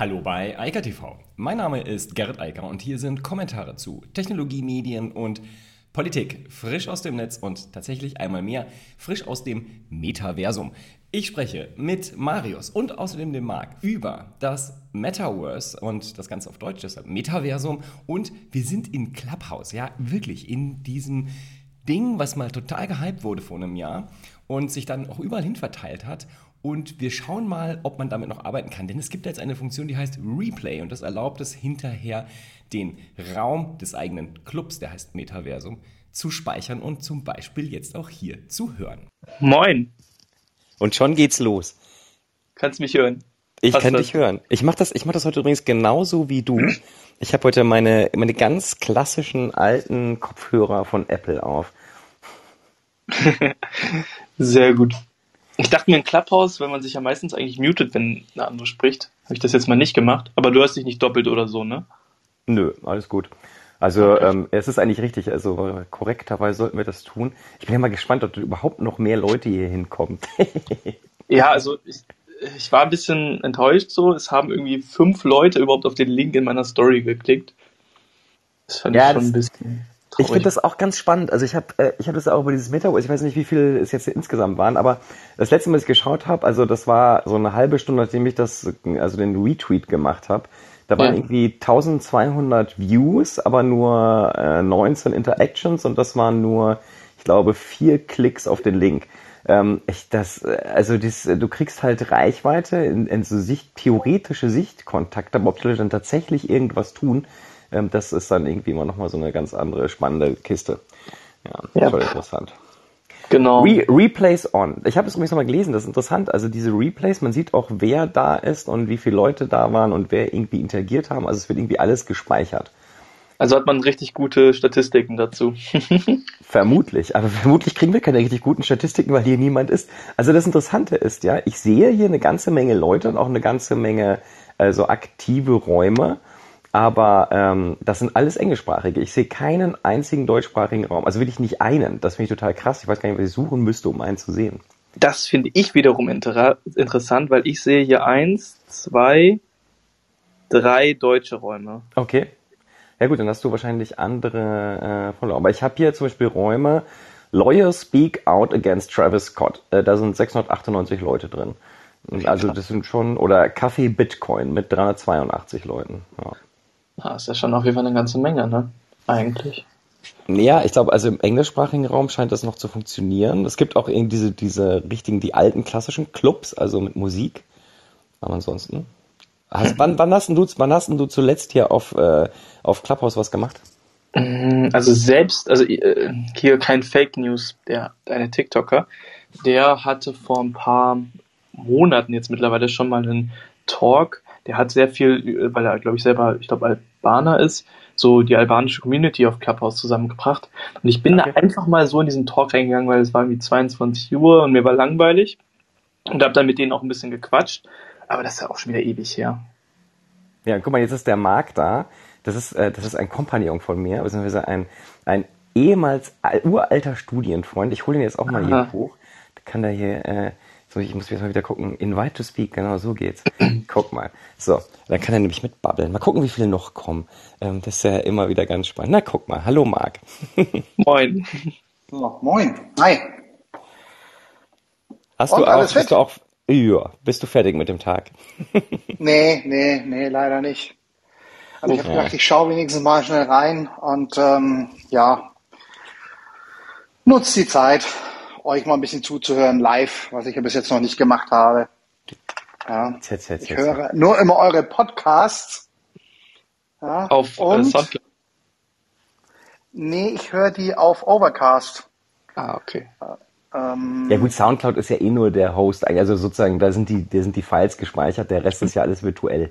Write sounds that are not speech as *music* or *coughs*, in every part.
Hallo bei Eika TV. Mein Name ist Gerrit Eiker und hier sind Kommentare zu Technologie, Medien und Politik. Frisch aus dem Netz und tatsächlich einmal mehr frisch aus dem Metaversum. Ich spreche mit Marius und außerdem dem Marc über das Metaverse und das Ganze auf Deutsch, deshalb Metaversum. Und wir sind in Clubhouse, ja, wirklich in diesem Ding, was mal total gehypt wurde vor einem Jahr und sich dann auch überall hin verteilt hat. Und wir schauen mal, ob man damit noch arbeiten kann. Denn es gibt jetzt eine Funktion, die heißt Replay und das erlaubt es hinterher, den Raum des eigenen Clubs, der heißt Metaversum, zu speichern und zum Beispiel jetzt auch hier zu hören. Moin. Und schon geht's los. Kannst mich hören? Ich Hast kann das? dich hören. Ich mache das, ich mach das heute übrigens genauso wie du. Ich habe heute meine, meine ganz klassischen alten Kopfhörer von Apple auf. *laughs* Sehr gut. Ich dachte mir in Clubhouse, wenn man sich ja meistens eigentlich mutet, wenn eine andere spricht, habe ich das jetzt mal nicht gemacht. Aber du hast dich nicht doppelt oder so, ne? Nö, alles gut. Also okay. ähm, es ist eigentlich richtig, also korrekterweise sollten wir das tun. Ich bin ja mal gespannt, ob überhaupt noch mehr Leute hier hinkommen. *laughs* ja, also ich, ich war ein bisschen enttäuscht so. Es haben irgendwie fünf Leute überhaupt auf den Link in meiner Story geklickt. Das fand ja, ich schon ein bisschen. Ich finde das auch ganz spannend. Also ich habe äh, ich hab das auch über dieses Metaverse, ich weiß nicht, wie viel es jetzt insgesamt waren, aber das letzte Mal, als ich geschaut habe, also das war so eine halbe Stunde, nachdem ich das, also den Retweet gemacht habe, da waren ja. irgendwie 1200 Views, aber nur äh, 19 Interactions und das waren nur, ich glaube, vier Klicks auf den Link. Ähm, ich, das, also das, du kriegst halt Reichweite in, in so Sicht, theoretische Sichtkontakte, aber ob die Leute dann tatsächlich irgendwas tun, ähm, das ist dann irgendwie immer nochmal so eine ganz andere spannende Kiste. Ja, ja. voll interessant. Genau. Re Replays on. Ich habe es übrigens nochmal gelesen, das ist interessant. Also diese Replays, man sieht auch, wer da ist und wie viele Leute da waren und wer irgendwie interagiert haben. Also es wird irgendwie alles gespeichert. Also hat man richtig gute Statistiken dazu. *laughs* vermutlich, aber vermutlich kriegen wir keine richtig guten Statistiken, weil hier niemand ist. Also das Interessante ist ja, ich sehe hier eine ganze Menge Leute und auch eine ganze Menge also aktive Räume aber ähm, das sind alles englischsprachige. Ich sehe keinen einzigen deutschsprachigen Raum. Also wirklich nicht einen. Das finde ich total krass. Ich weiß gar nicht, was ich suchen müsste, um einen zu sehen. Das finde ich wiederum inter interessant, weil ich sehe hier eins, zwei, drei deutsche Räume. Okay. Ja gut, dann hast du wahrscheinlich andere äh, Follower. Aber ich habe hier zum Beispiel Räume, Lawyers Speak Out Against Travis Scott. Äh, da sind 698 Leute drin. Also das sind schon, oder Kaffee Bitcoin mit 382 Leuten. Ja. Ah, ist ja schon auf jeden Fall eine ganze Menge, ne? Eigentlich. Ja, ich glaube, also im englischsprachigen Raum scheint das noch zu funktionieren. Es gibt auch irgendwie diese, diese richtigen, die alten klassischen Clubs, also mit Musik. Aber ansonsten. Hast, wann, wann, hast du, wann hast du zuletzt hier auf, äh, auf Clubhouse was gemacht? Mm, also selbst, also äh, hier kein Fake News, der eine TikToker, der hatte vor ein paar Monaten jetzt mittlerweile schon mal einen Talk der hat sehr viel, weil er, glaube ich, selber, ich glaube, Albaner ist, so die albanische Community auf Clubhouse zusammengebracht. Und ich bin okay. da einfach mal so in diesen Talk reingegangen, weil es war irgendwie 22 Uhr und mir war langweilig. Und habe dann mit denen auch ein bisschen gequatscht. Aber das ist ja auch schon wieder ewig her. Ja, guck mal, jetzt ist der Marc da. Das ist, äh, das ist ein Kompagnon von mir, beziehungsweise ein, ein ehemals uralter Studienfreund. Ich hole ihn jetzt auch mal Aha. hier hoch. Da kann der hier äh, so, ich muss jetzt mal wieder gucken. Invite to speak, genau, so geht's. *clears throat* Guck mal. So, dann kann er nämlich mitbabbeln. Mal gucken, wie viele noch kommen. Ähm, das ist ja immer wieder ganz spannend. Na, guck mal. Hallo, Marc. *laughs* moin. So, moin. Hi. Hast Und, du auch, bist du auch, ja, bist du fertig mit dem Tag? *laughs* nee, nee, nee, leider nicht. Aber ich habe gedacht, ich schaue wenigstens mal schnell rein und ähm, ja, nutzt die Zeit euch mal ein bisschen zuzuhören live, was ich ja bis jetzt noch nicht gemacht habe. Ja, ich höre nur immer eure Podcasts. Ja, auf äh, und, Soundcloud? Nee, ich höre die auf Overcast. Ah, okay. Ähm, ja gut, Soundcloud ist ja eh nur der Host, also sozusagen, da sind die, da sind die Files gespeichert, der Rest ist ja alles virtuell,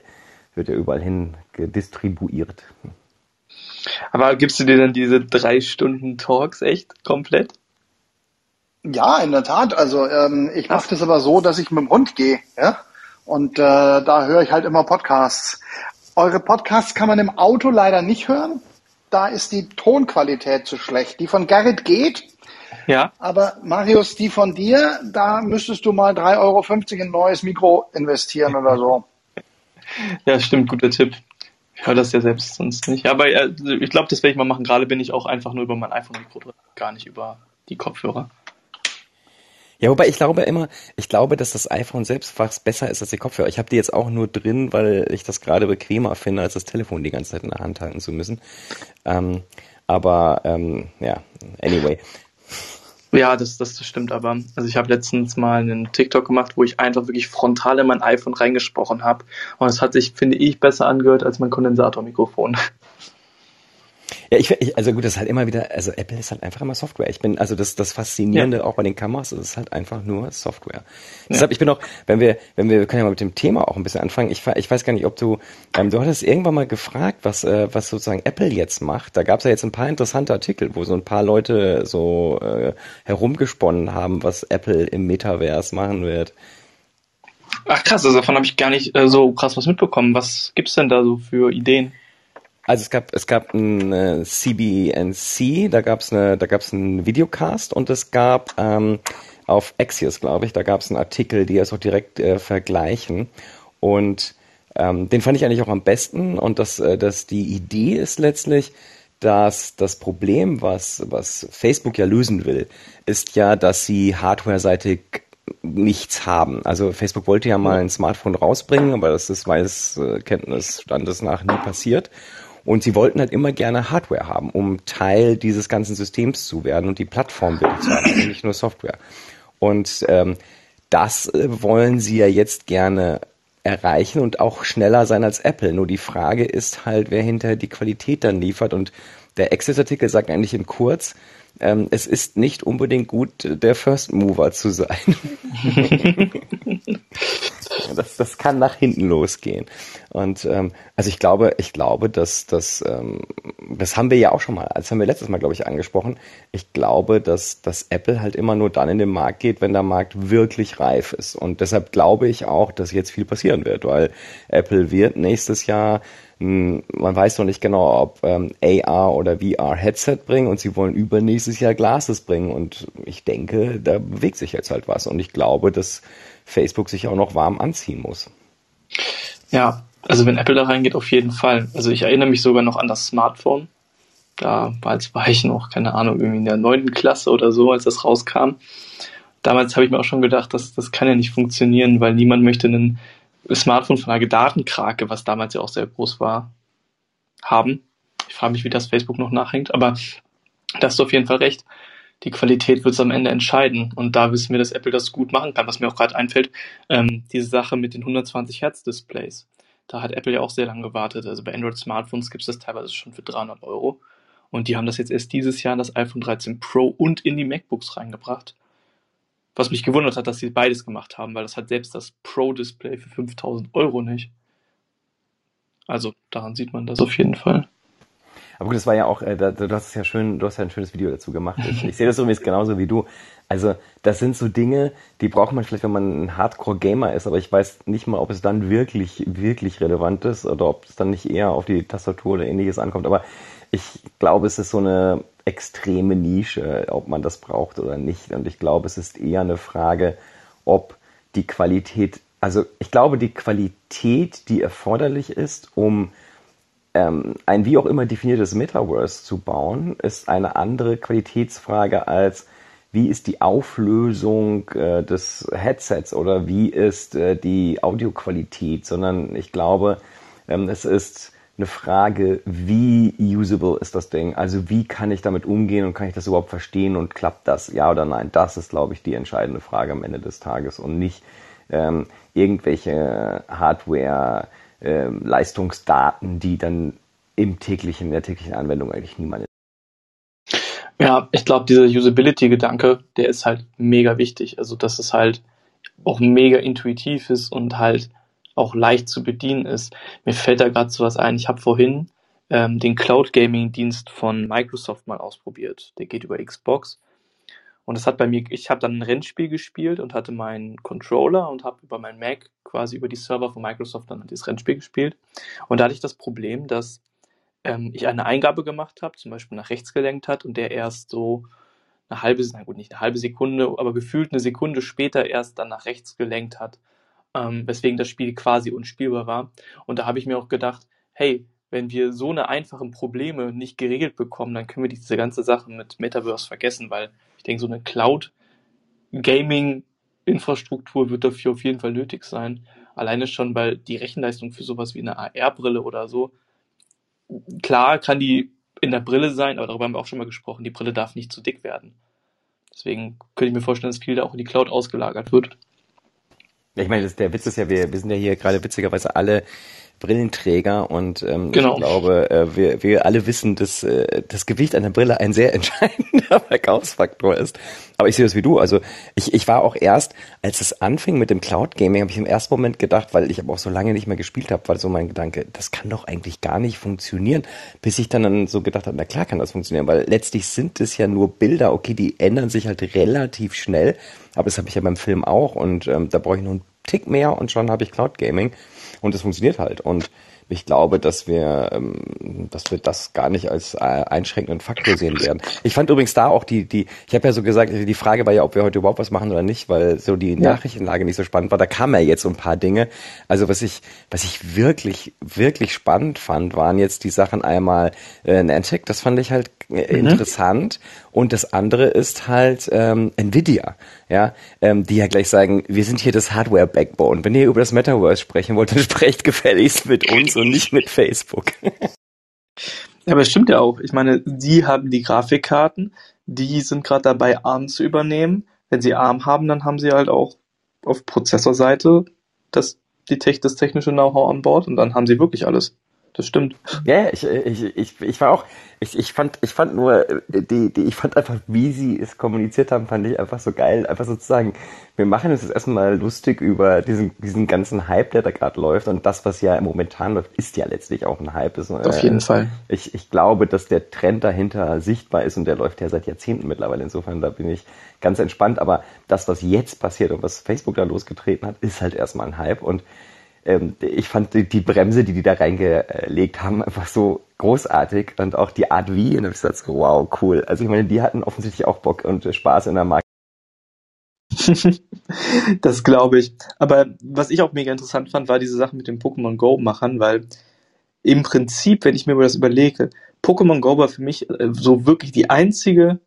wird ja überall hin gedistribuiert. Aber gibst du dir dann diese drei Stunden Talks echt komplett? Ja, in der Tat. Also ähm, ich mache das aber so, dass ich mit dem Hund gehe, ja. Und äh, da höre ich halt immer Podcasts. Eure Podcasts kann man im Auto leider nicht hören. Da ist die Tonqualität zu schlecht. Die von Gerrit geht. Ja. Aber Marius, die von dir, da müsstest du mal 3,50 Euro in ein neues Mikro investieren oder so. *laughs* ja, stimmt, guter Tipp. Ich höre das ja selbst sonst nicht. Aber äh, ich glaube, das werde ich mal machen. Gerade bin ich auch einfach nur über mein iPhone-Mikro drin, gar nicht über die Kopfhörer. Ja, wobei ich glaube immer, ich glaube, dass das iPhone selbst fast besser ist als die Kopfhörer. Ich habe die jetzt auch nur drin, weil ich das gerade bequemer finde, als das Telefon die ganze Zeit in der Hand halten zu müssen. Ähm, aber ähm, ja, anyway. Ja, das, das stimmt aber. Also ich habe letztens mal einen TikTok gemacht, wo ich einfach wirklich frontal in mein iPhone reingesprochen habe. Und es hat sich, finde ich, besser angehört als mein Kondensatormikrofon. Ja, ich, ich, also gut, das ist halt immer wieder, also Apple ist halt einfach immer Software. Ich bin, also das, das Faszinierende ja. auch bei den Kameras, das ist halt einfach nur Software. Ja. Deshalb, ich bin auch, wenn wir, wenn wir, wir können ja mal mit dem Thema auch ein bisschen anfangen. Ich, ich weiß gar nicht, ob du, ähm, du hattest irgendwann mal gefragt, was, äh, was sozusagen Apple jetzt macht. Da gab es ja jetzt ein paar interessante Artikel, wo so ein paar Leute so äh, herumgesponnen haben, was Apple im Metaverse machen wird. Ach krass, also davon habe ich gar nicht äh, so krass was mitbekommen. Was gibt's denn da so für Ideen? Also es gab es gab ein äh, CBNC, da gab es eine da gab es einen Videocast und es gab ähm, auf Axios, glaube ich, da gab es einen Artikel, die es auch direkt äh, vergleichen und ähm, den fand ich eigentlich auch am besten und das äh, das die Idee ist letztlich dass das Problem, was, was Facebook ja lösen will, ist ja, dass sie hardware-seitig nichts haben. Also Facebook wollte ja mal ein Smartphone rausbringen, aber das ist meines äh, Kenntnisstandes nach nie passiert. Und sie wollten halt immer gerne Hardware haben, um Teil dieses ganzen Systems zu werden und die Plattform wirklich zu haben, nicht nur Software. Und ähm, das äh, wollen sie ja jetzt gerne erreichen und auch schneller sein als Apple. Nur die Frage ist halt, wer hinterher die Qualität dann liefert. Und der Access-Artikel sagt eigentlich in kurz, ähm, es ist nicht unbedingt gut, der First Mover zu sein. *laughs* das, das kann nach hinten losgehen. Und ähm, also ich glaube, ich glaube, dass das, ähm, das haben wir ja auch schon mal, das haben wir letztes Mal, glaube ich, angesprochen. Ich glaube, dass, dass Apple halt immer nur dann in den Markt geht, wenn der Markt wirklich reif ist. Und deshalb glaube ich auch, dass jetzt viel passieren wird, weil Apple wird nächstes Jahr man weiß noch nicht genau, ob ähm, AR oder VR Headset bringen und sie wollen übernächstes Jahr Glasses bringen und ich denke, da bewegt sich jetzt halt was und ich glaube, dass Facebook sich auch noch warm anziehen muss. Ja, also wenn Apple da reingeht, auf jeden Fall. Also ich erinnere mich sogar noch an das Smartphone. Da war, als war ich noch, keine Ahnung, irgendwie in der neunten Klasse oder so, als das rauskam. Damals habe ich mir auch schon gedacht, dass das kann ja nicht funktionieren, weil niemand möchte einen Smartphone von einer Datenkrake, was damals ja auch sehr groß war, haben. Ich frage mich, wie das Facebook noch nachhängt, aber da hast du auf jeden Fall recht. Die Qualität wird es am Ende entscheiden. Und da wissen wir, dass Apple das gut machen kann. Was mir auch gerade einfällt, ähm, diese Sache mit den 120 Hertz Displays. Da hat Apple ja auch sehr lange gewartet. Also bei Android-Smartphones gibt es das teilweise schon für 300 Euro. Und die haben das jetzt erst dieses Jahr in das iPhone 13 Pro und in die MacBooks reingebracht. Was mich gewundert hat, dass sie beides gemacht haben, weil das hat selbst das Pro-Display für 5000 Euro nicht. Also daran sieht man das auf jeden Fall. Aber gut, das war ja auch, äh, du hast es ja schön, du hast ja ein schönes Video dazu gemacht. Ich, ich sehe das übrigens genauso wie du. Also das sind so Dinge, die braucht man vielleicht, wenn man ein Hardcore-Gamer ist, aber ich weiß nicht mal, ob es dann wirklich, wirklich relevant ist oder ob es dann nicht eher auf die Tastatur oder ähnliches ankommt. Aber ich glaube, es ist so eine extreme Nische, ob man das braucht oder nicht. Und ich glaube, es ist eher eine Frage, ob die Qualität, also ich glaube, die Qualität, die erforderlich ist, um ähm, ein wie auch immer definiertes Metaverse zu bauen, ist eine andere Qualitätsfrage als wie ist die Auflösung äh, des Headsets oder wie ist äh, die Audioqualität, sondern ich glaube, ähm, es ist eine Frage, wie usable ist das Ding? Also wie kann ich damit umgehen und kann ich das überhaupt verstehen und klappt das, ja oder nein? Das ist, glaube ich, die entscheidende Frage am Ende des Tages und nicht ähm, irgendwelche Hardware-Leistungsdaten, ähm, die dann im täglichen, in der täglichen Anwendung eigentlich niemand ja, ich glaube, dieser Usability-Gedanke, der ist halt mega wichtig. Also, dass es halt auch mega intuitiv ist und halt auch leicht zu bedienen ist. Mir fällt da gerade so was ein. Ich habe vorhin ähm, den Cloud Gaming Dienst von Microsoft mal ausprobiert. Der geht über Xbox. Und das hat bei mir, ich habe dann ein Rennspiel gespielt und hatte meinen Controller und habe über meinen Mac quasi über die Server von Microsoft dann dieses Rennspiel gespielt. Und da hatte ich das Problem, dass ähm, ich eine Eingabe gemacht habe, zum Beispiel nach rechts gelenkt hat und der erst so eine halbe, na gut, nicht eine halbe Sekunde, aber gefühlt eine Sekunde später erst dann nach rechts gelenkt hat ähm, weswegen das Spiel quasi unspielbar war. Und da habe ich mir auch gedacht, hey, wenn wir so eine einfachen Probleme nicht geregelt bekommen, dann können wir diese ganze Sache mit Metaverse vergessen, weil ich denke, so eine Cloud-Gaming-Infrastruktur wird dafür auf jeden Fall nötig sein. Alleine schon, weil die Rechenleistung für sowas wie eine AR-Brille oder so, klar kann die in der Brille sein, aber darüber haben wir auch schon mal gesprochen, die Brille darf nicht zu dick werden. Deswegen könnte ich mir vorstellen, dass viel da auch in die Cloud ausgelagert wird. Ich meine, das, der Witz ist ja, wir, wir sind ja hier gerade witzigerweise alle Brillenträger und ähm, genau. ich glaube, äh, wir, wir alle wissen, dass äh, das Gewicht einer Brille ein sehr *laughs* entscheidender Verkaufsfaktor ist. Aber ich sehe das wie du. Also ich, ich war auch erst, als es anfing mit dem Cloud Gaming, habe ich im ersten Moment gedacht, weil ich aber auch so lange nicht mehr gespielt habe, war so mein Gedanke, das kann doch eigentlich gar nicht funktionieren, bis ich dann, dann so gedacht habe, na klar kann das funktionieren, weil letztlich sind es ja nur Bilder, okay, die ändern sich halt relativ schnell, aber das habe ich ja beim Film auch und ähm, da brauche ich nur einen Tick mehr und schon habe ich Cloud Gaming. Und es funktioniert halt. Und ich glaube, dass wir, ähm, dass wir das gar nicht als äh, einschränkenden Faktor sehen werden. Ich fand übrigens da auch die, die, ich habe ja so gesagt, die Frage war ja, ob wir heute überhaupt was machen oder nicht, weil so die ja. Nachrichtenlage nicht so spannend war. Da kamen ja jetzt so ein paar Dinge. Also was ich, was ich wirklich, wirklich spannend fand, waren jetzt die Sachen einmal äh, Nantic, das fand ich halt äh, mhm. interessant. Und das andere ist halt ähm, Nvidia, ja, ähm, die ja gleich sagen, wir sind hier das Hardware-Backbone. Wenn ihr über das Metaverse sprechen wollt, dann *laughs* sprecht gefälligst mit uns und nicht mit Facebook. Ja, aber es stimmt ja auch. Ich meine, sie haben die Grafikkarten, die sind gerade dabei, ARM zu übernehmen. Wenn sie ARM haben, dann haben sie halt auch auf Prozessorseite das, die, das technische Know-how an Bord und dann haben sie wirklich alles das stimmt. Ja, ich, ich, ich, ich war auch, ich, ich fand, ich fand nur, die, die, ich fand einfach, wie sie es kommuniziert haben, fand ich einfach so geil. Einfach sozusagen, wir machen uns jetzt erstmal lustig über diesen, diesen ganzen Hype, der da gerade läuft. Und das, was ja momentan läuft, ist ja letztlich auch ein Hype. Ist, Auf jeden Fall. Ich, ich glaube, dass der Trend dahinter sichtbar ist und der läuft ja seit Jahrzehnten mittlerweile. Insofern, da bin ich ganz entspannt. Aber das, was jetzt passiert und was Facebook da losgetreten hat, ist halt erstmal ein Hype. Und ähm, ich fand die, die, Bremse, die die da reingelegt haben, einfach so großartig und auch die Art wie, und ich gesagt, so, wow, cool. Also ich meine, die hatten offensichtlich auch Bock und Spaß in der Marke. *laughs* das glaube ich. Aber was ich auch mega interessant fand, war diese Sache mit dem Pokémon Go-Machern, weil im Prinzip, wenn ich mir das überlege, Pokémon Go war für mich äh, so wirklich die einzige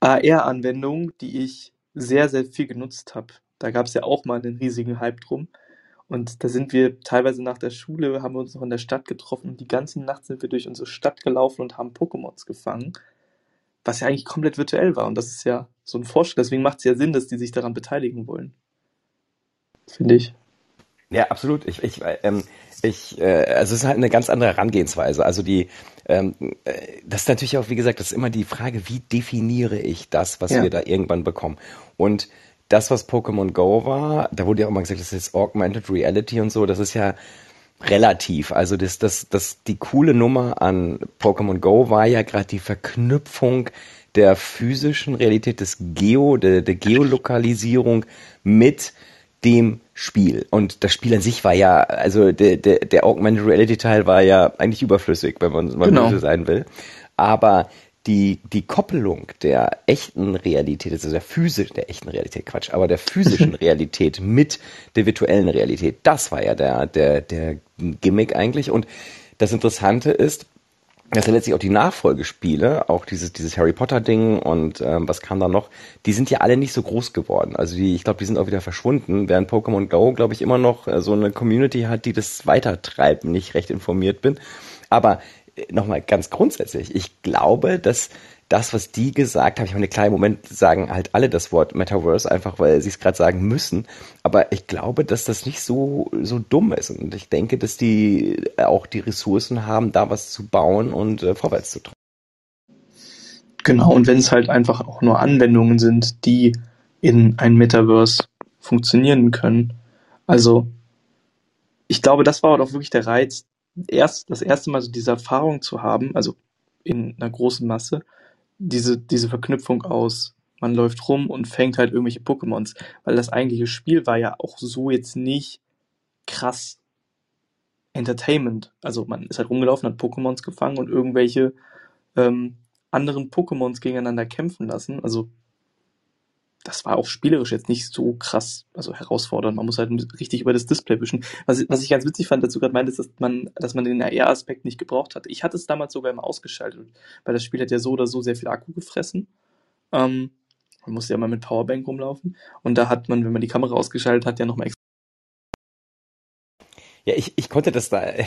AR-Anwendung, die ich sehr, sehr viel genutzt habe. Da gab es ja auch mal einen riesigen Hype drum. Und da sind wir teilweise nach der Schule, haben wir uns noch in der Stadt getroffen und die ganze Nacht sind wir durch unsere Stadt gelaufen und haben Pokémons gefangen, was ja eigentlich komplett virtuell war. Und das ist ja so ein Fortschritt. Deswegen macht es ja Sinn, dass die sich daran beteiligen wollen. Finde ich. Ja, absolut. Ich, ich, ähm, ich, äh, also es ist halt eine ganz andere Herangehensweise. Also die, ähm, äh, das ist natürlich auch, wie gesagt, das ist immer die Frage, wie definiere ich das, was ja. wir da irgendwann bekommen. Und das, was Pokémon Go war, da wurde ja auch mal gesagt, das ist Augmented Reality und so, das ist ja relativ. Also das, das, das, die coole Nummer an Pokémon Go war ja gerade die Verknüpfung der physischen Realität, des Geo, der, der Geolokalisierung mit dem Spiel. Und das Spiel an sich war ja, also der, der, der Augmented Reality Teil war ja eigentlich überflüssig, wenn man mal genau. böse sein will. Aber die, die Koppelung der echten Realität, also der physischen, der echten Realität, Quatsch, aber der physischen *laughs* Realität mit der virtuellen Realität, das war ja der, der, der Gimmick eigentlich. Und das Interessante ist, dass ja letztlich auch die Nachfolgespiele, auch dieses, dieses Harry Potter-Ding und ähm, was kam da noch, die sind ja alle nicht so groß geworden. Also die, ich glaube, die sind auch wieder verschwunden, während Pokémon Go, glaube ich, immer noch äh, so eine Community hat, die das weitertreibt, wenn ich recht informiert bin. Aber nochmal ganz grundsätzlich, ich glaube, dass das, was die gesagt haben, ich meine, klar, im Moment sagen halt alle das Wort Metaverse, einfach weil sie es gerade sagen müssen. Aber ich glaube, dass das nicht so, so dumm ist. Und ich denke, dass die auch die Ressourcen haben, da was zu bauen und äh, vorwärts zu treiben. Genau, und wenn es halt einfach auch nur Anwendungen sind, die in ein Metaverse funktionieren können. Also, ich glaube, das war auch wirklich der Reiz erst das erste Mal so diese Erfahrung zu haben, also in einer großen Masse, diese, diese Verknüpfung aus, man läuft rum und fängt halt irgendwelche Pokémons, weil das eigentliche Spiel war ja auch so jetzt nicht krass Entertainment. Also man ist halt rumgelaufen, hat Pokémons gefangen und irgendwelche ähm, anderen Pokémons gegeneinander kämpfen lassen. Also das war auch spielerisch jetzt nicht so krass, also herausfordernd. Man muss halt richtig über das Display wischen. Was, was ich ganz witzig fand, dazu gerade meinte, ist, dass man, dass man den AR-Aspekt nicht gebraucht hat. Ich hatte es damals sogar immer ausgeschaltet, weil das Spiel hat ja so oder so sehr viel Akku gefressen. Ähm, man musste ja mal mit Powerbank rumlaufen. Und da hat man, wenn man die Kamera ausgeschaltet hat, ja nochmal extra ja, ich, ich konnte das da, *laughs* also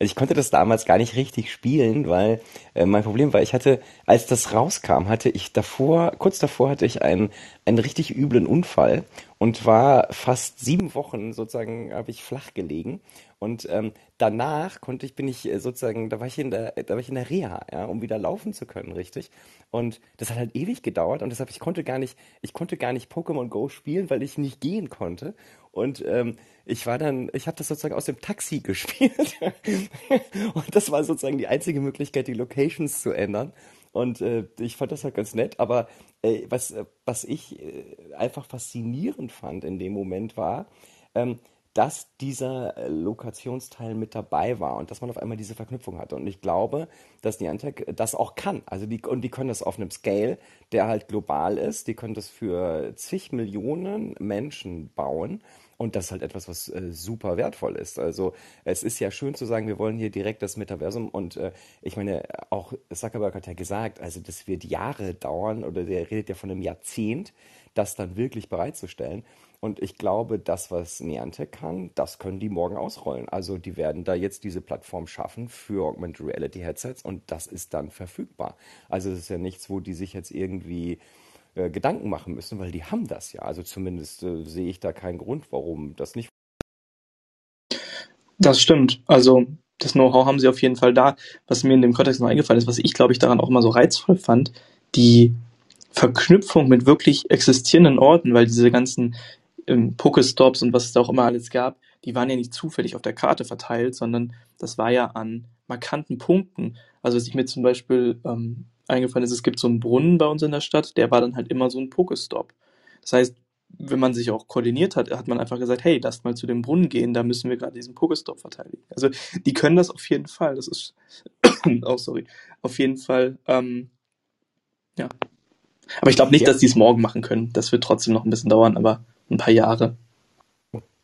ich konnte das damals gar nicht richtig spielen, weil äh, mein Problem war, ich hatte, als das rauskam, hatte ich davor, kurz davor hatte ich einen, einen richtig üblen Unfall und war fast sieben Wochen sozusagen, habe ich flach gelegen und ähm, danach konnte ich, bin ich äh, sozusagen, da war ich in der, da war ich in der Reha, ja, um wieder laufen zu können, richtig. Und das hat halt ewig gedauert und deshalb ich konnte gar nicht, ich konnte gar nicht Pokémon Go spielen, weil ich nicht gehen konnte. Und ähm, ich war dann, ich habe das sozusagen aus dem Taxi *laughs* gespielt. und das war sozusagen die einzige Möglichkeit, die Locations zu ändern. Und äh, ich fand das halt ganz nett, aber äh, was, was ich äh, einfach faszinierend fand in dem Moment war, ähm, dass dieser äh, Lokationsteil mit dabei war und dass man auf einmal diese Verknüpfung hatte. Und ich glaube, dass Niantic das auch kann. Also die, und die können das auf einem Scale, der halt global ist. Die können das für zig Millionen Menschen bauen. Und das ist halt etwas, was äh, super wertvoll ist. Also es ist ja schön zu sagen, wir wollen hier direkt das Metaversum und äh, ich meine, auch Zuckerberg hat ja gesagt, also das wird Jahre dauern oder der redet ja von einem Jahrzehnt, das dann wirklich bereitzustellen. Und ich glaube, das, was Niantic kann, das können die morgen ausrollen. Also die werden da jetzt diese Plattform schaffen für Augmented Reality Headsets und das ist dann verfügbar. Also es ist ja nichts, wo die sich jetzt irgendwie äh, Gedanken machen müssen, weil die haben das ja. Also zumindest äh, sehe ich da keinen Grund, warum das nicht. Das stimmt. Also das Know-how haben sie auf jeden Fall da. Was mir in dem Kontext noch eingefallen ist, was ich glaube ich daran auch immer so reizvoll fand, die Verknüpfung mit wirklich existierenden Orten, weil diese ganzen ähm, Pokestops und was es da auch immer alles gab, die waren ja nicht zufällig auf der Karte verteilt, sondern das war ja an markanten Punkten. Also was ich mir zum Beispiel ähm, eingefallen ist, es gibt so einen Brunnen bei uns in der Stadt, der war dann halt immer so ein Pokestop. Das heißt, wenn man sich auch koordiniert hat, hat man einfach gesagt, hey, lasst mal zu dem Brunnen gehen, da müssen wir gerade diesen Pokestop verteidigen. Also die können das auf jeden Fall. Das ist *coughs* oh sorry, auf jeden Fall ähm, ja. Aber ich glaube nicht, ja. dass die es morgen machen können. Das wird trotzdem noch ein bisschen dauern, aber ein paar Jahre.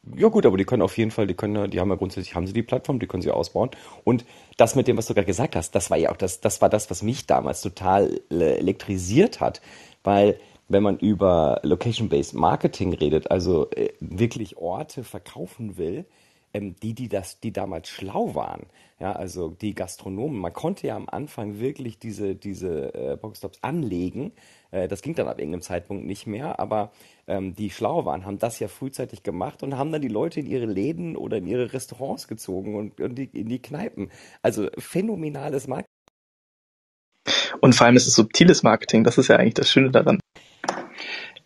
Ja gut, aber die können auf jeden Fall, die können, die haben ja grundsätzlich, haben sie die Plattform, die können sie ausbauen. Und das mit dem, was du gerade gesagt hast, das war ja auch das, das war das, was mich damals total äh, elektrisiert hat, weil wenn man über Location-Based Marketing redet, also äh, wirklich Orte verkaufen will, ähm, die, die das, die damals schlau waren, ja, also die Gastronomen, man konnte ja am Anfang wirklich diese, diese äh, Pokestops anlegen, äh, das ging dann ab irgendeinem Zeitpunkt nicht mehr, aber ähm, die schlau waren, haben das ja frühzeitig gemacht und haben dann die Leute in ihre Läden oder in ihre Restaurants gezogen und, und die, in die Kneipen. Also phänomenales Marketing. Und vor allem ist es subtiles Marketing, das ist ja eigentlich das Schöne daran.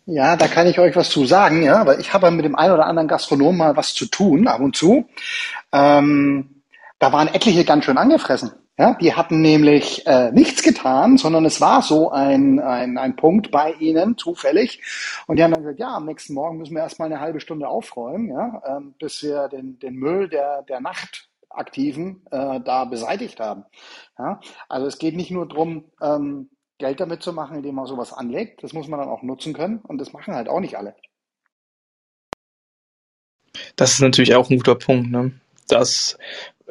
Ja, da kann ich euch was zu sagen, ja, weil ich habe mit dem einen oder anderen Gastronom mal was zu tun, ab und zu. Ähm, da waren etliche ganz schön angefressen. Ja, die hatten nämlich äh, nichts getan, sondern es war so ein, ein, ein Punkt bei ihnen, zufällig. Und die haben dann gesagt, ja, am nächsten Morgen müssen wir erstmal eine halbe Stunde aufräumen, ja, ähm, bis wir den, den Müll der, der Nachtaktiven äh, da beseitigt haben. Ja, also es geht nicht nur drum ähm, Geld damit zu machen, indem man sowas anlegt. Das muss man dann auch nutzen können. Und das machen halt auch nicht alle. Das ist natürlich auch ein guter Punkt. Ne? Das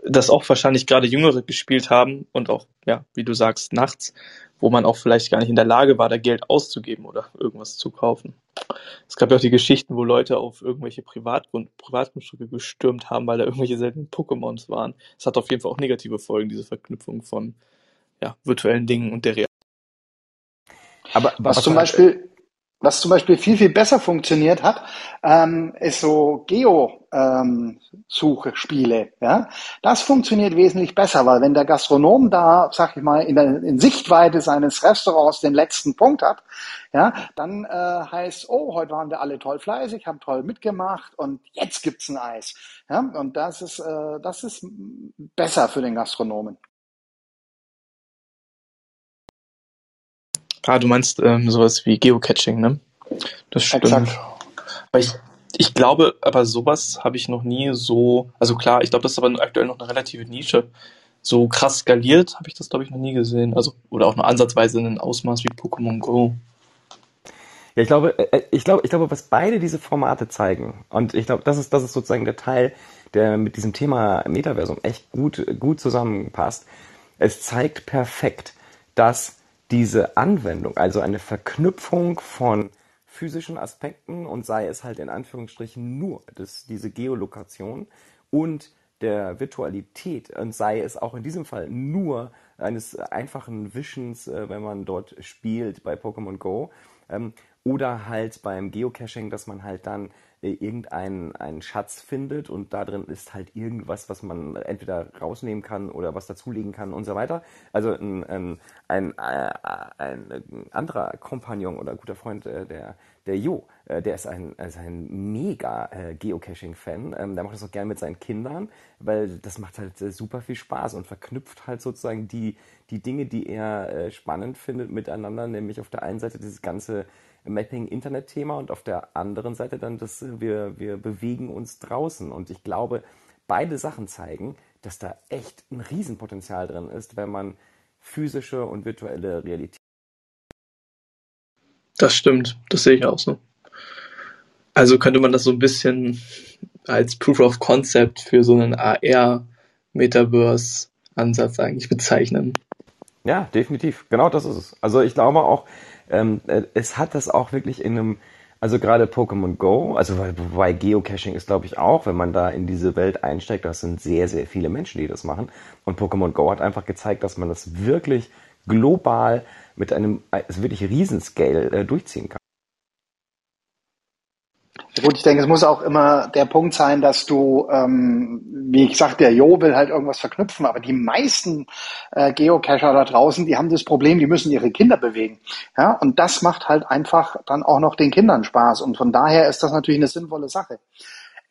das auch wahrscheinlich gerade Jüngere gespielt haben und auch, ja, wie du sagst, nachts, wo man auch vielleicht gar nicht in der Lage war, da Geld auszugeben oder irgendwas zu kaufen. Es gab ja auch die Geschichten, wo Leute auf irgendwelche Privatgrund Privatgrundstücke gestürmt haben, weil da irgendwelche seltenen Pokémons waren. Es hat auf jeden Fall auch negative Folgen, diese Verknüpfung von ja, virtuellen Dingen und der Realität. Aber was, was zum Beispiel was zum Beispiel viel, viel besser funktioniert hat, ähm, ist so Geo-Suchspiele. Ähm, ja? Das funktioniert wesentlich besser, weil wenn der Gastronom da, sag ich mal, in, der, in Sichtweite seines Restaurants den letzten Punkt hat, ja, dann äh, heißt, oh, heute waren wir alle toll fleißig, haben toll mitgemacht und jetzt gibt's ein Eis. Ja? Und das ist, äh, das ist besser für den Gastronomen. Ah, du meinst ähm, sowas wie Geocaching, ne? Das stimmt. Exakt. Aber ich, ich glaube, aber sowas habe ich noch nie so, also klar, ich glaube, das ist aber aktuell noch eine relative Nische. So krass skaliert habe ich das, glaube ich, noch nie gesehen. Also, oder auch nur ansatzweise in einem Ausmaß wie Pokémon Go. Ja, ich glaube, äh, ich glaube, ich glaube, was beide diese Formate zeigen, und ich glaube, das ist, das ist sozusagen der Teil, der mit diesem Thema Metaversum echt gut, gut zusammenpasst. Es zeigt perfekt, dass diese Anwendung, also eine Verknüpfung von physischen Aspekten und sei es halt in Anführungsstrichen nur das, diese Geolokation und der Virtualität und sei es auch in diesem Fall nur eines einfachen Wischens, äh, wenn man dort spielt bei Pokémon Go, ähm, oder halt beim Geocaching, dass man halt dann äh, irgendeinen einen Schatz findet und da drin ist halt irgendwas, was man entweder rausnehmen kann oder was dazulegen kann und so weiter. Also ein, ein, ein, äh, ein anderer Kompagnon oder guter Freund, äh, der, der Jo, äh, der ist ein, also ein mega äh, Geocaching-Fan. Ähm, der macht das auch gerne mit seinen Kindern, weil das macht halt äh, super viel Spaß und verknüpft halt sozusagen die, die Dinge, die er äh, spannend findet, miteinander. Nämlich auf der einen Seite dieses ganze Mapping-Internet-Thema und auf der anderen Seite dann, dass wir, wir bewegen uns draußen. Und ich glaube, beide Sachen zeigen, dass da echt ein Riesenpotenzial drin ist, wenn man physische und virtuelle Realität. Das stimmt, das sehe ich auch so. Also könnte man das so ein bisschen als Proof of Concept für so einen AR-Metaverse-Ansatz eigentlich bezeichnen. Ja, definitiv. Genau das ist es. Also ich glaube auch, ähm, äh, es hat das auch wirklich in einem, also gerade Pokémon Go, also bei Geocaching ist glaube ich auch, wenn man da in diese Welt einsteigt, das sind sehr, sehr viele Menschen, die das machen. Und Pokémon Go hat einfach gezeigt, dass man das wirklich global mit einem also wirklich Riesenscale äh, durchziehen kann. Gut, ich denke, es muss auch immer der Punkt sein, dass du, ähm, wie ich sagte, der Jo will halt irgendwas verknüpfen, aber die meisten äh, Geocacher da draußen, die haben das Problem, die müssen ihre Kinder bewegen. Ja, und das macht halt einfach dann auch noch den Kindern Spaß. Und von daher ist das natürlich eine sinnvolle Sache.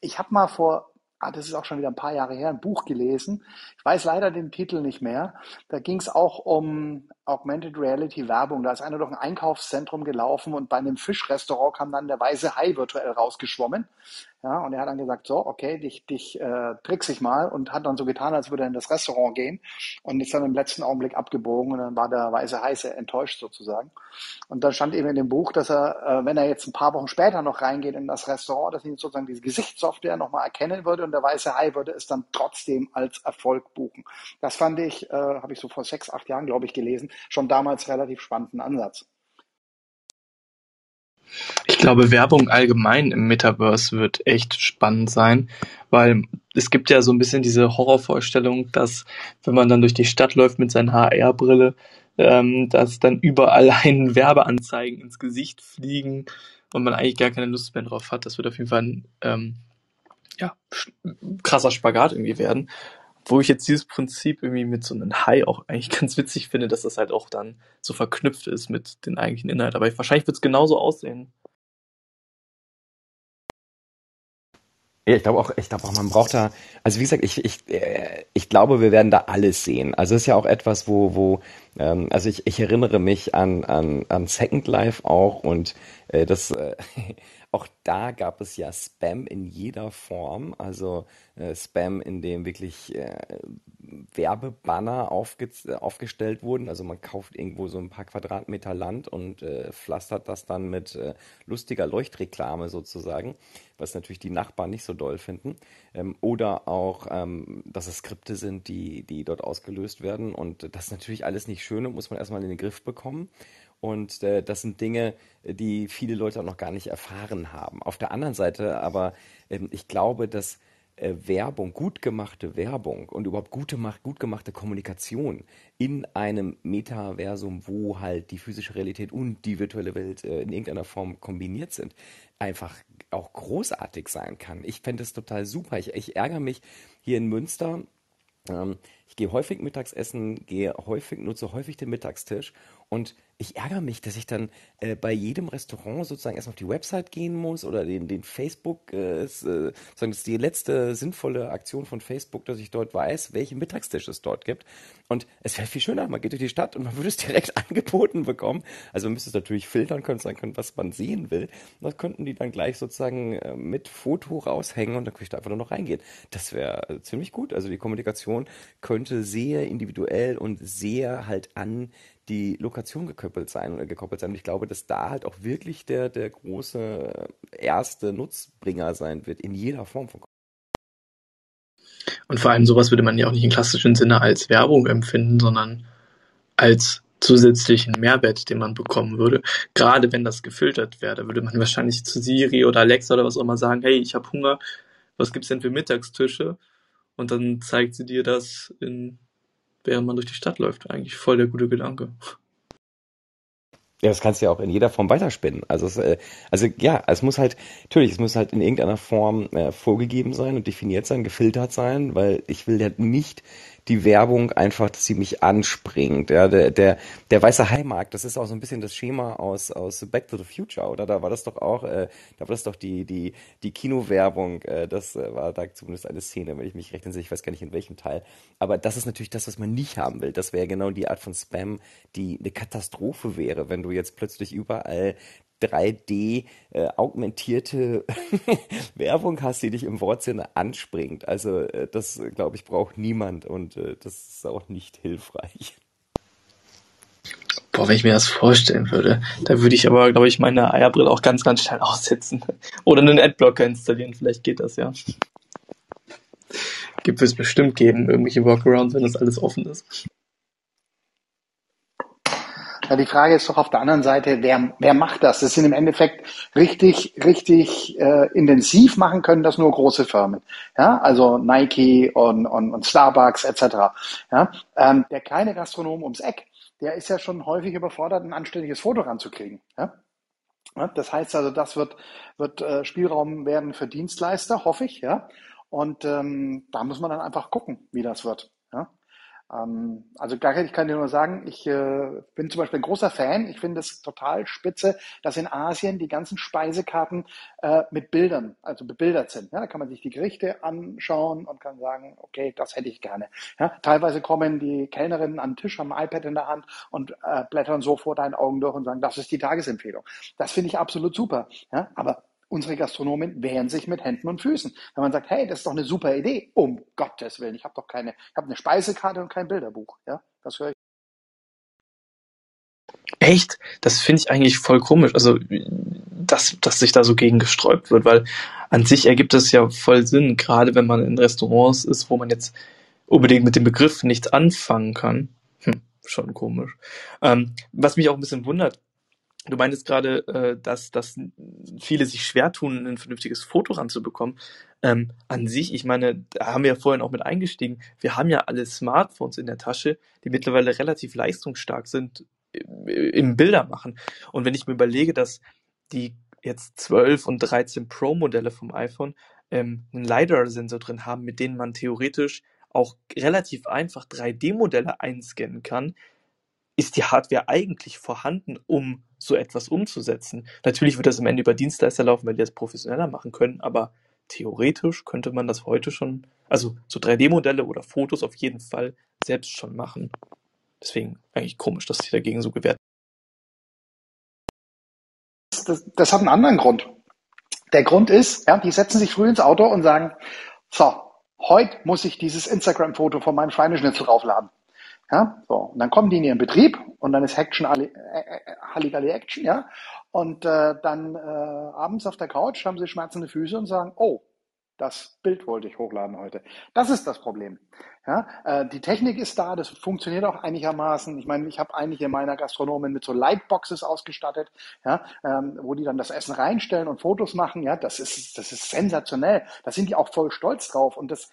Ich habe mal vor ah, das ist auch schon wieder ein paar Jahre her, ein Buch gelesen. Weiß leider den Titel nicht mehr. Da ging es auch um Augmented Reality Werbung. Da ist einer durch ein Einkaufszentrum gelaufen und bei einem Fischrestaurant kam dann der weiße Hai virtuell rausgeschwommen. Ja, und er hat dann gesagt, so, okay, dich, dich äh, trickse ich mal und hat dann so getan, als würde er in das Restaurant gehen und ist dann im letzten Augenblick abgebogen und dann war der weiße Hai sehr enttäuscht sozusagen. Und da stand eben in dem Buch, dass er, äh, wenn er jetzt ein paar Wochen später noch reingeht in das Restaurant, dass ihn sozusagen diese Gesichtssoftware nochmal erkennen würde und der weiße Hai würde es dann trotzdem als Erfolg buchen. Das fand ich, äh, habe ich so vor sechs, acht Jahren, glaube ich, gelesen, schon damals relativ spannenden Ansatz. Ich glaube, Werbung allgemein im Metaverse wird echt spannend sein, weil es gibt ja so ein bisschen diese Horrorvorstellung, dass wenn man dann durch die Stadt läuft mit seiner HR-Brille, ähm, dass dann überall *laughs* einen Werbeanzeigen ins Gesicht fliegen und man eigentlich gar keine Lust mehr drauf hat. Das wird auf jeden Fall ein ähm, ja, krasser Spagat irgendwie werden. Wo ich jetzt dieses Prinzip irgendwie mit so einem High auch eigentlich *laughs* ganz witzig finde, dass das halt auch dann so verknüpft ist mit den eigentlichen Inhalt. Aber wahrscheinlich wird es genauso aussehen. Ja, ich glaube auch, ich glaube auch, man braucht da, also wie gesagt, ich, ich, äh, ich glaube, wir werden da alles sehen. Also es ist ja auch etwas, wo, wo, ähm, also ich, ich erinnere mich an, an, an Second Life auch und äh, das, äh, *laughs* auch da gab es ja Spam in jeder Form, also äh, Spam, in dem wirklich äh, Werbebanner aufge aufgestellt wurden. Also man kauft irgendwo so ein paar Quadratmeter Land und äh, pflastert das dann mit äh, lustiger Leuchtreklame sozusagen, was natürlich die Nachbarn nicht so doll finden. Ähm, oder auch, ähm, dass es Skripte sind, die, die dort ausgelöst werden. Und das ist natürlich alles nicht schön und muss man erstmal in den Griff bekommen. Und äh, das sind Dinge, die viele Leute auch noch gar nicht erfahren haben. Auf der anderen Seite aber, ähm, ich glaube, dass äh, Werbung, gut gemachte Werbung und überhaupt gute, gut gemachte Kommunikation in einem Metaversum, wo halt die physische Realität und die virtuelle Welt äh, in irgendeiner Form kombiniert sind, einfach auch großartig sein kann. Ich fände es total super. Ich, ich ärgere mich hier in Münster. Ähm, ich gehe häufig mittags essen, gehe häufig, nutze häufig den Mittagstisch und ich ärgere mich, dass ich dann äh, bei jedem Restaurant sozusagen erstmal auf die Website gehen muss oder den, den Facebook, äh, äh, sagen, das ist die letzte sinnvolle Aktion von Facebook, dass ich dort weiß, welchen Mittagstisch es dort gibt. Und es wäre viel schöner, man geht durch die Stadt und man würde es *laughs* direkt angeboten bekommen. Also man müsste es natürlich filtern können, sagen können, was man sehen will. Das könnten die dann gleich sozusagen äh, mit Foto raushängen und dann könnte ich da einfach nur noch reingehen. Das wäre äh, ziemlich gut. Also die Kommunikation könnte sehr individuell und sehr halt an die Lokation gekoppelt sein, äh, gekoppelt sein. Und ich glaube, dass da halt auch wirklich der, der große erste Nutzbringer sein wird in jeder Form von und vor allem sowas würde man ja auch nicht im klassischen Sinne als Werbung empfinden, sondern als zusätzlichen Mehrwert, den man bekommen würde. Gerade wenn das gefiltert wäre, da würde man wahrscheinlich zu Siri oder Alexa oder was auch immer sagen, hey, ich habe Hunger, was gibt's denn für Mittagstische? Und dann zeigt sie dir das, in, während man durch die Stadt läuft. Eigentlich voll der gute Gedanke. Ja, das kannst du ja auch in jeder Form weiterspinnen. Also, es, äh, also ja, es muss halt, natürlich, es muss halt in irgendeiner Form äh, vorgegeben sein und definiert sein, gefiltert sein, weil ich will ja nicht die Werbung einfach, dass sie mich anspringt. Ja, der, der, der weiße Heimarkt, das ist auch so ein bisschen das Schema aus, aus Back to the Future, oder? Da war das doch auch, äh, da war das doch die, die, die Kinowerbung, äh, das äh, war da zumindest eine Szene, wenn ich mich recht entsinne, ich weiß gar nicht in welchem Teil. Aber das ist natürlich das, was man nicht haben will. Das wäre genau die Art von Spam, die eine Katastrophe wäre, wenn du jetzt plötzlich überall 3D äh, augmentierte *laughs* Werbung hast, die dich im Wortsinne anspringt. Also äh, das, glaube ich, braucht niemand und äh, das ist auch nicht hilfreich. Boah, wenn ich mir das vorstellen würde, da würde ich aber, glaube ich, meine Eierbrille auch ganz, ganz schnell aussetzen. *laughs* Oder einen Adblocker installieren, vielleicht geht das ja. Gibt es bestimmt geben, irgendwelche Workarounds, wenn das alles offen ist. Ja, die Frage ist doch auf der anderen Seite, wer, wer macht das? Das sind im Endeffekt richtig, richtig äh, intensiv machen können das nur große Firmen. Ja, also Nike und, und, und Starbucks etc. Ja, ähm, der kleine Gastronom ums Eck, der ist ja schon häufig überfordert, ein anständiges Foto ranzukriegen. Ja? Ja, das heißt also, das wird, wird äh, Spielraum werden für Dienstleister, hoffe ich. Ja? Und ähm, da muss man dann einfach gucken, wie das wird. Ähm, also ich kann dir nur sagen, ich äh, bin zum Beispiel ein großer Fan. Ich finde es total spitze, dass in Asien die ganzen Speisekarten äh, mit Bildern, also bebildert sind. Ja, da kann man sich die Gerichte anschauen und kann sagen, okay, das hätte ich gerne. Ja, teilweise kommen die Kellnerinnen an den Tisch, haben ein iPad in der Hand und äh, blättern so vor deinen Augen durch und sagen, das ist die Tagesempfehlung. Das finde ich absolut super. Ja, aber unsere Gastronomen wehren sich mit Händen und Füßen. Wenn man sagt, hey, das ist doch eine super Idee, um Gottes Willen, ich habe doch keine, ich habe eine Speisekarte und kein Bilderbuch. Ja, das höre ich. Echt? Das finde ich eigentlich voll komisch. Also, dass, dass sich da so gegen gesträubt wird, weil an sich ergibt es ja voll Sinn, gerade wenn man in Restaurants ist, wo man jetzt unbedingt mit dem Begriff nichts anfangen kann. Hm, schon komisch. Ähm, was mich auch ein bisschen wundert, Du meintest gerade, äh, dass, dass viele sich schwer tun, ein vernünftiges Foto ranzubekommen. Ähm, an sich, ich meine, da haben wir ja vorhin auch mit eingestiegen, wir haben ja alle Smartphones in der Tasche, die mittlerweile relativ leistungsstark sind im Bilder machen. Und wenn ich mir überlege, dass die jetzt 12 und 13 Pro Modelle vom iPhone ähm, einen LiDAR-Sensor drin haben, mit denen man theoretisch auch relativ einfach 3D-Modelle einscannen kann, ist die Hardware eigentlich vorhanden, um so etwas umzusetzen? Natürlich wird das am Ende über Dienstleister laufen, weil die das professioneller machen können, aber theoretisch könnte man das heute schon, also so 3D-Modelle oder Fotos auf jeden Fall selbst schon machen. Deswegen eigentlich komisch, dass sie dagegen so gewährt. Das, das hat einen anderen Grund. Der Grund ist, ja, die setzen sich früh ins Auto und sagen, so, heute muss ich dieses Instagram-Foto von meinem Schweineschnitzel raufladen. Ja, so. Und dann kommen die in ihren Betrieb und dann ist Action, äh, äh, Halligalli Action, ja. Und äh, dann äh, abends auf der Couch haben sie schmerzende Füße und sagen, oh, das Bild wollte ich hochladen heute. Das ist das Problem. Ja, äh, die Technik ist da, das funktioniert auch einigermaßen. Ich meine, ich habe einige meiner Gastronomen mit so Lightboxes ausgestattet, ja, ähm, wo die dann das Essen reinstellen und Fotos machen. Ja, das ist das ist sensationell. Da sind die auch voll stolz drauf und das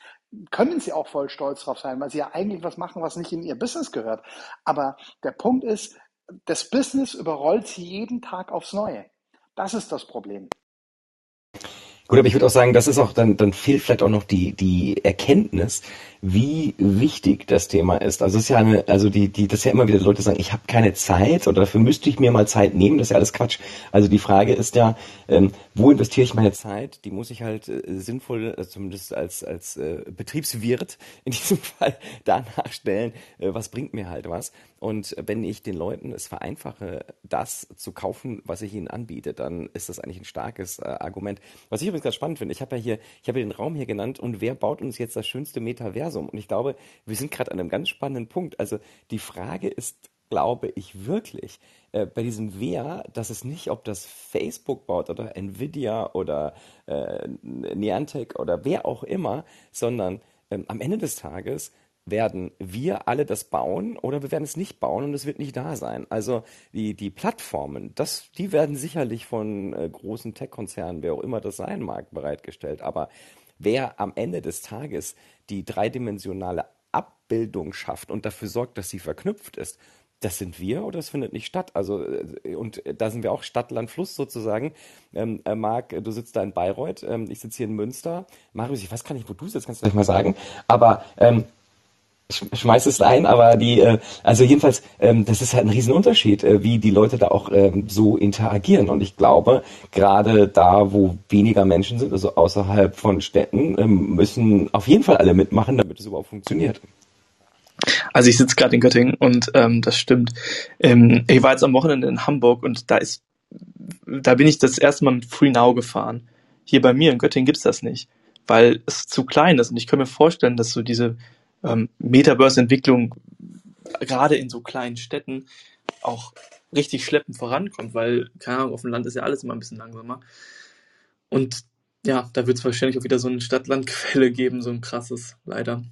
können sie auch voll stolz drauf sein, weil sie ja eigentlich was machen, was nicht in ihr Business gehört. Aber der Punkt ist, das Business überrollt sie jeden Tag aufs Neue. Das ist das Problem. Gut, aber ich würde auch sagen, das ist auch, dann, dann fehlt vielleicht auch noch die, die Erkenntnis, wie wichtig das Thema ist. Also es ist ja eine, also die, die, das ist ja immer wieder Leute sagen, ich habe keine Zeit oder dafür müsste ich mir mal Zeit nehmen, das ist ja alles Quatsch. Also die Frage ist ja, ähm, wo investiere ich meine Zeit? Die muss ich halt äh, sinnvoll, also zumindest als, als äh, Betriebswirt in diesem *laughs* Fall danach stellen, äh, was bringt mir halt was. Und wenn ich den Leuten es vereinfache, das zu kaufen, was ich ihnen anbiete, dann ist das eigentlich ein starkes äh, Argument. Was ich übrigens ganz spannend finde, ich habe ja hier, ich habe ja den Raum hier genannt und wer baut uns jetzt das schönste Metaversum? Und ich glaube, wir sind gerade an einem ganz spannenden Punkt. Also die Frage ist glaube ich wirklich äh, bei diesem Wer, dass es nicht, ob das Facebook baut oder Nvidia oder äh, Niantic oder wer auch immer, sondern ähm, am Ende des Tages werden wir alle das bauen oder wir werden es nicht bauen und es wird nicht da sein. Also die, die Plattformen, das, die werden sicherlich von äh, großen Tech-Konzernen, wer auch immer das sein mag, bereitgestellt. Aber wer am Ende des Tages die dreidimensionale Abbildung schafft und dafür sorgt, dass sie verknüpft ist, das sind wir oder das findet nicht statt. Also äh, und da sind wir auch Stadt, Land, Fluss sozusagen. Ähm, äh, Marc, du sitzt da in Bayreuth, ähm, ich sitze hier in Münster. Marius, ich weiß gar nicht, wo du sitzt, kannst du gleich mal sagen. Aber ähm, schmeiß es ein, aber die, äh, also jedenfalls, ähm, das ist halt ein Riesenunterschied, äh, wie die Leute da auch ähm, so interagieren. Und ich glaube, gerade da, wo weniger Menschen sind, also außerhalb von Städten, ähm, müssen auf jeden Fall alle mitmachen, damit es überhaupt funktioniert. Also ich sitze gerade in Göttingen und ähm, das stimmt. Ähm, ich war jetzt am Wochenende in Hamburg und da ist, da bin ich das erste Mal mit Free Now gefahren. Hier bei mir in Göttingen gibt's das nicht, weil es zu klein ist. Und ich kann mir vorstellen, dass so diese ähm, Metaverse-Entwicklung gerade in so kleinen Städten auch richtig schleppend vorankommt, weil, keine Ahnung, auf dem Land ist ja alles immer ein bisschen langsamer. Und ja, da wird es wahrscheinlich auch wieder so ein Stadt-Land-Gefälle *laughs* geben, so ein krasses, leider.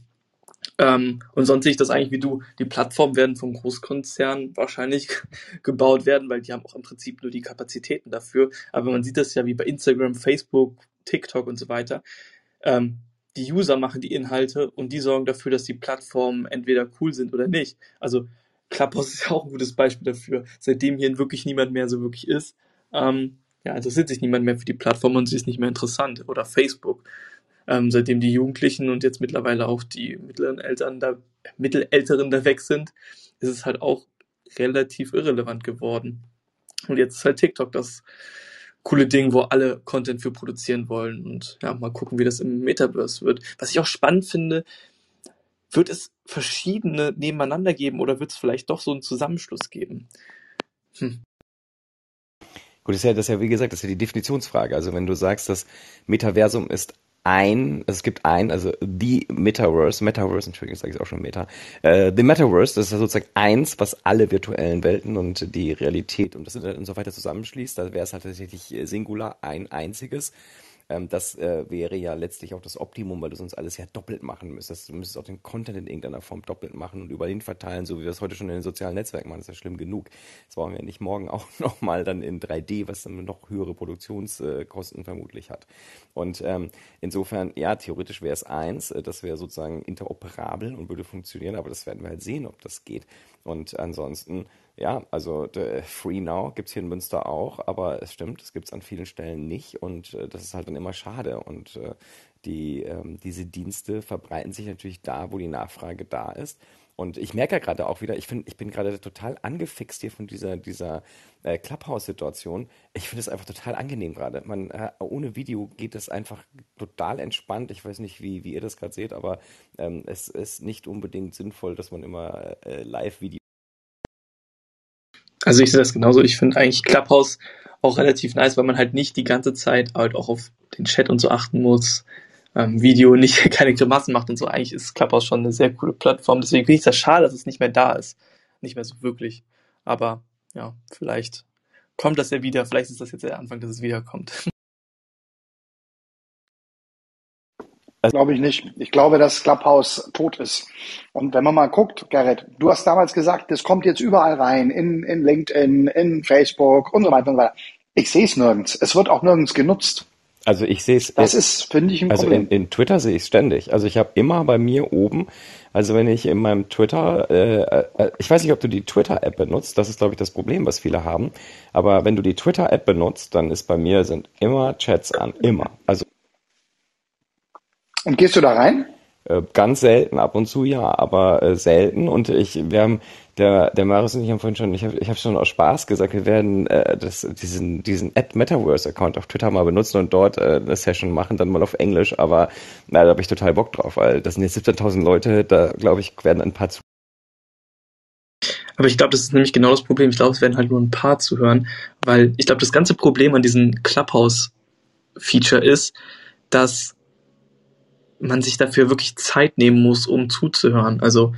Ähm, und sonst sehe ich das eigentlich wie du. Die Plattformen werden vom Großkonzern wahrscheinlich *laughs* gebaut werden, weil die haben auch im Prinzip nur die Kapazitäten dafür. Aber man sieht das ja wie bei Instagram, Facebook, TikTok und so weiter. Ähm, die User machen die Inhalte und die sorgen dafür, dass die Plattformen entweder cool sind oder nicht. Also Clubhouse ist *laughs* ja auch ein gutes Beispiel dafür. Seitdem hier wirklich niemand mehr so wirklich ist, ähm, ja, interessiert sich niemand mehr für die Plattform und sie ist nicht mehr interessant. Oder Facebook. Ähm, seitdem die Jugendlichen und jetzt mittlerweile auch die mittleren Eltern da, Mittelälteren da weg sind, ist es halt auch relativ irrelevant geworden. Und jetzt ist halt TikTok das coole Ding, wo alle Content für produzieren wollen und ja, mal gucken, wie das im Metaverse wird. Was ich auch spannend finde, wird es verschiedene nebeneinander geben oder wird es vielleicht doch so einen Zusammenschluss geben? Hm. Gut, das ist ja, das ist ja, wie gesagt, das ist ja die Definitionsfrage. Also wenn du sagst, das Metaversum ist ein, es gibt ein, also the Metaverse, Metaverse, Entschuldigung, sage ich auch schon Meta, äh, the Metaverse, das ist sozusagen eins, was alle virtuellen Welten und die Realität und das Internet und so weiter zusammenschließt, da wäre es halt tatsächlich Singular, ein einziges. Ähm, das äh, wäre ja letztlich auch das Optimum, weil du sonst alles ja doppelt machen müsstest. Du müsstest auch den Content in irgendeiner Form doppelt machen und über den verteilen, so wie wir es heute schon in den sozialen Netzwerken machen. Das ist ja schlimm genug. Das brauchen wir nicht morgen *laughs* auch nochmal dann in 3D, was dann noch höhere Produktionskosten vermutlich hat. Und ähm, insofern, ja, theoretisch wäre es eins, äh, das wäre sozusagen interoperabel und würde funktionieren, aber das werden wir halt sehen, ob das geht. Und ansonsten ja, also Free Now gibt's hier in Münster auch, aber es stimmt, es gibt's an vielen Stellen nicht und äh, das ist halt dann immer schade. Und äh, die, ähm, diese Dienste verbreiten sich natürlich da, wo die Nachfrage da ist. Und ich merke ja gerade auch wieder, ich finde, ich bin gerade total angefixt hier von dieser, dieser äh, Clubhouse-Situation. Ich finde es einfach total angenehm gerade. Äh, ohne Video geht es einfach total entspannt. Ich weiß nicht, wie, wie ihr das gerade seht, aber ähm, es ist nicht unbedingt sinnvoll, dass man immer äh, Live-Video also ich sehe das genauso. Ich finde eigentlich Clubhouse auch relativ nice, weil man halt nicht die ganze Zeit halt auch auf den Chat und so achten muss. Ähm, Video *laughs* nicht keine Grimassen macht und so. Eigentlich ist Clubhouse schon eine sehr coole Plattform. Deswegen finde ich das schade, dass es nicht mehr da ist. Nicht mehr so wirklich. Aber ja, vielleicht kommt das ja wieder. Vielleicht ist das jetzt der Anfang, dass es wiederkommt. *laughs* Also, glaube ich nicht. Ich glaube, dass Clubhouse tot ist. Und wenn man mal guckt, Gerrit, du hast damals gesagt, das kommt jetzt überall rein, in, in LinkedIn, in Facebook und so weiter und so weiter. Ich sehe es nirgends. Es wird auch nirgends genutzt. Also ich sehe es. Das ist, finde ich, ein also Problem. Also in, in Twitter sehe ich es ständig. Also ich habe immer bei mir oben, also wenn ich in meinem Twitter, äh, äh, ich weiß nicht, ob du die Twitter-App benutzt, das ist, glaube ich, das Problem, was viele haben. Aber wenn du die Twitter-App benutzt, dann ist bei mir sind immer Chats an. Immer. Also und gehst du da rein? Äh, ganz selten, ab und zu ja, aber äh, selten. Und ich, wir haben, der, der Marius und ich haben vorhin schon, ich habe ich hab schon aus Spaß gesagt, wir werden äh, das, diesen, diesen Ad Metaverse Account auf Twitter mal benutzen und dort äh, eine Session machen, dann mal auf Englisch. Aber na, da habe ich total Bock drauf, weil das sind jetzt 17.000 Leute, da glaube ich, werden ein paar zu. Aber ich glaube, das ist nämlich genau das Problem. Ich glaube, es werden halt nur ein paar zuhören, weil ich glaube, das ganze Problem an diesem Clubhouse-Feature ist, dass man sich dafür wirklich Zeit nehmen muss, um zuzuhören. Also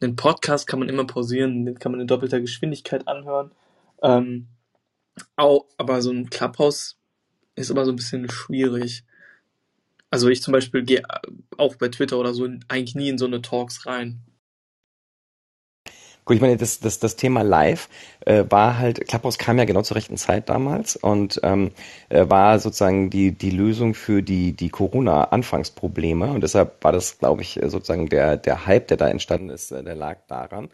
einen Podcast kann man immer pausieren, den kann man in doppelter Geschwindigkeit anhören. Ähm, auch, aber so ein Clubhouse ist immer so ein bisschen schwierig. Also ich zum Beispiel gehe auch bei Twitter oder so eigentlich nie in so eine Talks rein. Gut, ich meine, das, das, das Thema Live äh, war halt, Clubhouse kam ja genau zur rechten Zeit damals und ähm, äh, war sozusagen die, die Lösung für die, die Corona-Anfangsprobleme und deshalb war das, glaube ich, sozusagen der, der Hype, der da entstanden ist, äh, der lag daran.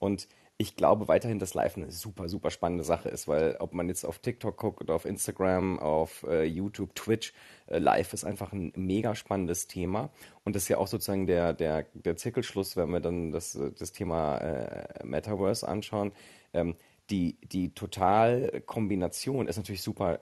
Und ich glaube weiterhin, dass Live eine super, super spannende Sache ist, weil ob man jetzt auf TikTok guckt oder auf Instagram, auf äh, YouTube, Twitch, äh, Live ist einfach ein mega spannendes Thema. Und das ist ja auch sozusagen der, der, der Zirkelschluss, wenn wir dann das, das Thema äh, Metaverse anschauen. Ähm, die, die Totalkombination ist natürlich super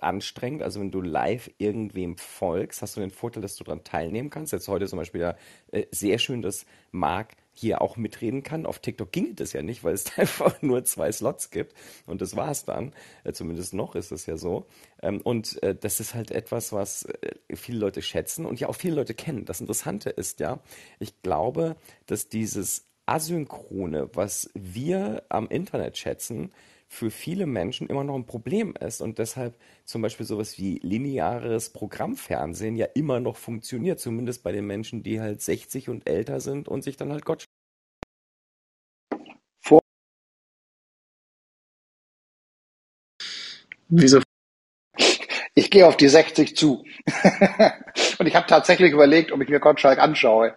anstrengend. Also wenn du live irgendwem folgst, hast du den Vorteil, dass du daran teilnehmen kannst. Jetzt heute zum Beispiel ja äh, sehr schön, dass Marc hier auch mitreden kann. Auf TikTok ginge das ja nicht, weil es *laughs* einfach nur zwei Slots gibt und das war's dann. Äh, zumindest noch ist es ja so. Ähm, und äh, das ist halt etwas, was viele Leute schätzen und ja auch viele Leute kennen. Das Interessante ist ja, ich glaube, dass dieses Asynchrone, was wir am Internet schätzen, für viele Menschen immer noch ein Problem ist und deshalb zum Beispiel sowas wie lineares Programmfernsehen ja immer noch funktioniert, zumindest bei den Menschen, die halt 60 und älter sind und sich dann halt Gott vor Wieso? Ich gehe auf die 60 zu. *laughs* und ich habe tatsächlich überlegt, ob ich mir Gottschalk anschaue.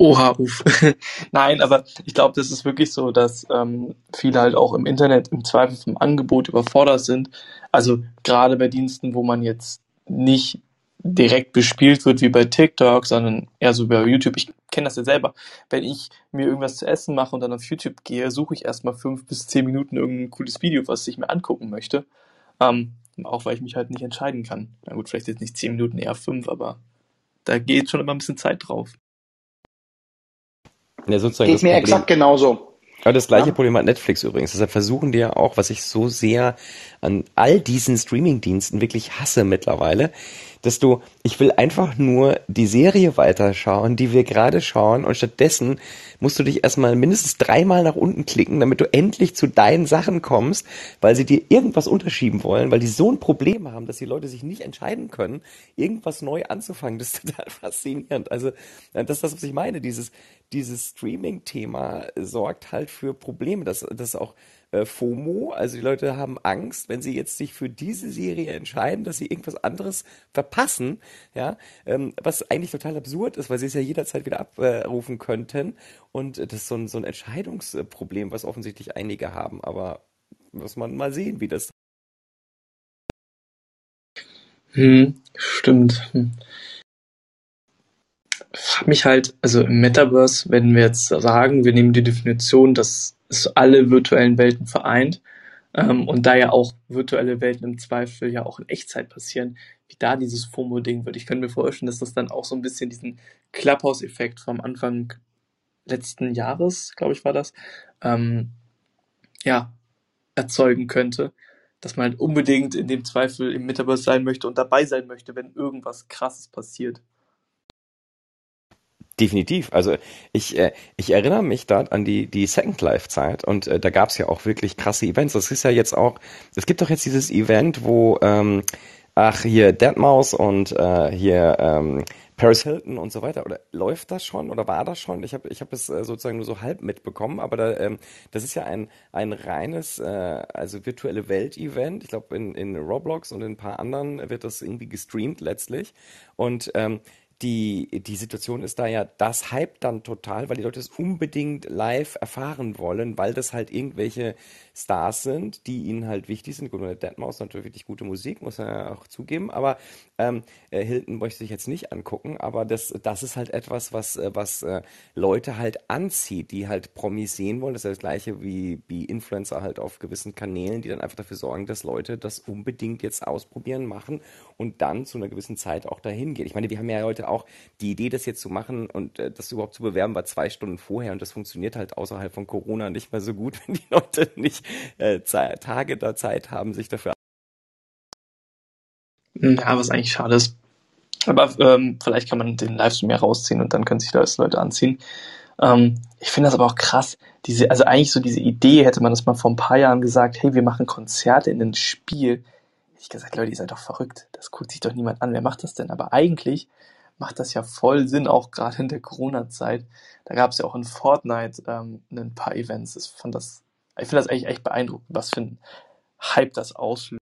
Oha, uff. *laughs* Nein, aber ich glaube, das ist wirklich so, dass ähm, viele halt auch im Internet im Zweifel vom Angebot überfordert sind. Also gerade bei Diensten, wo man jetzt nicht direkt bespielt wird wie bei TikTok, sondern eher so bei YouTube. Ich kenne das ja selber. Wenn ich mir irgendwas zu essen mache und dann auf YouTube gehe, suche ich erstmal fünf bis zehn Minuten irgendein cooles Video, was ich mir angucken möchte. Ähm, auch weil ich mich halt nicht entscheiden kann. Na gut, vielleicht jetzt nicht zehn Minuten, eher fünf, aber da geht schon immer ein bisschen Zeit drauf. Ja, sozusagen Geht mir Problem. exakt genauso. Aber das gleiche ja. Problem hat Netflix übrigens. Deshalb versuchen die ja auch, was ich so sehr an all diesen Streaming-Diensten wirklich hasse mittlerweile, dass du, ich will einfach nur die Serie weiterschauen, die wir gerade schauen und stattdessen musst du dich erstmal mindestens dreimal nach unten klicken, damit du endlich zu deinen Sachen kommst, weil sie dir irgendwas unterschieben wollen, weil die so ein Problem haben, dass die Leute sich nicht entscheiden können, irgendwas neu anzufangen. Das ist total *laughs* faszinierend. Also das ist das, was ich meine. Dieses, dieses Streaming-Thema sorgt halt für Probleme, dass, dass auch äh, FOMO. Also die Leute haben Angst, wenn sie jetzt sich für diese Serie entscheiden, dass sie irgendwas anderes verpassen, ja, ähm, was eigentlich total absurd ist, weil sie es ja jederzeit wieder abrufen könnten. Und das ist so ein, so ein Entscheidungsproblem, was offensichtlich einige haben. Aber muss man mal sehen, wie das. Hm, stimmt. Hm. Frag mich halt, also im Metaverse, wenn wir jetzt sagen, wir nehmen die Definition, dass es alle virtuellen Welten vereint. Ähm, und da ja auch virtuelle Welten im Zweifel ja auch in Echtzeit passieren, wie da dieses FOMO-Ding wird. Ich könnte mir vorstellen, dass das dann auch so ein bisschen diesen Clubhouse-Effekt vom Anfang letzten Jahres, glaube ich, war das, ähm, ja, erzeugen könnte. Dass man halt unbedingt in dem Zweifel im Metaverse sein möchte und dabei sein möchte, wenn irgendwas krasses passiert. Definitiv. Also ich, äh, ich erinnere mich da an die, die Second Life-Zeit und äh, da gab es ja auch wirklich krasse Events. Das ist ja jetzt auch, es gibt doch jetzt dieses Event, wo, ähm, ach, hier Deadmaus und äh, hier ähm, Paris Hilton und so weiter. Oder läuft das schon oder war das schon? Ich habe ich hab es äh, sozusagen nur so halb mitbekommen, aber da, ähm, das ist ja ein, ein reines, äh, also virtuelle Welt-Event. Ich glaube, in, in Roblox und in ein paar anderen wird das irgendwie gestreamt letztlich. Und ähm, die, die Situation ist da ja, das hype dann total, weil die Leute es unbedingt live erfahren wollen, weil das halt irgendwelche Stars sind, die ihnen halt wichtig sind. Gut, Deadmaus natürlich wirklich gute Musik, muss man ja auch zugeben, aber ähm, äh, Hilton möchte ich jetzt nicht angucken, aber das, das ist halt etwas, was, äh, was äh, Leute halt anzieht, die halt Promis sehen wollen. Das ist das gleiche wie, wie Influencer halt auf gewissen Kanälen, die dann einfach dafür sorgen, dass Leute das unbedingt jetzt ausprobieren, machen und dann zu einer gewissen Zeit auch dahin gehen. Ich meine, wir haben ja heute auch die Idee, das jetzt zu machen und äh, das überhaupt zu bewerben, war zwei Stunden vorher und das funktioniert halt außerhalb von Corona nicht mehr so gut, *laughs* wenn die Leute nicht Tage der Zeit haben, sich dafür. Ja, was eigentlich schade ist. Aber ähm, vielleicht kann man den Livestream ja rausziehen und dann können sich das Leute anziehen. Ähm, Ich finde das aber auch krass. Diese, also eigentlich so diese Idee, hätte man das mal vor ein paar Jahren gesagt, hey, wir machen Konzerte in ein Spiel. Hätte ich gesagt, Leute, ihr seid doch verrückt. Das guckt sich doch niemand an. Wer macht das denn? Aber eigentlich macht das ja voll Sinn, auch gerade in der Corona-Zeit. Da gab es ja auch in Fortnite ähm, ein paar Events. Ich das, ich finde das eigentlich echt beeindruckend, was für ein Hype das auslöst.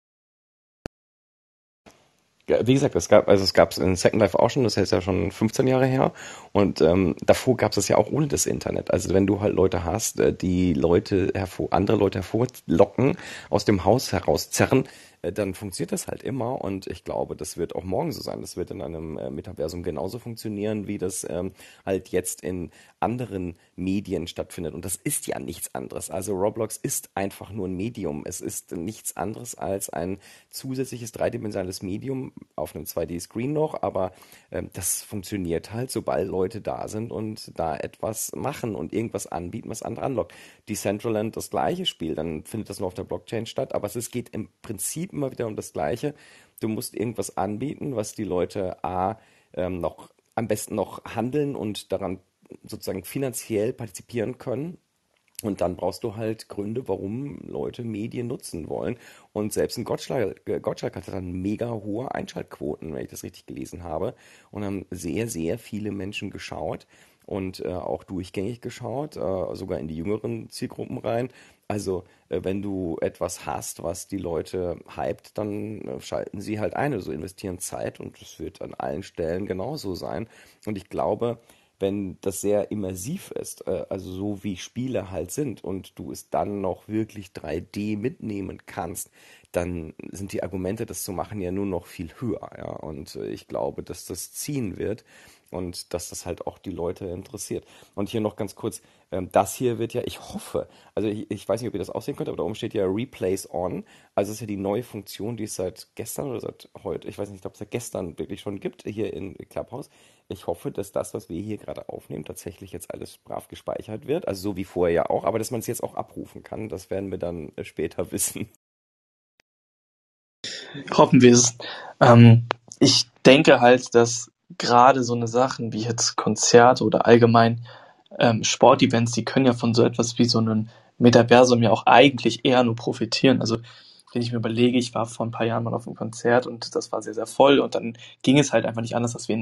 Wie gesagt, es gab, also es gab es in Second Life auch schon, das heißt ja schon 15 Jahre her. Und ähm, davor gab es das ja auch ohne das Internet. Also wenn du halt Leute hast, äh, die Leute hervor, andere Leute hervorlocken, aus dem Haus herauszerren, dann funktioniert das halt immer und ich glaube, das wird auch morgen so sein. Das wird in einem äh, Metaversum genauso funktionieren, wie das ähm, halt jetzt in anderen Medien stattfindet. Und das ist ja nichts anderes. Also Roblox ist einfach nur ein Medium. Es ist nichts anderes als ein zusätzliches dreidimensionales Medium auf einem 2D-Screen noch, aber ähm, das funktioniert halt, sobald Leute da sind und da etwas machen und irgendwas anbieten, was andere anlockt. Decentraland das gleiche Spiel, dann findet das nur auf der Blockchain statt, aber es geht im Prinzip immer wieder um das Gleiche. Du musst irgendwas anbieten, was die Leute A, ähm, noch am besten noch handeln und daran sozusagen finanziell partizipieren können. Und dann brauchst du halt Gründe, warum Leute Medien nutzen wollen. Und selbst ein Gottschalk, Gottschalk hatte dann mega hohe Einschaltquoten, wenn ich das richtig gelesen habe. Und haben sehr, sehr viele Menschen geschaut und äh, auch durchgängig geschaut, äh, sogar in die jüngeren Zielgruppen rein. Also äh, wenn du etwas hast, was die Leute hypt, dann äh, schalten sie halt ein, also investieren Zeit und das wird an allen Stellen genauso sein. Und ich glaube, wenn das sehr immersiv ist, äh, also so wie Spiele halt sind und du es dann noch wirklich 3D mitnehmen kannst, dann sind die Argumente, das zu machen, ja nur noch viel höher. Ja? Und ich glaube, dass das ziehen wird und dass das halt auch die Leute interessiert. Und hier noch ganz kurz, ähm, das hier wird ja, ich hoffe, also ich, ich, weiß nicht, ob ihr das aussehen könnt, aber da oben steht ja Replace On. Also es ist ja die neue Funktion, die es seit gestern oder seit heute, ich weiß nicht, ob es seit gestern wirklich schon gibt, hier in Clubhouse. Ich hoffe, dass das, was wir hier gerade aufnehmen, tatsächlich jetzt alles brav gespeichert wird. Also so wie vorher ja auch, aber dass man es jetzt auch abrufen kann, das werden wir dann äh, später *laughs* wissen. Hoffen wir es. Ähm, ich denke halt, dass gerade so eine Sachen wie jetzt Konzerte oder allgemein ähm, Sportevents, die können ja von so etwas wie so einem Metaversum ja auch eigentlich eher nur profitieren. Also wenn ich mir überlege, ich war vor ein paar Jahren mal auf einem Konzert und das war sehr, sehr voll und dann ging es halt einfach nicht anders, dass wir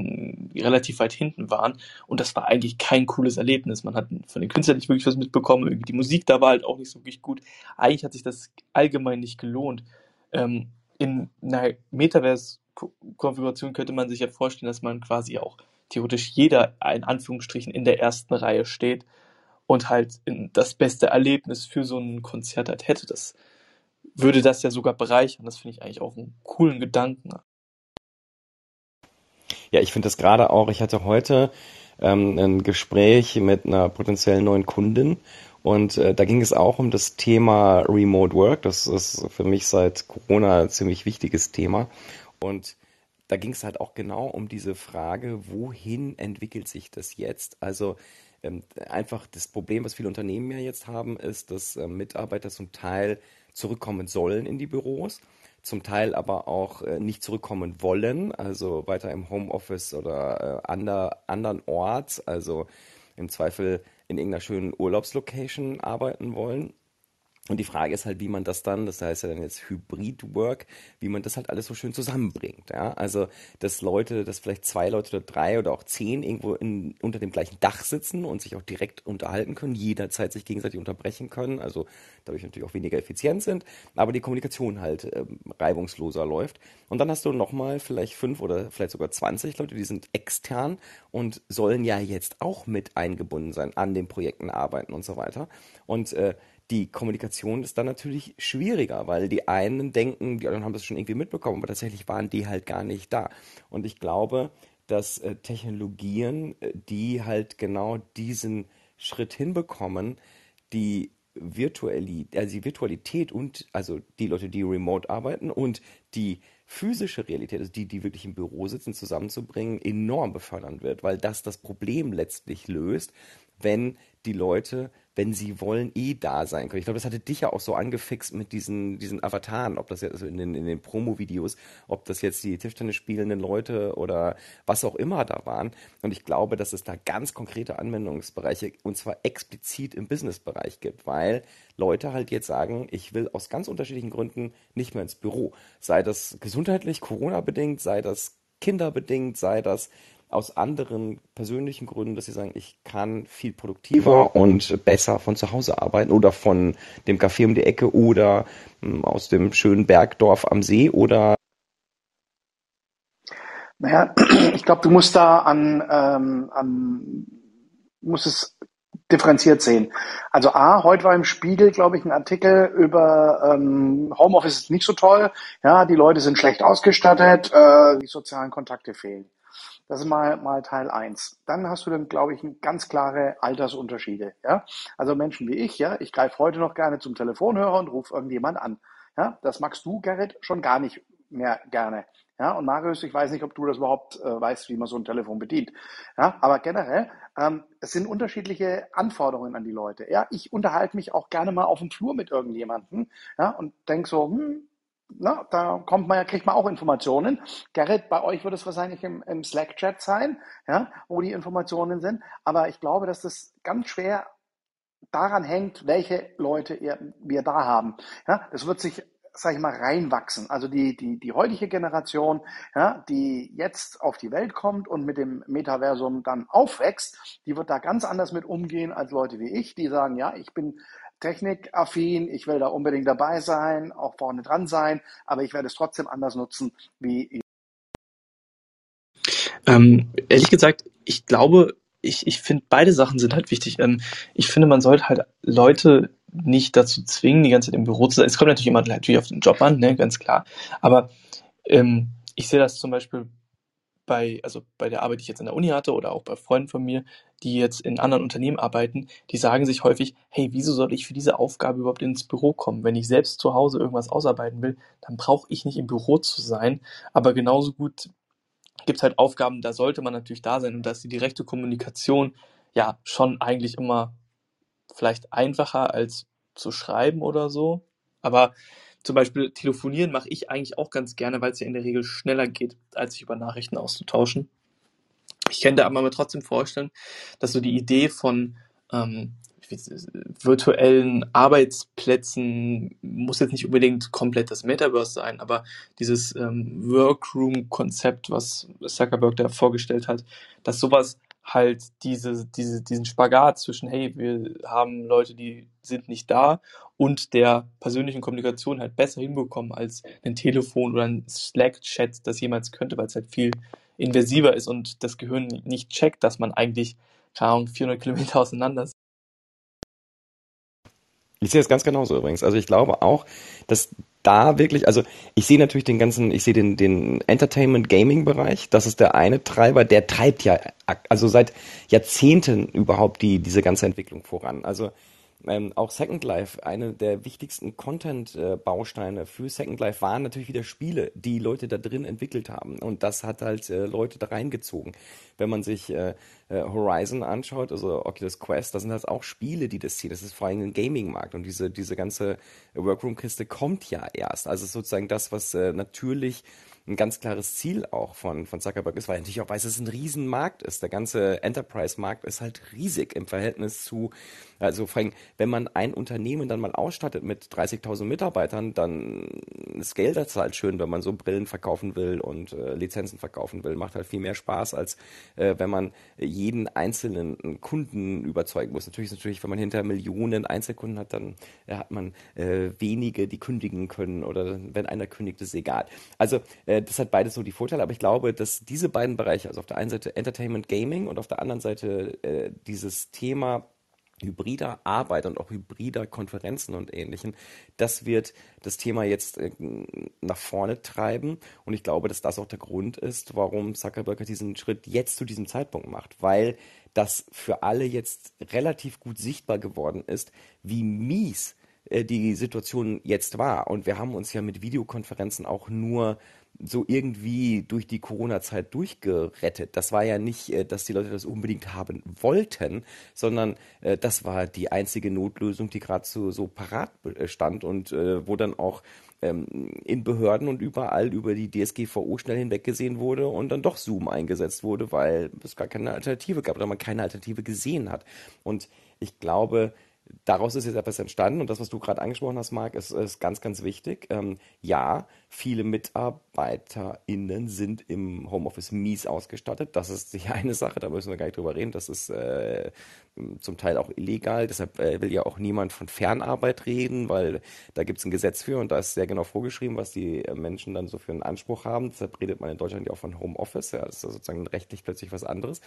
relativ weit hinten waren und das war eigentlich kein cooles Erlebnis. Man hat von den Künstlern nicht wirklich was mitbekommen, irgendwie die Musik da war halt auch nicht so wirklich gut. Eigentlich hat sich das allgemein nicht gelohnt. Ähm, in einer Metaverse Konfiguration könnte man sich ja vorstellen, dass man quasi auch theoretisch jeder in Anführungsstrichen in der ersten Reihe steht und halt das beste Erlebnis für so ein Konzert halt hätte. Das würde das ja sogar bereichern. Das finde ich eigentlich auch einen coolen Gedanken. Ja, ich finde das gerade auch. Ich hatte heute ähm, ein Gespräch mit einer potenziellen neuen Kundin und äh, da ging es auch um das Thema Remote Work. Das ist für mich seit Corona ein ziemlich wichtiges Thema. Und da ging es halt auch genau um diese Frage, wohin entwickelt sich das jetzt? Also ähm, einfach das Problem, was viele Unternehmen ja jetzt haben, ist, dass äh, Mitarbeiter zum Teil zurückkommen sollen in die Büros, zum Teil aber auch äh, nicht zurückkommen wollen, also weiter im Homeoffice oder äh, ander, anderen Ort, also im Zweifel in irgendeiner schönen Urlaubslocation arbeiten wollen. Und die Frage ist halt, wie man das dann, das heißt ja dann jetzt Hybrid Work, wie man das halt alles so schön zusammenbringt. Ja? Also, dass Leute, dass vielleicht zwei Leute oder drei oder auch zehn irgendwo in, unter dem gleichen Dach sitzen und sich auch direkt unterhalten können, jederzeit sich gegenseitig unterbrechen können, also dadurch natürlich auch weniger effizient sind, aber die Kommunikation halt äh, reibungsloser läuft. Und dann hast du nochmal vielleicht fünf oder vielleicht sogar zwanzig Leute, die sind extern und sollen ja jetzt auch mit eingebunden sein, an den Projekten arbeiten und so weiter. Und äh, die Kommunikation ist dann natürlich schwieriger, weil die einen denken, die anderen haben das schon irgendwie mitbekommen, aber tatsächlich waren die halt gar nicht da. Und ich glaube, dass äh, Technologien, äh, die halt genau diesen Schritt hinbekommen, die Virtualität, also die Virtualität und also die Leute, die remote arbeiten und die physische Realität, also die, die wirklich im Büro sitzen, zusammenzubringen, enorm befördern wird, weil das das Problem letztlich löst, wenn die Leute wenn sie wollen, eh da sein können. Ich glaube, das hatte dich ja auch so angefixt mit diesen, diesen Avataren, ob das jetzt also in den, in den Promo-Videos, ob das jetzt die Tischtennis spielenden Leute oder was auch immer da waren. Und ich glaube, dass es da ganz konkrete Anwendungsbereiche und zwar explizit im Business-Bereich gibt, weil Leute halt jetzt sagen, ich will aus ganz unterschiedlichen Gründen nicht mehr ins Büro. Sei das gesundheitlich, Corona-bedingt, sei das kinderbedingt, sei das aus anderen persönlichen Gründen, dass sie sagen, ich kann viel produktiver und besser von zu Hause arbeiten oder von dem Café um die Ecke oder hm, aus dem schönen Bergdorf am See oder naja, *clears throat* ich glaube, du musst da an, ähm, an musst es differenziert sehen. Also A, heute war im Spiegel, glaube ich, ein Artikel über ähm, Homeoffice ist nicht so toll. Ja, die Leute sind schlecht ausgestattet, äh, die sozialen Kontakte fehlen. Das ist mal, mal Teil eins. Dann hast du dann, glaube ich, ganz klare Altersunterschiede. Ja? Also Menschen wie ich, ja, ich greife heute noch gerne zum Telefonhörer und rufe irgendjemand an. Ja? Das magst du, Gerrit, schon gar nicht mehr gerne. Ja, und Marius, ich weiß nicht, ob du das überhaupt äh, weißt, wie man so ein Telefon bedient. Ja, aber generell, ähm, es sind unterschiedliche Anforderungen an die Leute. Ja, ich unterhalte mich auch gerne mal auf dem Flur mit irgendjemandem, ja, und denk so, hm, na, da kommt man ja, kriegt man auch Informationen. Gerrit, bei euch wird es wahrscheinlich im, im Slack-Chat sein, ja, wo die Informationen sind. Aber ich glaube, dass das ganz schwer daran hängt, welche Leute ihr, wir da haben. Ja, das wird sich, sag ich mal, reinwachsen. Also die, die, die heutige Generation, ja, die jetzt auf die Welt kommt und mit dem Metaversum dann aufwächst, die wird da ganz anders mit umgehen als Leute wie ich, die sagen, ja, ich bin technikaffin, ich will da unbedingt dabei sein, auch vorne dran sein, aber ich werde es trotzdem anders nutzen wie. Ähm, ehrlich gesagt, ich glaube, ich, ich finde, beide Sachen sind halt wichtig. Ähm, ich finde, man sollte halt Leute nicht dazu zwingen, die ganze Zeit im Büro zu sein. Es kommt natürlich immer natürlich auf den Job an, ne, ganz klar. Aber ähm, ich sehe das zum Beispiel bei, also bei der Arbeit, die ich jetzt in der Uni hatte oder auch bei Freunden von mir, die jetzt in anderen Unternehmen arbeiten, die sagen sich häufig, hey, wieso soll ich für diese Aufgabe überhaupt ins Büro kommen? Wenn ich selbst zu Hause irgendwas ausarbeiten will, dann brauche ich nicht im Büro zu sein. Aber genauso gut gibt es halt Aufgaben, da sollte man natürlich da sein und da ist die direkte Kommunikation ja schon eigentlich immer vielleicht einfacher als zu schreiben oder so. Aber zum Beispiel telefonieren mache ich eigentlich auch ganz gerne, weil es ja in der Regel schneller geht, als sich über Nachrichten auszutauschen. Ich könnte aber mir trotzdem vorstellen, dass so die Idee von ähm, virtuellen Arbeitsplätzen muss jetzt nicht unbedingt komplett das Metaverse sein, aber dieses ähm, Workroom-Konzept, was Zuckerberg da vorgestellt hat, dass sowas halt diese, diese, diesen Spagat zwischen, hey, wir haben Leute, die sind nicht da und der persönlichen Kommunikation halt besser hinbekommen als ein Telefon oder ein Slack-Chat das jemals könnte, weil es halt viel invasiver ist und das Gehirn nicht checkt, dass man eigentlich, keine Ahnung, 400 Kilometer *laughs* auseinander ist. Ich sehe das ganz genauso übrigens. Also ich glaube auch, dass da wirklich, also ich sehe natürlich den ganzen, ich sehe den, den Entertainment-Gaming-Bereich, das ist der eine Treiber, der treibt ja also seit Jahrzehnten überhaupt die, diese ganze Entwicklung voran. Also ähm, auch Second Life, eine der wichtigsten Content-Bausteine für Second Life waren natürlich wieder Spiele, die Leute da drin entwickelt haben. Und das hat halt äh, Leute da reingezogen. Wenn man sich äh, äh, Horizon anschaut, also Oculus Quest, da sind das auch Spiele, die das ziehen. Das ist vor allem ein Gaming-Markt. Und diese, diese ganze Workroom-Kiste kommt ja erst. Also sozusagen das, was äh, natürlich ein ganz klares Ziel auch von, von Zuckerberg ist, weil er natürlich auch weiß, dass es ein Riesenmarkt ist. Der ganze Enterprise-Markt ist halt riesig im Verhältnis zu, also vor allem, wenn man ein Unternehmen dann mal ausstattet mit 30.000 Mitarbeitern, dann scale das halt schön, wenn man so Brillen verkaufen will und äh, Lizenzen verkaufen will. Macht halt viel mehr Spaß, als äh, wenn man jeden einzelnen Kunden überzeugen muss. Natürlich ist natürlich, wenn man hinter Millionen Einzelkunden hat, dann äh, hat man äh, wenige, die kündigen können oder wenn einer kündigt, ist egal. Also äh, das hat beides so die Vorteile, aber ich glaube, dass diese beiden Bereiche, also auf der einen Seite Entertainment Gaming und auf der anderen Seite äh, dieses Thema hybrider Arbeit und auch hybrider Konferenzen und ähnlichen, das wird das Thema jetzt äh, nach vorne treiben. Und ich glaube, dass das auch der Grund ist, warum Zuckerberg diesen Schritt jetzt zu diesem Zeitpunkt macht, weil das für alle jetzt relativ gut sichtbar geworden ist, wie mies äh, die Situation jetzt war. Und wir haben uns ja mit Videokonferenzen auch nur so irgendwie durch die Corona-Zeit durchgerettet. Das war ja nicht, äh, dass die Leute das unbedingt haben wollten, sondern äh, das war die einzige Notlösung, die gerade so, so parat stand und äh, wo dann auch ähm, in Behörden und überall über die DSGVO schnell hinweggesehen wurde und dann doch Zoom eingesetzt wurde, weil es gar keine Alternative gab oder man keine Alternative gesehen hat. Und ich glaube, daraus ist jetzt etwas entstanden und das, was du gerade angesprochen hast, Marc, ist, ist ganz, ganz wichtig. Ähm, ja, viele MitarbeiterInnen sind im Homeoffice mies ausgestattet. Das ist die *laughs* eine Sache, da müssen wir gar nicht drüber reden. Das ist äh, zum Teil auch illegal. Deshalb äh, will ja auch niemand von Fernarbeit reden, weil da gibt es ein Gesetz für und da ist sehr genau vorgeschrieben, was die Menschen dann so für einen Anspruch haben. Deshalb redet man in Deutschland ja auch von Homeoffice. Ja, das ist sozusagen rechtlich plötzlich was anderes.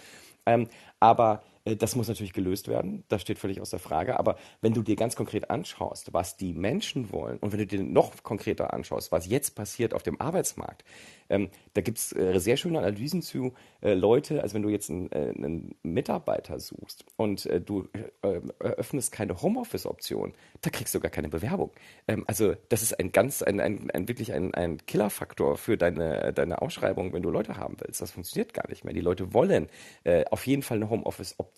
Ähm, aber äh, das muss natürlich gelöst werden. Das steht völlig außer Frage. Aber wenn du dir ganz konkret anschaust, was die Menschen wollen und wenn du dir noch konkreter anschaust, was jetzt passiert auf dem Arbeitsmarkt, ähm, da gibt es äh, sehr schöne Analysen zu äh, Leute, also wenn du jetzt einen, äh, einen Mitarbeiter suchst und äh, du äh, eröffnest keine Homeoffice-Option, da kriegst du gar keine Bewerbung. Ähm, also das ist ein ganz, ein, ein, ein wirklich ein, ein Killerfaktor für deine, deine Ausschreibung, wenn du Leute haben willst. Das funktioniert gar nicht mehr. Die Leute wollen äh, auf jeden Fall eine Homeoffice-Option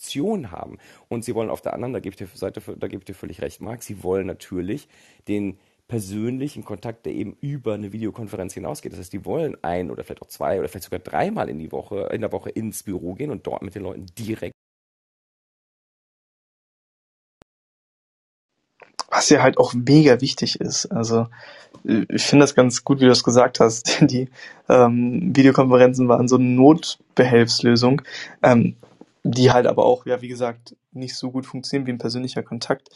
haben und sie wollen auf der anderen, da gebe ich dir, Seite, da gebe ich dir völlig recht, Marc, sie wollen natürlich den persönlichen Kontakt, der eben über eine Videokonferenz hinausgeht. Das heißt, die wollen ein oder vielleicht auch zwei oder vielleicht sogar dreimal in die Woche, in der Woche ins Büro gehen und dort mit den Leuten direkt was ja halt auch mega wichtig ist. Also ich finde das ganz gut, wie du es gesagt hast. *laughs* Die ähm, Videokonferenzen waren so eine Notbehelfslösung, ähm, die halt aber auch, ja, wie gesagt, nicht so gut funktionieren wie ein persönlicher Kontakt.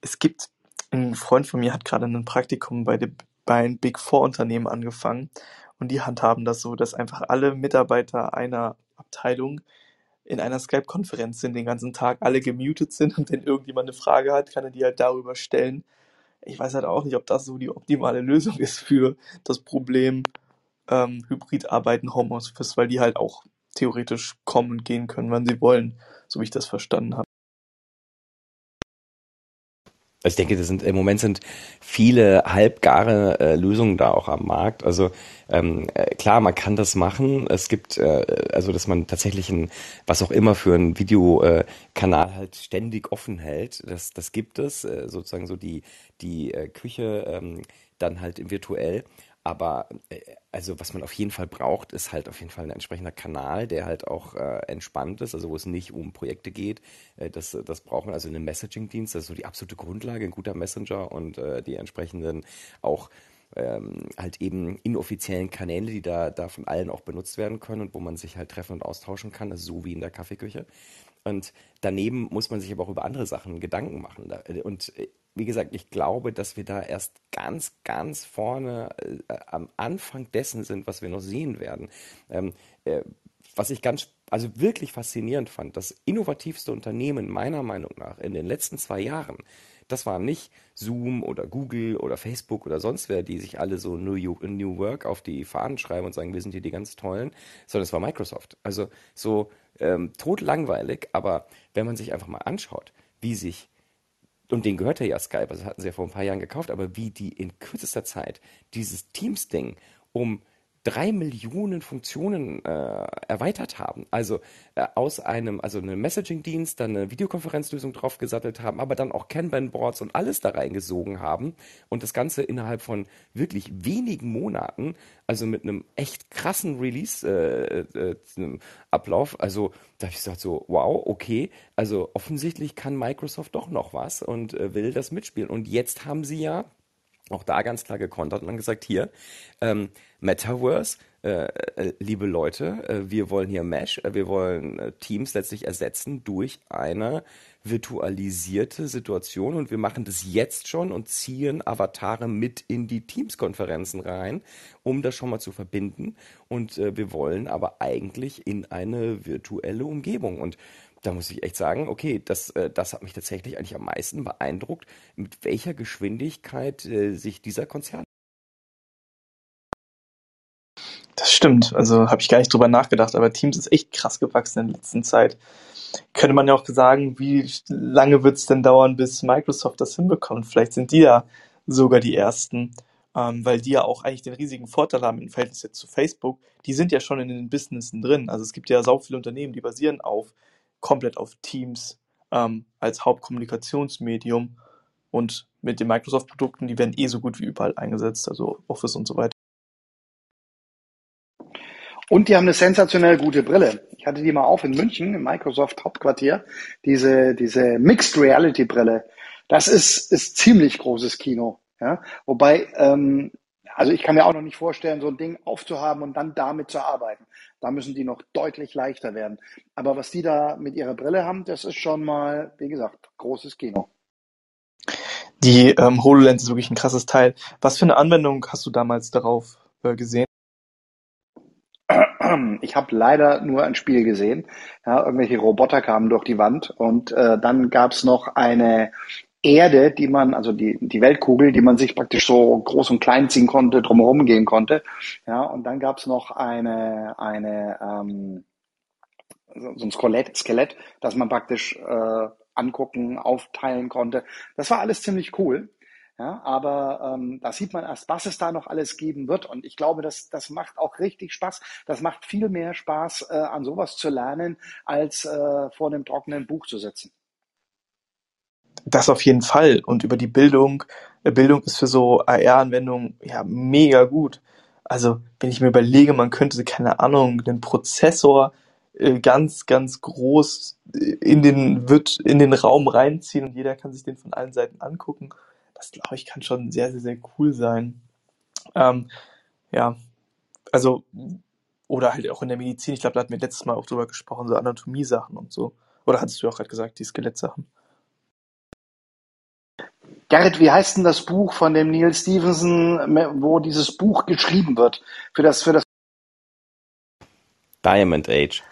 Es gibt ein Freund von mir hat gerade ein Praktikum bei, de, bei einem Big Four Unternehmen angefangen und die handhaben das so, dass einfach alle Mitarbeiter einer Abteilung in einer Skype-Konferenz sind den ganzen Tag, alle gemutet sind und wenn irgendjemand eine Frage hat, kann er die halt darüber stellen. Ich weiß halt auch nicht, ob das so die optimale Lösung *laughs* ist für das Problem ähm, Hybrid-Arbeiten, Homeoffice, weil die halt auch theoretisch kommen und gehen können, wann sie wollen, so wie ich das verstanden habe. Also ich denke, sind im Moment sind viele halbgare äh, Lösungen da auch am Markt. Also ähm, äh, klar, man kann das machen. Es gibt äh, also, dass man tatsächlich ein was auch immer für einen Videokanal halt ständig offen hält. Das das gibt es äh, sozusagen so die die äh, Küche ähm, dann halt virtuell. Aber äh, also was man auf jeden Fall braucht, ist halt auf jeden Fall ein entsprechender Kanal, der halt auch äh, entspannt ist, also wo es nicht um Projekte geht. Äh, das, das brauchen also einen Messaging-Dienst, das ist so die absolute Grundlage, ein guter Messenger und äh, die entsprechenden auch ähm, halt eben inoffiziellen Kanäle, die da, da von allen auch benutzt werden können und wo man sich halt treffen und austauschen kann, also so wie in der Kaffeeküche. Und daneben muss man sich aber auch über andere Sachen Gedanken machen. Und äh, wie gesagt, ich glaube, dass wir da erst ganz, ganz vorne äh, am Anfang dessen sind, was wir noch sehen werden. Ähm, äh, was ich ganz, also wirklich faszinierend fand, das innovativste Unternehmen meiner Meinung nach in den letzten zwei Jahren, das war nicht Zoom oder Google oder Facebook oder sonst wer, die sich alle so New, New Work auf die Fahnen schreiben und sagen, wir sind hier die ganz tollen, sondern es war Microsoft. Also so ähm, totlangweilig, aber wenn man sich einfach mal anschaut, wie sich und den gehörte ja Skype, also hatten sie ja vor ein paar Jahren gekauft, aber wie die in kürzester Zeit dieses Teams-Ding um drei Millionen Funktionen äh, erweitert haben. Also äh, aus einem, also einem Messaging-Dienst, dann eine Videokonferenzlösung draufgesattelt haben, aber dann auch Kanban-Boards und alles da reingesogen haben und das Ganze innerhalb von wirklich wenigen Monaten, also mit einem echt krassen Release-Ablauf. Äh, äh, also da habe ich gesagt so, wow, okay, also offensichtlich kann Microsoft doch noch was und äh, will das mitspielen. Und jetzt haben sie ja auch da ganz klar gekontert und dann gesagt, hier, ähm, Metaverse, äh, äh, liebe Leute, äh, wir wollen hier Mesh, äh, wir wollen äh, Teams letztlich ersetzen durch eine virtualisierte Situation und wir machen das jetzt schon und ziehen Avatare mit in die Teams-Konferenzen rein, um das schon mal zu verbinden. Und äh, wir wollen aber eigentlich in eine virtuelle Umgebung. Und da muss ich echt sagen, okay, das, äh, das hat mich tatsächlich eigentlich am meisten beeindruckt, mit welcher Geschwindigkeit äh, sich dieser Konzern. Das stimmt, also habe ich gar nicht drüber nachgedacht, aber Teams ist echt krass gewachsen in der letzten Zeit. Könnte man ja auch sagen, wie lange wird es denn dauern, bis Microsoft das hinbekommt? Vielleicht sind die ja sogar die Ersten. ähm, weil die ja auch eigentlich den riesigen Vorteil haben im Verhältnis jetzt zu Facebook. Die sind ja schon in den Businessen drin. Also es gibt ja sau viele Unternehmen, die basieren auf komplett auf Teams ähm, als Hauptkommunikationsmedium und mit den Microsoft-Produkten, die werden eh so gut wie überall eingesetzt, also Office und so weiter. Und die haben eine sensationell gute Brille. Ich hatte die mal auf in München, im Microsoft Hauptquartier. Diese, diese Mixed Reality Brille. Das ist, ist ziemlich großes Kino. Ja? Wobei, ähm, also ich kann mir auch noch nicht vorstellen, so ein Ding aufzuhaben und dann damit zu arbeiten. Da müssen die noch deutlich leichter werden. Aber was die da mit ihrer Brille haben, das ist schon mal, wie gesagt, großes Kino. Die ähm, HoloLens ist wirklich ein krasses Teil. Was für eine Anwendung hast du damals darauf äh, gesehen? Ich habe leider nur ein Spiel gesehen. Ja, irgendwelche Roboter kamen durch die Wand und äh, dann gab es noch eine Erde, die man, also die, die Weltkugel, die man sich praktisch so groß und klein ziehen konnte, drumherum gehen konnte. Ja, und dann gab es noch eine, eine ähm, so ein Skelett, Skelett, das man praktisch äh, angucken, aufteilen konnte. Das war alles ziemlich cool. Ja, aber ähm, da sieht man erst, was es da noch alles geben wird. Und ich glaube, das, das macht auch richtig Spaß. Das macht viel mehr Spaß, äh, an sowas zu lernen, als äh, vor einem trockenen Buch zu sitzen. Das auf jeden Fall. Und über die Bildung, äh, Bildung ist für so AR-Anwendungen ja mega gut. Also, wenn ich mir überlege, man könnte, keine Ahnung, den Prozessor äh, ganz, ganz groß in den, wird in den Raum reinziehen und jeder kann sich den von allen Seiten angucken das glaube ich kann schon sehr, sehr, sehr cool sein. Ähm, ja, also, oder halt auch in der Medizin, ich glaube, da hatten wir letztes Mal auch drüber gesprochen, so Anatomie-Sachen und so. Oder hattest du auch gerade gesagt, die Skelettsachen? Gerrit, wie heißt denn das Buch von dem Neil Stevenson, wo dieses Buch geschrieben wird? Für das, für das Diamond Age.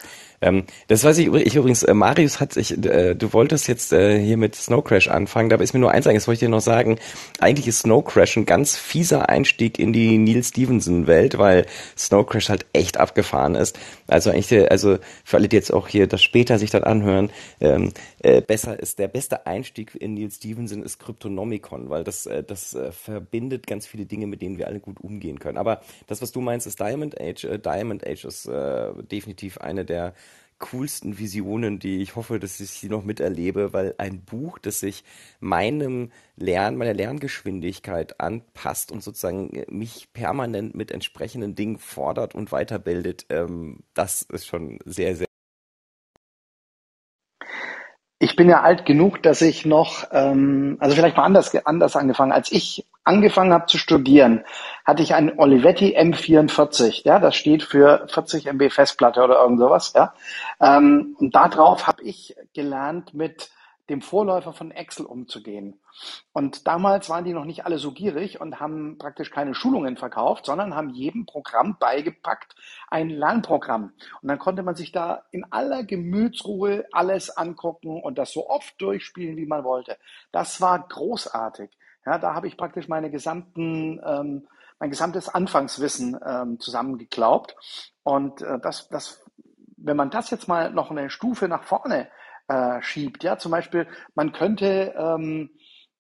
Ähm, das weiß ich, ich übrigens, äh, Marius hat sich, äh, du wolltest jetzt äh, hier mit Snow Crash anfangen, da ist mir nur eins sagen, das wollte ich dir noch sagen, eigentlich ist Snow Crash ein ganz fieser Einstieg in die Neil Stevenson Welt, weil Snow Crash halt echt abgefahren ist. Also eigentlich, also für alle, die jetzt auch hier das später sich dann anhören, ähm, äh, besser ist, der beste Einstieg in Neil Stevenson ist Cryptonomicon, weil das, äh, das äh, verbindet ganz viele Dinge, mit denen wir alle gut umgehen können. Aber das, was du meinst, ist Diamond Age. Äh, Diamond Age ist äh, definitiv eine der coolsten Visionen, die ich hoffe, dass ich sie noch miterlebe, weil ein Buch, das sich meinem Lernen, meiner Lerngeschwindigkeit anpasst und sozusagen mich permanent mit entsprechenden Dingen fordert und weiterbildet, ähm, das ist schon sehr, sehr ich bin ja alt genug, dass ich noch, ähm, also vielleicht mal anders, anders angefangen. Als ich angefangen habe zu studieren, hatte ich einen Olivetti M44. Ja, das steht für 40 MB Festplatte oder irgend sowas. Ja, ähm, und darauf habe ich gelernt mit dem Vorläufer von Excel umzugehen. Und damals waren die noch nicht alle so gierig und haben praktisch keine Schulungen verkauft, sondern haben jedem Programm beigepackt ein Lernprogramm. Und dann konnte man sich da in aller Gemütsruhe alles angucken und das so oft durchspielen, wie man wollte. Das war großartig. Ja, da habe ich praktisch meine gesamten, ähm, mein gesamtes Anfangswissen ähm, zusammengeklaubt. Und äh, das, das, wenn man das jetzt mal noch eine Stufe nach vorne äh, schiebt. Ja, zum Beispiel, man könnte ähm,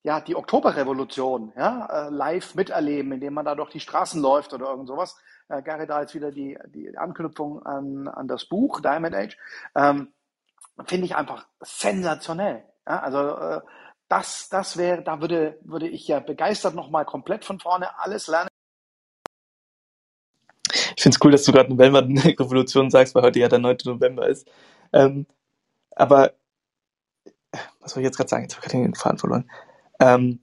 ja die Oktoberrevolution ja, äh, live miterleben, indem man da durch die Straßen läuft oder irgend sowas. Äh, Gary, da jetzt wieder die, die Anknüpfung an, an das Buch Diamond Age. Ähm, Finde ich einfach sensationell. Ja, also äh, das, das wäre, da würde, würde ich ja begeistert nochmal komplett von vorne alles lernen. Ich finde es cool, dass du gerade November-Revolution sagst, weil heute ja der 9. November ist. Ähm, aber was soll ich jetzt gerade sagen? Jetzt habe ich gerade den Faden verloren. Ähm,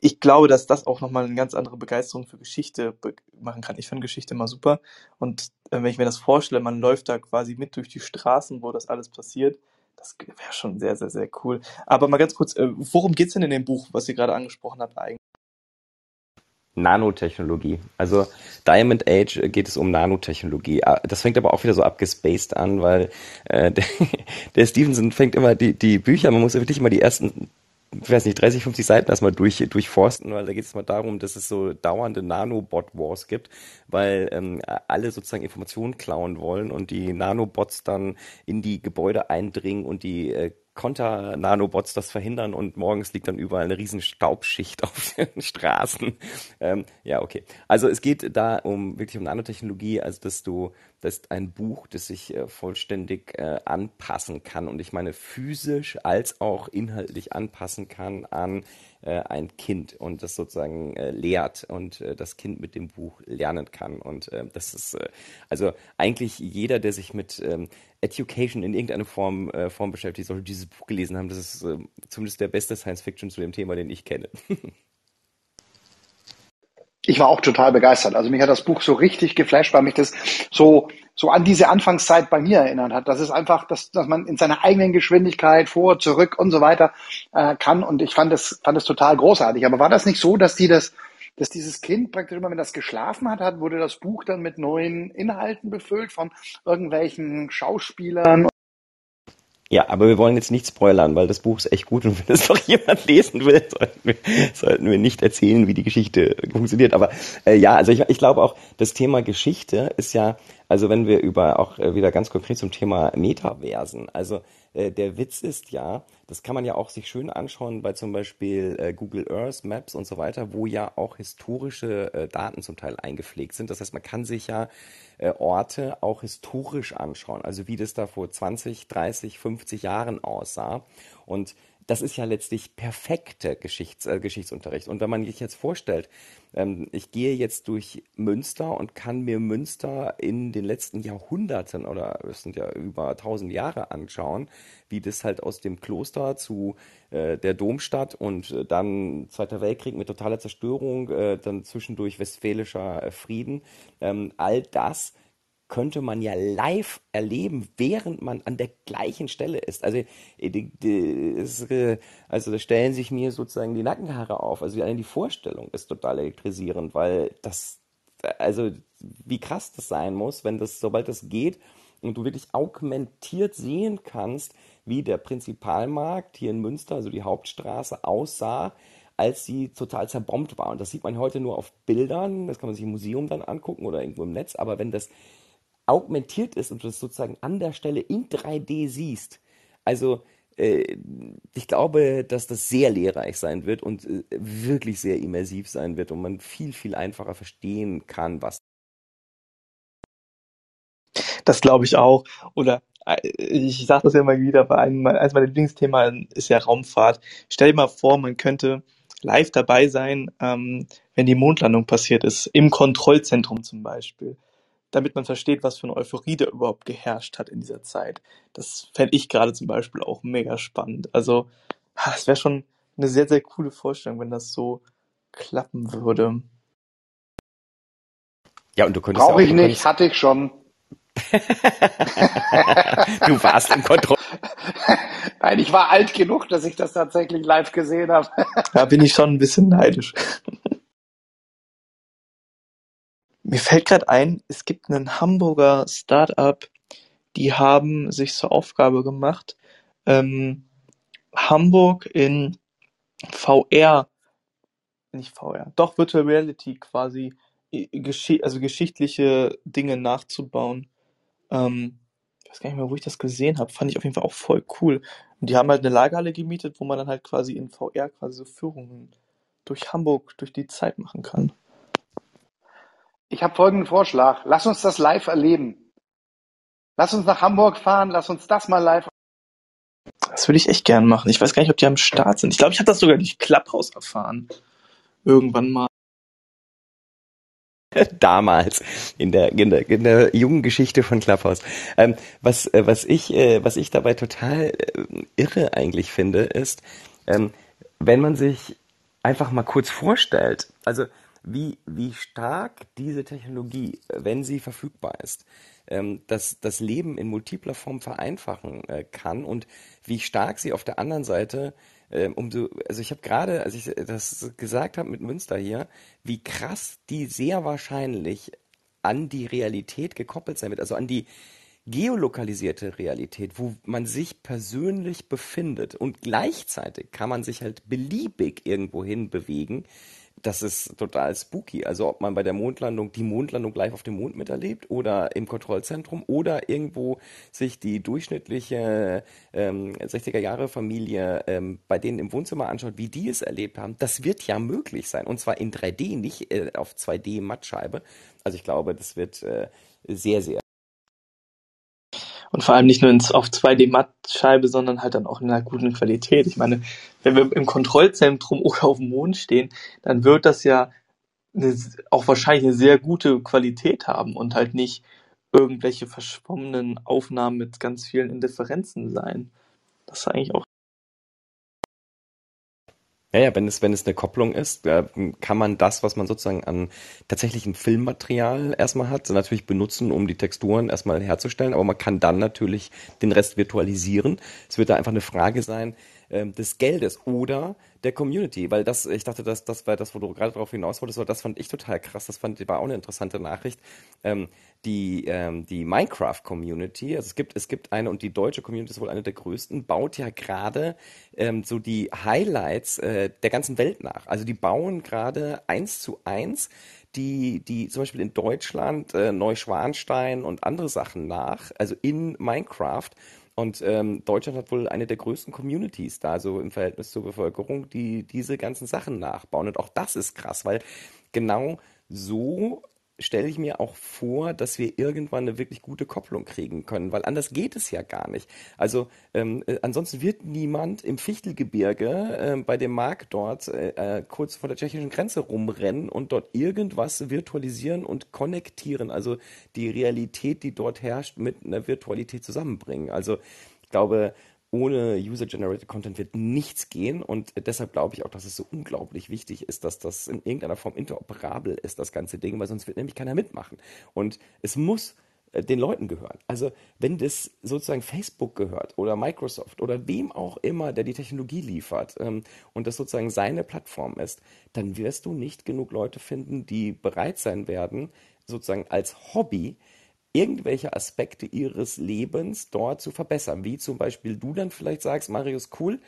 ich glaube, dass das auch nochmal eine ganz andere Begeisterung für Geschichte machen kann. Ich finde Geschichte immer super. Und äh, wenn ich mir das vorstelle, man läuft da quasi mit durch die Straßen, wo das alles passiert, das wäre schon sehr, sehr, sehr cool. Aber mal ganz kurz, äh, worum geht's denn in dem Buch, was ihr gerade angesprochen habt eigentlich? Nanotechnologie. Also Diamond Age geht es um Nanotechnologie. Ah, das fängt aber auch wieder so abgespaced an, weil äh, *laughs* der, der Stevenson fängt immer die, die Bücher, man muss wirklich immer die ersten ich weiß nicht, 30, 50 Seiten erstmal durch, durchforsten, weil da geht es mal darum, dass es so dauernde Nanobot-Wars gibt, weil ähm, alle sozusagen Informationen klauen wollen und die Nanobots dann in die Gebäude eindringen und die äh, Konter-Nanobots das verhindern und morgens liegt dann überall eine riesen Staubschicht *laughs* auf den Straßen. Ähm, ja, okay. Also es geht da um wirklich um Nanotechnologie, also dass du, dass ein Buch, das sich äh, vollständig äh, anpassen kann und ich meine physisch als auch inhaltlich anpassen kann an äh, ein Kind und das sozusagen äh, lehrt und äh, das Kind mit dem Buch lernen kann. Und äh, das ist äh, also eigentlich jeder, der sich mit ähm, Education in irgendeiner Form, äh, Form beschäftigt, sollte dieses Buch gelesen haben. Das ist zumindest der beste Science Fiction zu dem Thema, den ich kenne. ich war auch total begeistert. Also mich hat das Buch so richtig geflasht, weil mich das so, so an diese Anfangszeit bei mir erinnert hat. Das ist einfach, dass, dass man in seiner eigenen Geschwindigkeit vor, zurück und so weiter äh, kann. Und ich fand das, fand das total großartig. Aber war das nicht so, dass die das, dass dieses Kind praktisch immer, wenn das geschlafen hat, hat, wurde das Buch dann mit neuen Inhalten befüllt von irgendwelchen Schauspielern ja, aber wir wollen jetzt nicht spoilern, weil das Buch ist echt gut und wenn es doch *laughs* jemand lesen will, sollten wir, sollten wir nicht erzählen, wie die Geschichte funktioniert. Aber äh, ja, also ich, ich glaube auch, das Thema Geschichte ist ja, also wenn wir über auch äh, wieder ganz konkret zum Thema Metaversen, also äh, der Witz ist ja, das kann man ja auch sich schön anschauen bei zum Beispiel äh, Google Earth, Maps und so weiter, wo ja auch historische äh, Daten zum Teil eingepflegt sind. Das heißt, man kann sich ja äh, Orte auch historisch anschauen, also wie das da vor 20, 30, 50 Jahren aussah. Und das ist ja letztlich perfekter Geschichts, äh, Geschichtsunterricht. Und wenn man sich jetzt vorstellt, ähm, ich gehe jetzt durch Münster und kann mir Münster in den letzten Jahrhunderten oder es sind ja über tausend Jahre anschauen, wie das halt aus dem Kloster zu äh, der Domstadt und äh, dann Zweiter Weltkrieg mit totaler Zerstörung, äh, dann zwischendurch westfälischer äh, Frieden, ähm, all das könnte man ja live erleben, während man an der gleichen Stelle ist. Also, äh, äh, also da stellen sich mir sozusagen die Nackenhaare auf. Also die Vorstellung ist total elektrisierend, weil das, also wie krass das sein muss, wenn das, sobald das geht und du wirklich augmentiert sehen kannst, wie der Prinzipalmarkt hier in Münster, also die Hauptstraße, aussah, als sie total zerbombt war. Und das sieht man heute nur auf Bildern, das kann man sich im Museum dann angucken oder irgendwo im Netz, aber wenn das augmentiert ist und du das sozusagen an der Stelle in 3D siehst, also äh, ich glaube, dass das sehr lehrreich sein wird und äh, wirklich sehr immersiv sein wird und man viel, viel einfacher verstehen kann, was. Das glaube ich auch. Oder äh, ich sage das ja immer wieder, bei einem, eines meiner Lieblingsthemen ist ja Raumfahrt. Stell dir mal vor, man könnte live dabei sein, ähm, wenn die Mondlandung passiert ist, im Kontrollzentrum zum Beispiel damit man versteht, was für eine Euphorie da überhaupt geherrscht hat in dieser Zeit. Das fände ich gerade zum Beispiel auch mega spannend. Also, es wäre schon eine sehr, sehr coole Vorstellung, wenn das so klappen würde. Ja, und du könntest Brauche ja ich nicht, hatte ich schon. *laughs* du warst im Kontroll. *laughs* Nein, ich war alt genug, dass ich das tatsächlich live gesehen habe. da bin ich schon ein bisschen neidisch. *laughs* Mir fällt gerade ein, es gibt einen Hamburger Start-up, die haben sich zur Aufgabe gemacht, ähm, Hamburg in VR, nicht VR, doch Virtual Reality quasi, geschi also geschichtliche Dinge nachzubauen. Ähm, ich weiß gar nicht mehr, wo ich das gesehen habe. Fand ich auf jeden Fall auch voll cool. Und die haben halt eine Lagerhalle gemietet, wo man dann halt quasi in VR quasi so Führungen durch Hamburg, durch die Zeit machen kann. Ich habe folgenden Vorschlag. Lass uns das live erleben. Lass uns nach Hamburg fahren, lass uns das mal live. Das würde ich echt gern machen. Ich weiß gar nicht, ob die am Start sind. Ich glaube, ich habe das sogar durch Clubhouse erfahren. Irgendwann mal. *laughs* Damals in der, in der, in der jungen Geschichte von Clubhouse. Ähm, was, äh, was, ich, äh, was ich dabei total äh, irre eigentlich finde, ist, ähm, wenn man sich einfach mal kurz vorstellt, also wie, wie stark diese Technologie, wenn sie verfügbar ist, ähm, das, das Leben in multipler Form vereinfachen äh, kann und wie stark sie auf der anderen Seite ähm, umso, also ich habe gerade, als ich das gesagt habe mit Münster hier, wie krass die sehr wahrscheinlich an die Realität gekoppelt sein wird, also an die geolokalisierte Realität, wo man sich persönlich befindet und gleichzeitig kann man sich halt beliebig irgendwohin bewegen das ist total spooky. Also ob man bei der Mondlandung die Mondlandung live auf dem Mond miterlebt oder im Kontrollzentrum oder irgendwo sich die durchschnittliche ähm, 60er Jahre Familie ähm, bei denen im Wohnzimmer anschaut, wie die es erlebt haben, das wird ja möglich sein. Und zwar in 3D, nicht äh, auf 2D Mattscheibe. Also ich glaube, das wird äh, sehr, sehr und vor allem nicht nur ins, auf 2D-Mattscheibe, sondern halt dann auch in einer guten Qualität. Ich meine, wenn wir im Kontrollzentrum *laughs* oder auf dem Mond stehen, dann wird das ja eine, auch wahrscheinlich eine sehr gute Qualität haben und halt nicht irgendwelche verschwommenen Aufnahmen mit ganz vielen Indifferenzen sein. Das ist eigentlich auch ja, ja, wenn es, wenn es eine Kopplung ist, kann man das, was man sozusagen an tatsächlichem Filmmaterial erstmal hat, natürlich benutzen, um die Texturen erstmal herzustellen, aber man kann dann natürlich den Rest virtualisieren. Es wird da einfach eine Frage sein, ähm, des Geldes oder der Community, weil das, ich dachte, das, das war das, wo du gerade darauf hinaus wolltest, das fand ich total krass, das fand, war auch eine interessante Nachricht. Ähm, die, ähm, die Minecraft-Community, also es gibt, es gibt eine und die deutsche Community ist wohl eine der größten, baut ja gerade ähm, so die Highlights äh, der ganzen Welt nach. Also die bauen gerade eins zu eins die, die zum Beispiel in Deutschland äh, Neuschwanstein und andere Sachen nach, also in Minecraft und ähm, Deutschland hat wohl eine der größten Communities da, so im Verhältnis zur Bevölkerung, die diese ganzen Sachen nachbauen. Und auch das ist krass, weil genau so stelle ich mir auch vor, dass wir irgendwann eine wirklich gute Kopplung kriegen können, weil anders geht es ja gar nicht. Also ähm, äh, ansonsten wird niemand im Fichtelgebirge äh, bei dem Markt dort äh, äh, kurz vor der tschechischen Grenze rumrennen und dort irgendwas virtualisieren und konnektieren, also die Realität, die dort herrscht, mit einer Virtualität zusammenbringen. Also ich glaube, ohne User-Generated Content wird nichts gehen und deshalb glaube ich auch, dass es so unglaublich wichtig ist, dass das in irgendeiner Form interoperabel ist, das ganze Ding, weil sonst wird nämlich keiner mitmachen. Und es muss äh, den Leuten gehören. Also wenn das sozusagen Facebook gehört oder Microsoft oder wem auch immer, der die Technologie liefert ähm, und das sozusagen seine Plattform ist, dann wirst du nicht genug Leute finden, die bereit sein werden, sozusagen als Hobby irgendwelche Aspekte ihres Lebens dort zu verbessern. Wie zum Beispiel du dann vielleicht sagst, Marius, cool,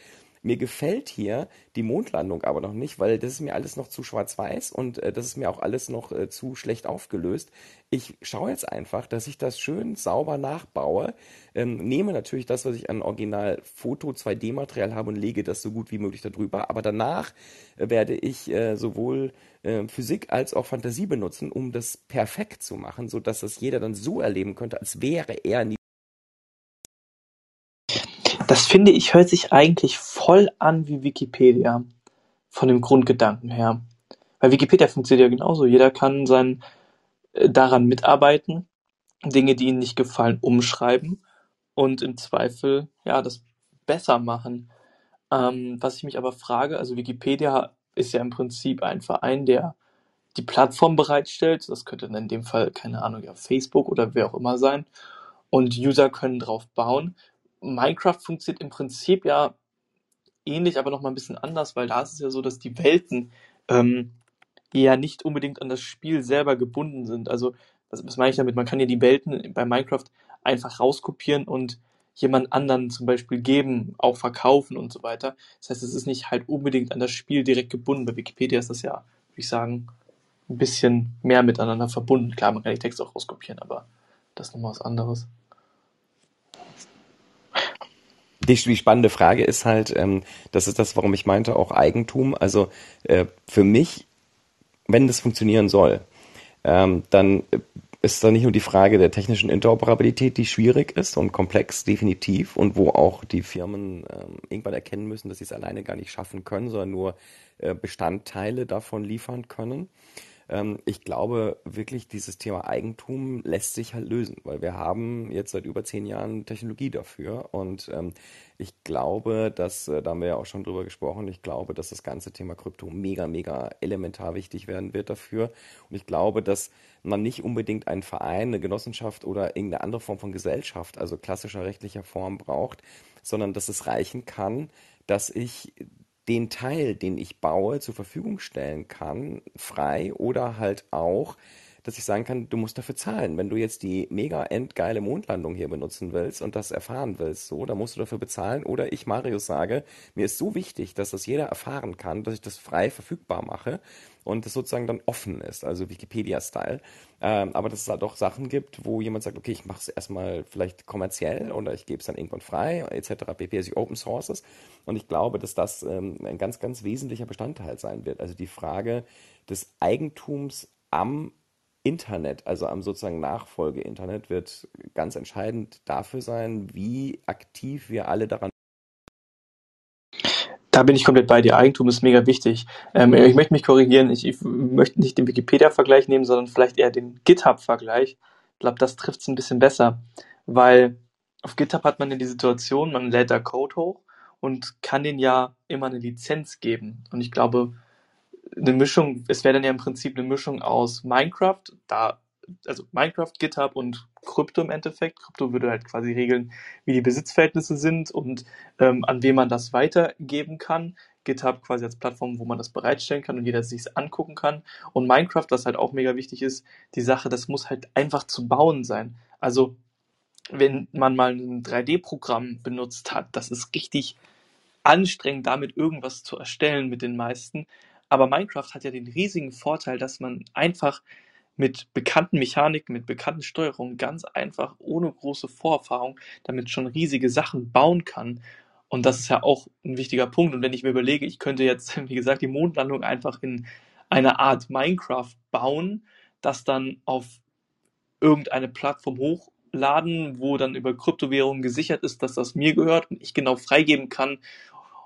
mir gefällt hier die Mondlandung aber noch nicht, weil das ist mir alles noch zu schwarz-weiß und äh, das ist mir auch alles noch äh, zu schlecht aufgelöst. Ich schaue jetzt einfach, dass ich das schön sauber nachbaue, ähm, nehme natürlich das, was ich an Original-Foto 2D-Material habe und lege das so gut wie möglich darüber. Aber danach äh, werde ich äh, sowohl äh, Physik als auch Fantasie benutzen, um das perfekt zu machen, sodass das jeder dann so erleben könnte, als wäre er nie das finde ich, hört sich eigentlich voll an wie Wikipedia. Von dem Grundgedanken her. Weil Wikipedia funktioniert ja genauso. Jeder kann sein, äh, daran mitarbeiten, Dinge, die ihnen nicht gefallen, umschreiben und im Zweifel, ja, das besser machen. Ähm, was ich mich aber frage, also Wikipedia ist ja im Prinzip ein Verein, der die Plattform bereitstellt. Das könnte in dem Fall, keine Ahnung, ja, Facebook oder wer auch immer sein. Und User können drauf bauen. Minecraft funktioniert im Prinzip ja ähnlich, aber noch mal ein bisschen anders, weil da ist es ja so, dass die Welten ähm, ja nicht unbedingt an das Spiel selber gebunden sind. Also, was, was meine ich damit? Man kann ja die Welten bei Minecraft einfach rauskopieren und jemand anderen zum Beispiel geben, auch verkaufen und so weiter. Das heißt, es ist nicht halt unbedingt an das Spiel direkt gebunden. Bei Wikipedia ist das ja, würde ich sagen, ein bisschen mehr miteinander verbunden. Klar, man kann die Texte auch rauskopieren, aber das ist nochmal was anderes. Die, die spannende Frage ist halt, ähm, das ist das, warum ich meinte, auch Eigentum. Also äh, für mich, wenn das funktionieren soll, ähm, dann ist da nicht nur die Frage der technischen Interoperabilität, die schwierig ist und komplex, definitiv, und wo auch die Firmen ähm, irgendwann erkennen müssen, dass sie es alleine gar nicht schaffen können, sondern nur äh, Bestandteile davon liefern können. Ähm, ich glaube wirklich, dieses Thema Eigentum lässt sich halt lösen, weil wir haben jetzt seit über zehn Jahren Technologie dafür und ähm, ich glaube, dass, äh, da haben wir ja auch schon drüber gesprochen, ich glaube, dass das ganze Thema Krypto mega, mega elementar wichtig werden wird dafür. Und ich glaube, dass man nicht unbedingt einen Verein, eine Genossenschaft oder irgendeine andere Form von Gesellschaft, also klassischer rechtlicher Form braucht, sondern dass es reichen kann, dass ich den Teil, den ich baue, zur Verfügung stellen kann, frei oder halt auch dass ich sagen kann, du musst dafür zahlen. Wenn du jetzt die mega endgeile Mondlandung hier benutzen willst und das erfahren willst, so, dann musst du dafür bezahlen. Oder ich, Marius, sage, mir ist so wichtig, dass das jeder erfahren kann, dass ich das frei verfügbar mache und es sozusagen dann offen ist, also Wikipedia-Style. Ähm, aber dass es halt auch Sachen gibt, wo jemand sagt, okay, ich mache es erstmal vielleicht kommerziell oder ich gebe es dann irgendwann frei, etc. pp. Also Open Sources. Und ich glaube, dass das ähm, ein ganz, ganz wesentlicher Bestandteil sein wird. Also die Frage des Eigentums am Internet, also am sozusagen Nachfolge-Internet, wird ganz entscheidend dafür sein, wie aktiv wir alle daran da bin ich komplett bei dir. Eigentum ist mega wichtig. Ähm, ich möchte mich korrigieren. Ich, ich möchte nicht den Wikipedia-Vergleich nehmen, sondern vielleicht eher den GitHub-Vergleich. Ich glaube, das trifft es ein bisschen besser, weil auf GitHub hat man ja die Situation, man lädt da Code hoch und kann den ja immer eine Lizenz geben. Und ich glaube, eine Mischung, es wäre dann ja im Prinzip eine Mischung aus Minecraft, da also Minecraft, GitHub und Krypto im Endeffekt. Krypto würde halt quasi regeln, wie die Besitzverhältnisse sind und ähm, an wen man das weitergeben kann. GitHub quasi als Plattform, wo man das bereitstellen kann und jeder sich angucken kann. Und Minecraft, was halt auch mega wichtig ist, die Sache, das muss halt einfach zu bauen sein. Also wenn man mal ein 3D-Programm benutzt hat, das ist richtig anstrengend, damit irgendwas zu erstellen mit den meisten. Aber Minecraft hat ja den riesigen Vorteil, dass man einfach mit bekannten Mechaniken, mit bekannten Steuerungen ganz einfach ohne große Vorerfahrung damit schon riesige Sachen bauen kann. Und das ist ja auch ein wichtiger Punkt. Und wenn ich mir überlege, ich könnte jetzt, *laughs* wie gesagt, die Mondlandung einfach in einer Art Minecraft bauen, das dann auf irgendeine Plattform hochladen, wo dann über Kryptowährungen gesichert ist, dass das mir gehört und ich genau freigeben kann,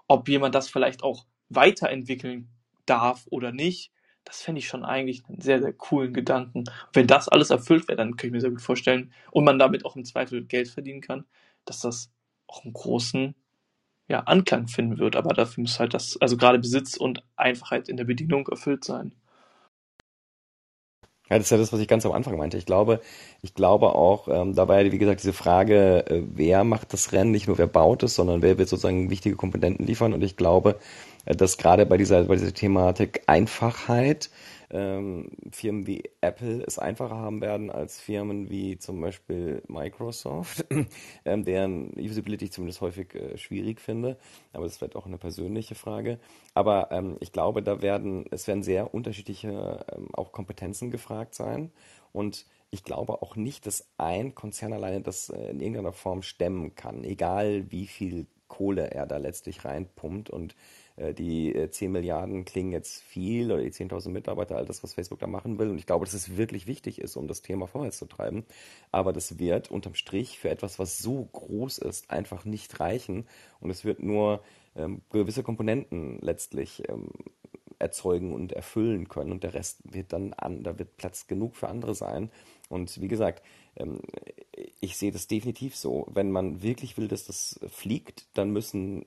ob jemand das vielleicht auch weiterentwickeln darf oder nicht das fände ich schon eigentlich einen sehr, sehr coolen Gedanken. Wenn das alles erfüllt wäre, dann könnte ich mir sehr gut vorstellen, und man damit auch im Zweifel Geld verdienen kann, dass das auch einen großen ja, Anklang finden wird. Aber dafür muss halt das, also gerade Besitz und Einfachheit in der Bedienung erfüllt sein. Ja, das ist ja das, was ich ganz am Anfang meinte. Ich glaube, ich glaube auch, ähm, ja, wie gesagt, diese Frage, äh, wer macht das Rennen, nicht nur wer baut es, sondern wer wird sozusagen wichtige Komponenten liefern. Und ich glaube, dass gerade bei dieser, bei dieser Thematik Einfachheit ähm, Firmen wie Apple es einfacher haben werden als Firmen wie zum Beispiel Microsoft, *clears throat* ähm, deren Usability ich zumindest häufig äh, schwierig finde. Aber das ist vielleicht auch eine persönliche Frage. Aber ähm, ich glaube, da werden, es werden sehr unterschiedliche ähm, auch Kompetenzen gefragt sein. Und ich glaube auch nicht, dass ein Konzern alleine das äh, in irgendeiner Form stemmen kann, egal wie viel Kohle er da letztlich reinpumpt. Und die 10 äh, Milliarden klingen jetzt viel oder die 10.000 Mitarbeiter, all das, was Facebook da machen will. Und ich glaube, dass es wirklich wichtig ist, um das Thema vorwärts zu treiben. Aber das wird unterm Strich für etwas, was so groß ist, einfach nicht reichen. Und es wird nur ähm, gewisse Komponenten letztlich ähm, erzeugen und erfüllen können. Und der Rest wird dann an, da wird Platz genug für andere sein. Und wie gesagt, ähm, ich sehe das definitiv so. Wenn man wirklich will, dass das fliegt, dann müssen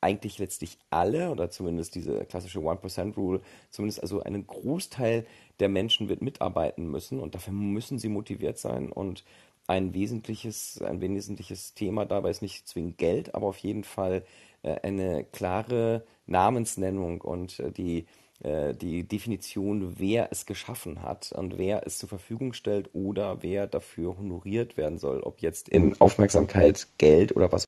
eigentlich letztlich alle oder zumindest diese klassische 1%-Rule, zumindest also einen Großteil der Menschen wird mitarbeiten müssen und dafür müssen sie motiviert sein und ein wesentliches, ein wesentliches Thema dabei ist nicht zwingend Geld, aber auf jeden Fall äh, eine klare Namensnennung und äh, die, äh, die Definition, wer es geschaffen hat und wer es zur Verfügung stellt oder wer dafür honoriert werden soll, ob jetzt in Aufmerksamkeit, Geld oder was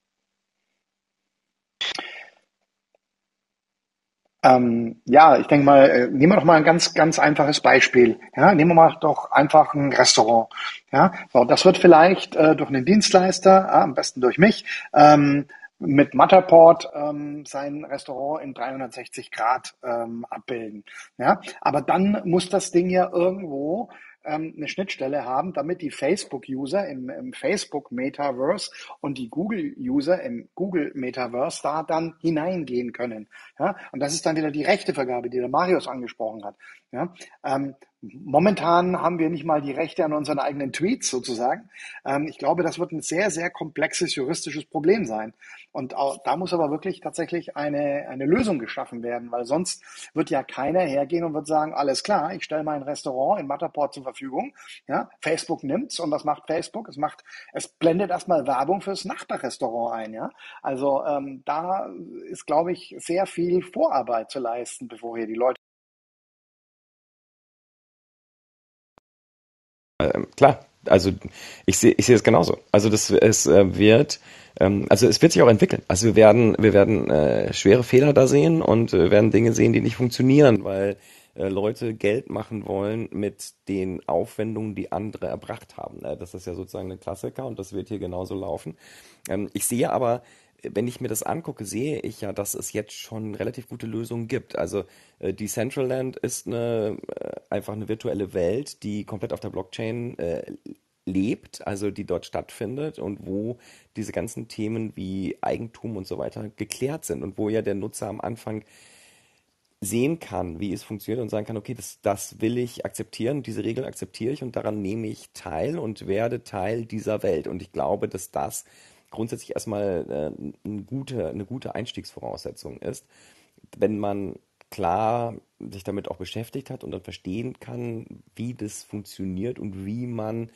Ähm, ja, ich denke mal, äh, nehmen wir doch mal ein ganz, ganz einfaches Beispiel. Ja, nehmen wir mal doch einfach ein Restaurant. Ja, das wird vielleicht äh, durch einen Dienstleister, äh, am besten durch mich, ähm, mit Matterport ähm, sein Restaurant in 360 Grad ähm, abbilden. Ja, aber dann muss das Ding ja irgendwo ähm, eine Schnittstelle haben, damit die Facebook-User im, im Facebook-Metaverse und die Google-User im Google-Metaverse da dann hineingehen können. Ja? Und das ist dann wieder die Rechtevergabe, die der Marius angesprochen hat. Ja? Ähm, Momentan haben wir nicht mal die Rechte an unseren eigenen Tweets sozusagen. Ähm, ich glaube, das wird ein sehr, sehr komplexes juristisches Problem sein. Und auch, da muss aber wirklich tatsächlich eine, eine Lösung geschaffen werden, weil sonst wird ja keiner hergehen und wird sagen, alles klar, ich stelle mein Restaurant in Matterport zur Verfügung. Ja, Facebook nimmt's und was macht Facebook? Es macht, es blendet erstmal Werbung fürs Nachbarrestaurant ein. Ja, also ähm, da ist, glaube ich, sehr viel Vorarbeit zu leisten, bevor hier die Leute Klar, also ich sehe ich sehe es genauso. Also das es äh, wird ähm, also es wird sich auch entwickeln. Also wir werden wir werden äh, schwere Fehler da sehen und äh, werden Dinge sehen, die nicht funktionieren, weil äh, Leute Geld machen wollen mit den Aufwendungen, die andere erbracht haben. Äh, das ist ja sozusagen ein Klassiker und das wird hier genauso laufen. Ähm, ich sehe aber wenn ich mir das angucke, sehe ich ja, dass es jetzt schon relativ gute Lösungen gibt. Also äh, Decentraland ist eine, äh, einfach eine virtuelle Welt, die komplett auf der Blockchain äh, lebt, also die dort stattfindet und wo diese ganzen Themen wie Eigentum und so weiter geklärt sind und wo ja der Nutzer am Anfang sehen kann, wie es funktioniert und sagen kann, okay, das, das will ich akzeptieren, diese Regel akzeptiere ich und daran nehme ich teil und werde Teil dieser Welt. Und ich glaube, dass das grundsätzlich erstmal äh, eine, gute, eine gute Einstiegsvoraussetzung ist, wenn man klar sich damit auch beschäftigt hat und dann verstehen kann, wie das funktioniert und wie man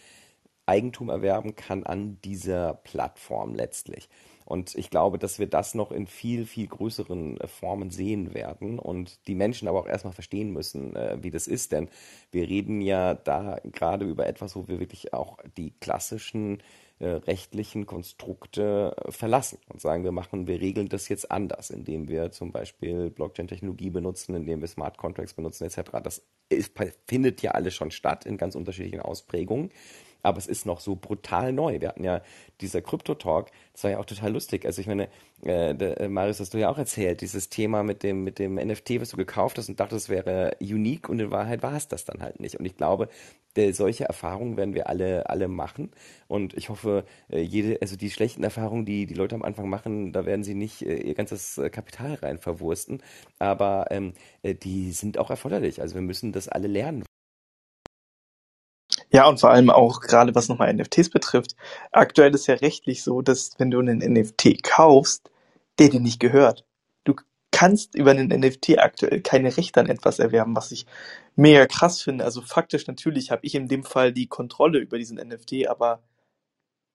Eigentum erwerben kann an dieser Plattform letztlich. Und ich glaube, dass wir das noch in viel, viel größeren äh, Formen sehen werden und die Menschen aber auch erstmal verstehen müssen, äh, wie das ist. Denn wir reden ja da gerade über etwas, wo wir wirklich auch die klassischen äh, rechtlichen Konstrukte äh, verlassen und sagen, wir machen, wir regeln das jetzt anders, indem wir zum Beispiel Blockchain-Technologie benutzen, indem wir Smart Contracts benutzen etc. Das ist, findet ja alles schon statt in ganz unterschiedlichen Ausprägungen aber es ist noch so brutal neu. Wir hatten ja dieser Krypto-Talk, das war ja auch total lustig. Also ich meine, äh, der, äh, Marius, hast du ja auch erzählt, dieses Thema mit dem, mit dem NFT, was du gekauft hast und dachtest, es wäre unique und in Wahrheit war es das dann halt nicht. Und ich glaube, der, solche Erfahrungen werden wir alle, alle machen. Und ich hoffe, äh, jede, also die schlechten Erfahrungen, die die Leute am Anfang machen, da werden sie nicht äh, ihr ganzes Kapital rein verwursten. Aber ähm, die sind auch erforderlich. Also wir müssen das alle lernen. Ja, und vor allem auch gerade was nochmal NFTs betrifft. Aktuell ist ja rechtlich so, dass wenn du einen NFT kaufst, der dir nicht gehört. Du kannst über einen NFT aktuell keine Rechte an etwas erwerben, was ich mega krass finde. Also faktisch natürlich habe ich in dem Fall die Kontrolle über diesen NFT, aber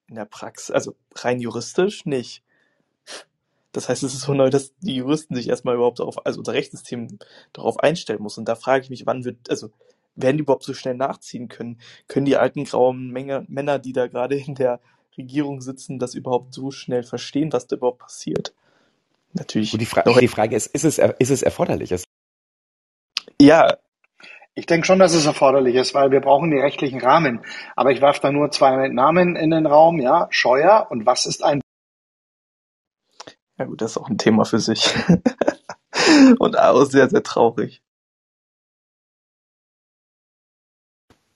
in der Praxis, also rein juristisch nicht. Das heißt, es ist so neu, dass die Juristen sich erstmal überhaupt darauf, also unser Rechtssystem darauf einstellen muss. Und da frage ich mich, wann wird, also werden die überhaupt so schnell nachziehen können? Können die alten grauen Menge, Männer, die da gerade in der Regierung sitzen, das überhaupt so schnell verstehen, was da überhaupt passiert? Natürlich. Und die, Fra die Frage ist, ist es, ist es erforderlich? Ja. Ich denke schon, dass es erforderlich ist, weil wir brauchen die rechtlichen Rahmen. Aber ich werfe da nur zwei Namen in den Raum, ja, Scheuer und was ist ein ja gut, das ist auch ein Thema für sich. *laughs* und auch sehr, sehr traurig.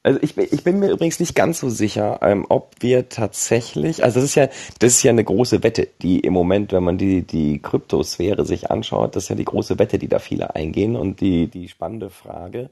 Also ich, ich bin mir übrigens nicht ganz so sicher, ähm, ob wir tatsächlich, also das ist ja, das ist ja eine große Wette, die im Moment, wenn man die, die Kryptosphäre sich anschaut, das ist ja die große Wette, die da viele eingehen und die, die spannende Frage,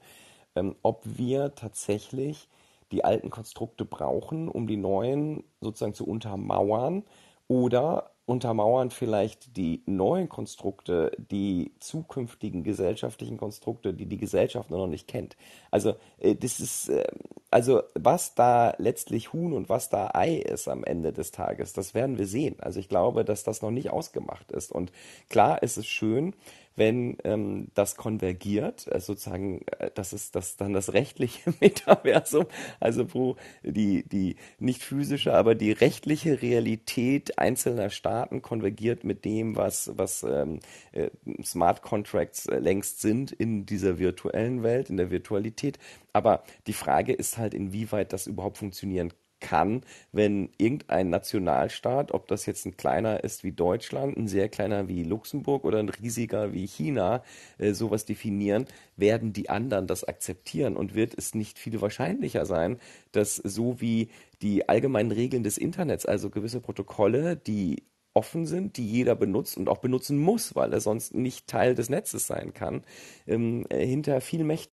ähm, ob wir tatsächlich die alten Konstrukte brauchen, um die neuen sozusagen zu untermauern oder untermauern vielleicht die neuen Konstrukte, die zukünftigen gesellschaftlichen Konstrukte, die die Gesellschaft noch nicht kennt. Also äh, das ist, äh, also was da letztlich Huhn und was da Ei ist am Ende des Tages, das werden wir sehen. Also ich glaube, dass das noch nicht ausgemacht ist. Und klar ist es schön, wenn ähm, das konvergiert, äh, sozusagen, äh, das ist das dann das rechtliche *laughs* Metaversum, also wo die, die nicht physische, aber die rechtliche Realität einzelner Staaten konvergiert mit dem, was, was ähm, äh, Smart Contracts äh, längst sind in dieser virtuellen Welt, in der Virtualität. Aber die Frage ist halt, inwieweit das überhaupt funktionieren kann, wenn irgendein Nationalstaat, ob das jetzt ein kleiner ist wie Deutschland, ein sehr kleiner wie Luxemburg oder ein riesiger wie China, äh, sowas definieren, werden die anderen das akzeptieren und wird es nicht viel wahrscheinlicher sein, dass so wie die allgemeinen Regeln des Internets, also gewisse Protokolle, die offen sind, die jeder benutzt und auch benutzen muss, weil er sonst nicht Teil des Netzes sein kann, ähm, äh, hinter viel mächtiger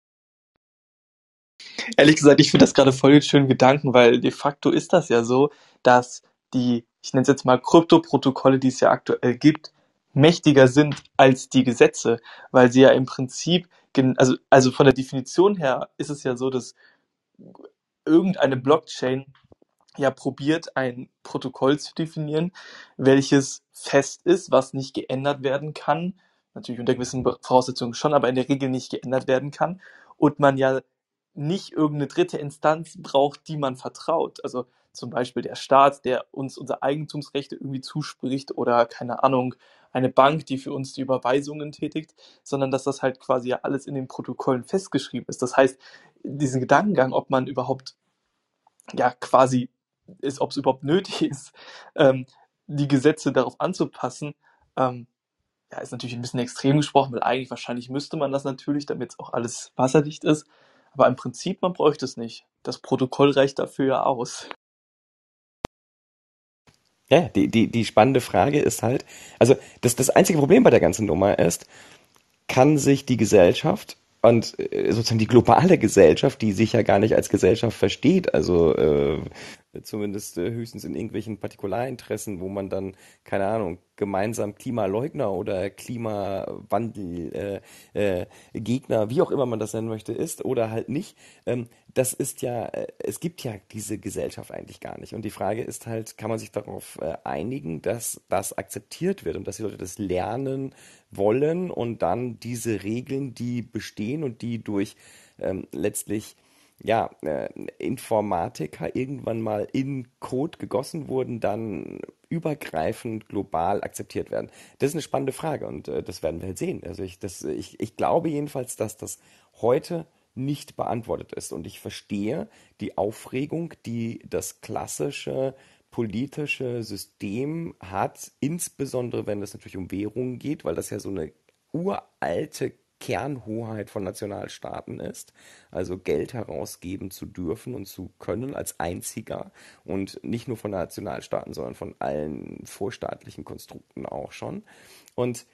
Ehrlich gesagt, ich finde das gerade voll den schönen Gedanken, weil de facto ist das ja so, dass die, ich nenne es jetzt mal Kryptoprotokolle, die es ja aktuell gibt, mächtiger sind als die Gesetze, weil sie ja im Prinzip, also, also von der Definition her ist es ja so, dass irgendeine Blockchain ja probiert, ein Protokoll zu definieren, welches fest ist, was nicht geändert werden kann, natürlich unter gewissen Voraussetzungen schon, aber in der Regel nicht geändert werden kann und man ja nicht irgendeine dritte Instanz braucht, die man vertraut. Also zum Beispiel der Staat, der uns unsere Eigentumsrechte irgendwie zuspricht oder keine Ahnung, eine Bank, die für uns die Überweisungen tätigt, sondern dass das halt quasi ja alles in den Protokollen festgeschrieben ist. Das heißt, diesen Gedankengang, ob man überhaupt ja quasi ist, ob es überhaupt nötig ist, ähm, die Gesetze darauf anzupassen, ähm, ja, ist natürlich ein bisschen extrem gesprochen, weil eigentlich wahrscheinlich müsste man das natürlich, damit es auch alles wasserdicht ist. Aber im Prinzip, man bräuchte es nicht. Das Protokoll reicht dafür ja aus. Ja, die, die, die spannende Frage ist halt, also das, das einzige Problem bei der ganzen Nummer ist, kann sich die Gesellschaft und äh, sozusagen die globale Gesellschaft, die sich ja gar nicht als Gesellschaft versteht, also äh, zumindest äh, höchstens in irgendwelchen Partikularinteressen, wo man dann, keine Ahnung, gemeinsam Klimaleugner oder Klimawandel äh, äh, wie auch immer man das nennen möchte, ist oder halt nicht. Ähm, das ist ja, äh, es gibt ja diese Gesellschaft eigentlich gar nicht. Und die Frage ist halt, kann man sich darauf äh, einigen, dass das akzeptiert wird und dass die Leute das lernen wollen und dann diese Regeln, die bestehen und die durch ähm, letztlich ja, äh, Informatiker irgendwann mal in Code gegossen wurden, dann übergreifend global akzeptiert werden? Das ist eine spannende Frage und äh, das werden wir halt sehen. Also ich, das, ich, ich glaube jedenfalls, dass das heute nicht beantwortet ist. Und ich verstehe die Aufregung, die das klassische politische System hat, insbesondere wenn es natürlich um Währungen geht, weil das ja so eine uralte Kernhoheit von Nationalstaaten ist, also Geld herausgeben zu dürfen und zu können als einziger und nicht nur von Nationalstaaten, sondern von allen vorstaatlichen Konstrukten auch schon. Und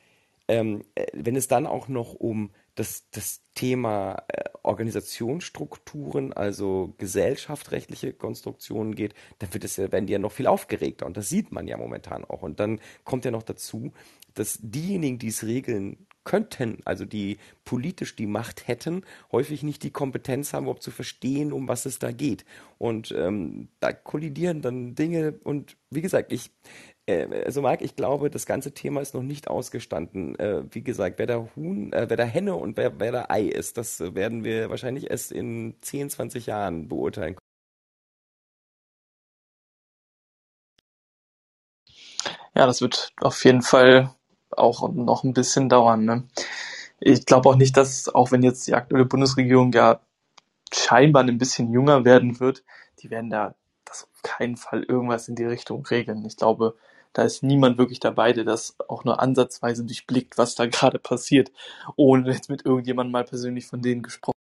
ähm, äh, wenn es dann auch noch um das, das Thema äh, Organisationsstrukturen, also gesellschaftsrechtliche Konstruktionen geht, dann wird es ja, werden die ja noch viel aufgeregter und das sieht man ja momentan auch. Und dann kommt ja noch dazu, dass diejenigen, die es regeln könnten, also die politisch die Macht hätten, häufig nicht die Kompetenz haben, überhaupt zu verstehen, um was es da geht. Und ähm, da kollidieren dann Dinge und wie gesagt, ich, äh, also Marc, ich glaube, das ganze Thema ist noch nicht ausgestanden. Äh, wie gesagt, wer da Huhn, äh, wer da Henne und wer, wer da Ei ist, das werden wir wahrscheinlich erst in 10, 20 Jahren beurteilen. Ja, das wird auf jeden Fall auch noch ein bisschen dauern. Ne? Ich glaube auch nicht, dass, auch wenn jetzt die aktuelle Bundesregierung ja scheinbar ein bisschen jünger werden wird, die werden da das auf keinen Fall irgendwas in die Richtung regeln. Ich glaube, da ist niemand wirklich dabei, der das auch nur ansatzweise durchblickt, was da *laughs* gerade passiert, ohne jetzt mit irgendjemandem mal persönlich von denen gesprochen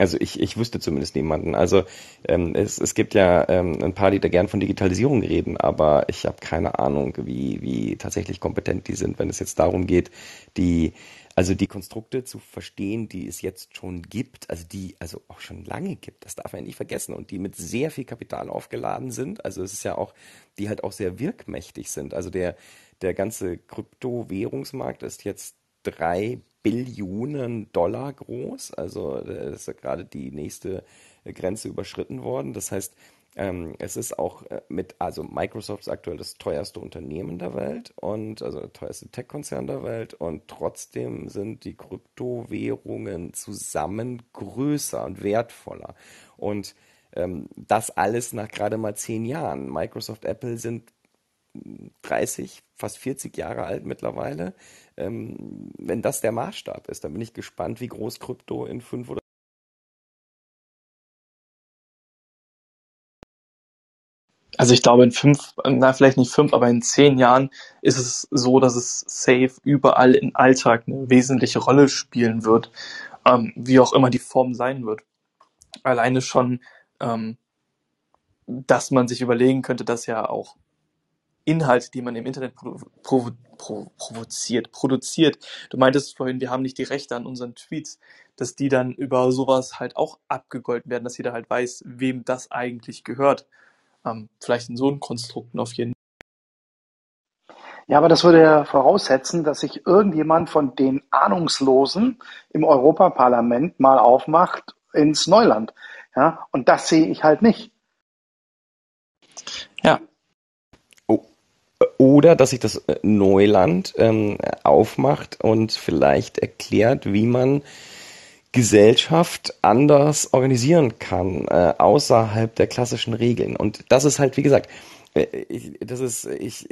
Also ich, ich wüsste zumindest niemanden. Also ähm, es, es gibt ja ähm, ein paar, die da gern von Digitalisierung reden, aber ich habe keine Ahnung, wie, wie tatsächlich kompetent die sind, wenn es jetzt darum geht, die also die Konstrukte zu verstehen, die es jetzt schon gibt, also die also auch schon lange gibt, das darf man nicht vergessen und die mit sehr viel Kapital aufgeladen sind. Also es ist ja auch, die halt auch sehr wirkmächtig sind. Also der der ganze Kryptowährungsmarkt ist jetzt drei Billionen Dollar groß. Also ist ja gerade die nächste Grenze überschritten worden. Das heißt, ähm, es ist auch äh, mit, also Microsoft ist aktuell das teuerste Unternehmen der Welt und also der teuerste Tech-Konzern der Welt und trotzdem sind die Kryptowährungen zusammen größer und wertvoller. Und ähm, das alles nach gerade mal zehn Jahren. Microsoft, Apple sind 30, fast 40 Jahre alt mittlerweile. Ähm, wenn das der Maßstab ist, dann bin ich gespannt, wie groß Krypto in fünf oder Also ich glaube in fünf, na vielleicht nicht fünf, aber in zehn Jahren ist es so, dass es safe überall im Alltag eine wesentliche Rolle spielen wird, ähm, wie auch immer die Form sein wird. Alleine schon, ähm, dass man sich überlegen könnte, dass ja auch Inhalte, die man im Internet provo provo provoziert, produziert. Du meintest vorhin, wir haben nicht die Rechte an unseren Tweets, dass die dann über sowas halt auch abgegolten werden, dass jeder halt weiß, wem das eigentlich gehört. Ähm, vielleicht in so einem Konstrukten auf jeden Fall. Ja, aber das würde ja voraussetzen, dass sich irgendjemand von den Ahnungslosen im Europaparlament mal aufmacht ins Neuland. Ja, und das sehe ich halt nicht. Ja, oder dass sich das Neuland ähm, aufmacht und vielleicht erklärt, wie man Gesellschaft anders organisieren kann, äh, außerhalb der klassischen Regeln. Und das ist halt, wie gesagt, äh, ich, das ist, ich,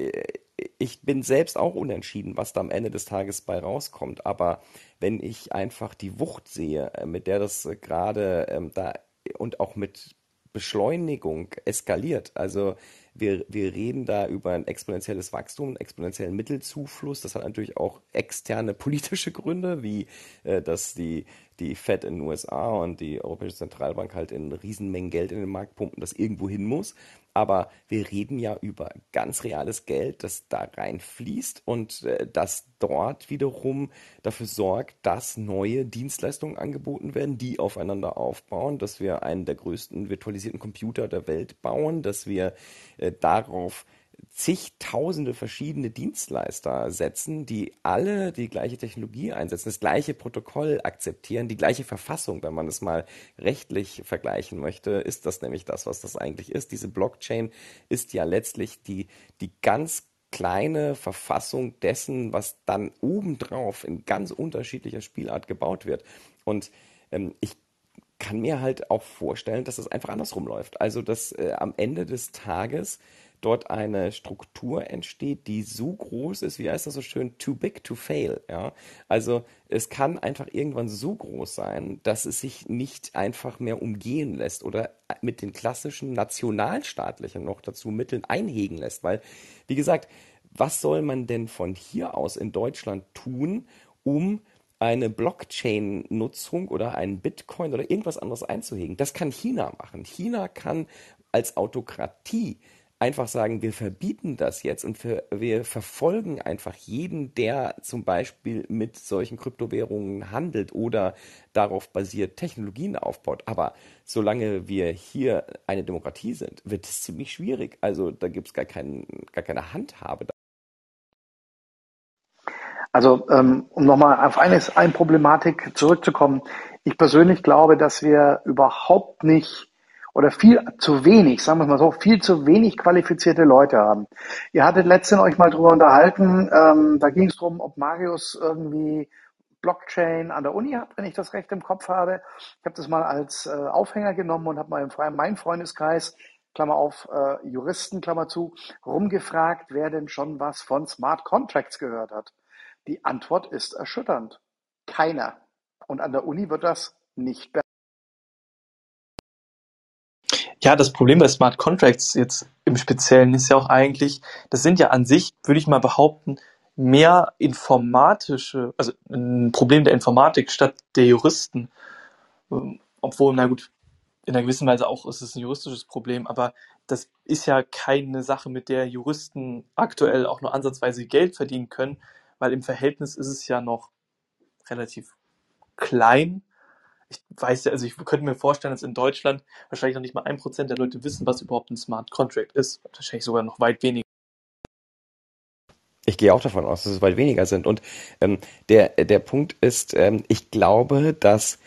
ich bin selbst auch unentschieden, was da am Ende des Tages bei rauskommt. Aber wenn ich einfach die Wucht sehe, äh, mit der das gerade ähm, da und auch mit Beschleunigung eskaliert, also wir, wir reden da über ein exponentielles Wachstum, einen exponentiellen Mittelzufluss. Das hat natürlich auch externe politische Gründe, wie äh, dass die, die Fed in den USA und die Europäische Zentralbank halt in Riesenmengen Geld in den Markt pumpen, das irgendwo hin muss. Aber wir reden ja über ganz reales Geld, das da reinfließt und äh, das dort wiederum dafür sorgt, dass neue Dienstleistungen angeboten werden, die aufeinander aufbauen, dass wir einen der größten virtualisierten Computer der Welt bauen, dass wir äh, darauf zigtausende verschiedene Dienstleister setzen, die alle die gleiche Technologie einsetzen, das gleiche Protokoll akzeptieren, die gleiche Verfassung, wenn man es mal rechtlich vergleichen möchte, ist das nämlich das, was das eigentlich ist. Diese Blockchain ist ja letztlich die, die ganz kleine Verfassung dessen, was dann obendrauf in ganz unterschiedlicher Spielart gebaut wird. Und ähm, ich kann mir halt auch vorstellen, dass das einfach andersrum läuft. Also, dass äh, am Ende des Tages dort eine Struktur entsteht, die so groß ist, wie heißt das so schön, too big to fail. Ja? Also es kann einfach irgendwann so groß sein, dass es sich nicht einfach mehr umgehen lässt oder mit den klassischen nationalstaatlichen noch dazu Mitteln einhegen lässt. Weil, wie gesagt, was soll man denn von hier aus in Deutschland tun, um eine Blockchain-Nutzung oder einen Bitcoin oder irgendwas anderes einzuhegen. Das kann China machen. China kann als Autokratie einfach sagen, wir verbieten das jetzt und für, wir verfolgen einfach jeden, der zum Beispiel mit solchen Kryptowährungen handelt oder darauf basiert Technologien aufbaut. Aber solange wir hier eine Demokratie sind, wird es ziemlich schwierig. Also da gibt es gar, kein, gar keine Handhabe. Also ähm, um nochmal auf eine, eine Problematik zurückzukommen. Ich persönlich glaube, dass wir überhaupt nicht oder viel zu wenig, sagen wir mal so, viel zu wenig qualifizierte Leute haben. Ihr hattet letztens euch mal drüber unterhalten, ähm, da ging es darum, ob Marius irgendwie Blockchain an der Uni hat, wenn ich das recht im Kopf habe. Ich habe das mal als äh, Aufhänger genommen und habe mal in meinem Freundeskreis, Klammer auf, äh, Juristen, Klammer zu, rumgefragt, wer denn schon was von Smart Contracts gehört hat. Die Antwort ist erschütternd. Keiner. Und an der Uni wird das nicht. Ja, das Problem bei Smart Contracts jetzt im Speziellen ist ja auch eigentlich, das sind ja an sich, würde ich mal behaupten, mehr informatische, also ein Problem der Informatik statt der Juristen. Ähm, obwohl, na gut, in einer gewissen Weise auch ist es ein juristisches Problem, aber das ist ja keine Sache, mit der Juristen aktuell auch nur ansatzweise Geld verdienen können, weil im Verhältnis ist es ja noch relativ klein ich weiß ja, also ich könnte mir vorstellen, dass in Deutschland wahrscheinlich noch nicht mal ein Prozent der Leute wissen, was überhaupt ein Smart Contract ist. Wahrscheinlich sogar noch weit weniger. Ich gehe auch davon aus, dass es weit weniger sind. Und ähm, der, der Punkt ist, ähm, ich glaube, dass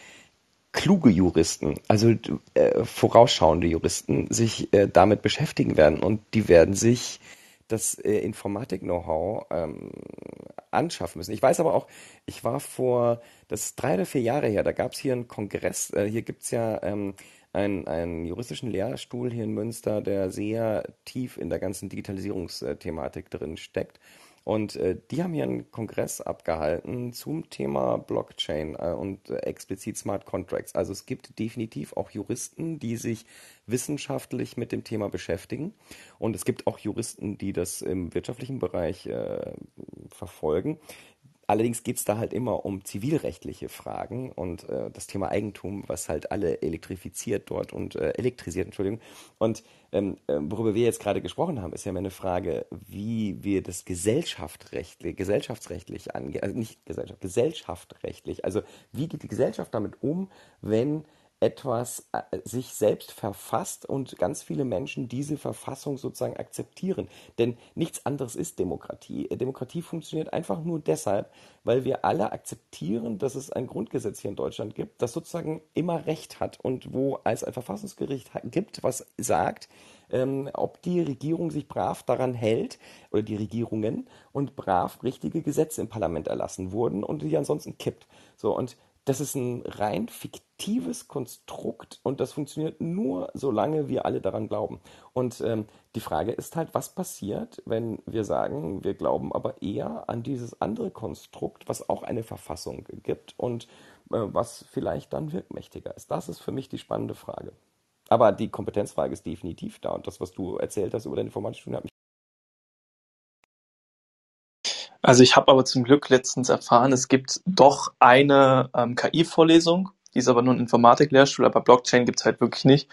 kluge Juristen, also äh, vorausschauende Juristen, sich äh, damit beschäftigen werden und die werden sich das äh, Informatik-Know-how ähm, anschaffen müssen. Ich weiß aber auch, ich war vor, das ist drei oder vier Jahre her, da gab es hier einen Kongress, äh, hier gibt es ja ähm, einen, einen juristischen Lehrstuhl hier in Münster, der sehr tief in der ganzen Digitalisierungsthematik drin steckt. Und äh, die haben hier einen Kongress abgehalten zum Thema Blockchain äh, und äh, explizit Smart Contracts. Also es gibt definitiv auch Juristen, die sich wissenschaftlich mit dem Thema beschäftigen. Und es gibt auch Juristen, die das im wirtschaftlichen Bereich äh, verfolgen. Allerdings geht es da halt immer um zivilrechtliche Fragen und äh, das Thema Eigentum, was halt alle elektrifiziert dort und äh, elektrisiert, Entschuldigung. Und ähm, äh, worüber wir jetzt gerade gesprochen haben, ist ja immer eine Frage, wie wir das gesellschaftsrechtlich, gesellschaftsrechtlich angehen, also nicht Gesellschaft, gesellschaftsrechtlich, also wie geht die Gesellschaft damit um, wenn etwas äh, sich selbst verfasst und ganz viele Menschen diese Verfassung sozusagen akzeptieren. Denn nichts anderes ist Demokratie. Demokratie funktioniert einfach nur deshalb, weil wir alle akzeptieren, dass es ein Grundgesetz hier in Deutschland gibt, das sozusagen immer Recht hat und wo es ein Verfassungsgericht gibt, was sagt, ähm, ob die Regierung sich brav daran hält oder die Regierungen und brav richtige Gesetze im Parlament erlassen wurden und die ansonsten kippt. So und das ist ein rein fiktives Konstrukt und das funktioniert nur, solange wir alle daran glauben. Und ähm, die Frage ist halt, was passiert, wenn wir sagen, wir glauben aber eher an dieses andere Konstrukt, was auch eine Verfassung gibt und äh, was vielleicht dann wirkmächtiger ist. Das ist für mich die spannende Frage. Aber die Kompetenzfrage ist definitiv da und das, was du erzählt hast über deine Informatikstudie, hat mich Also ich habe aber zum Glück letztens erfahren, es gibt doch eine ähm, KI-Vorlesung, die ist aber nur ein Informatik-Lehrstuhl, aber Blockchain gibt's halt wirklich nicht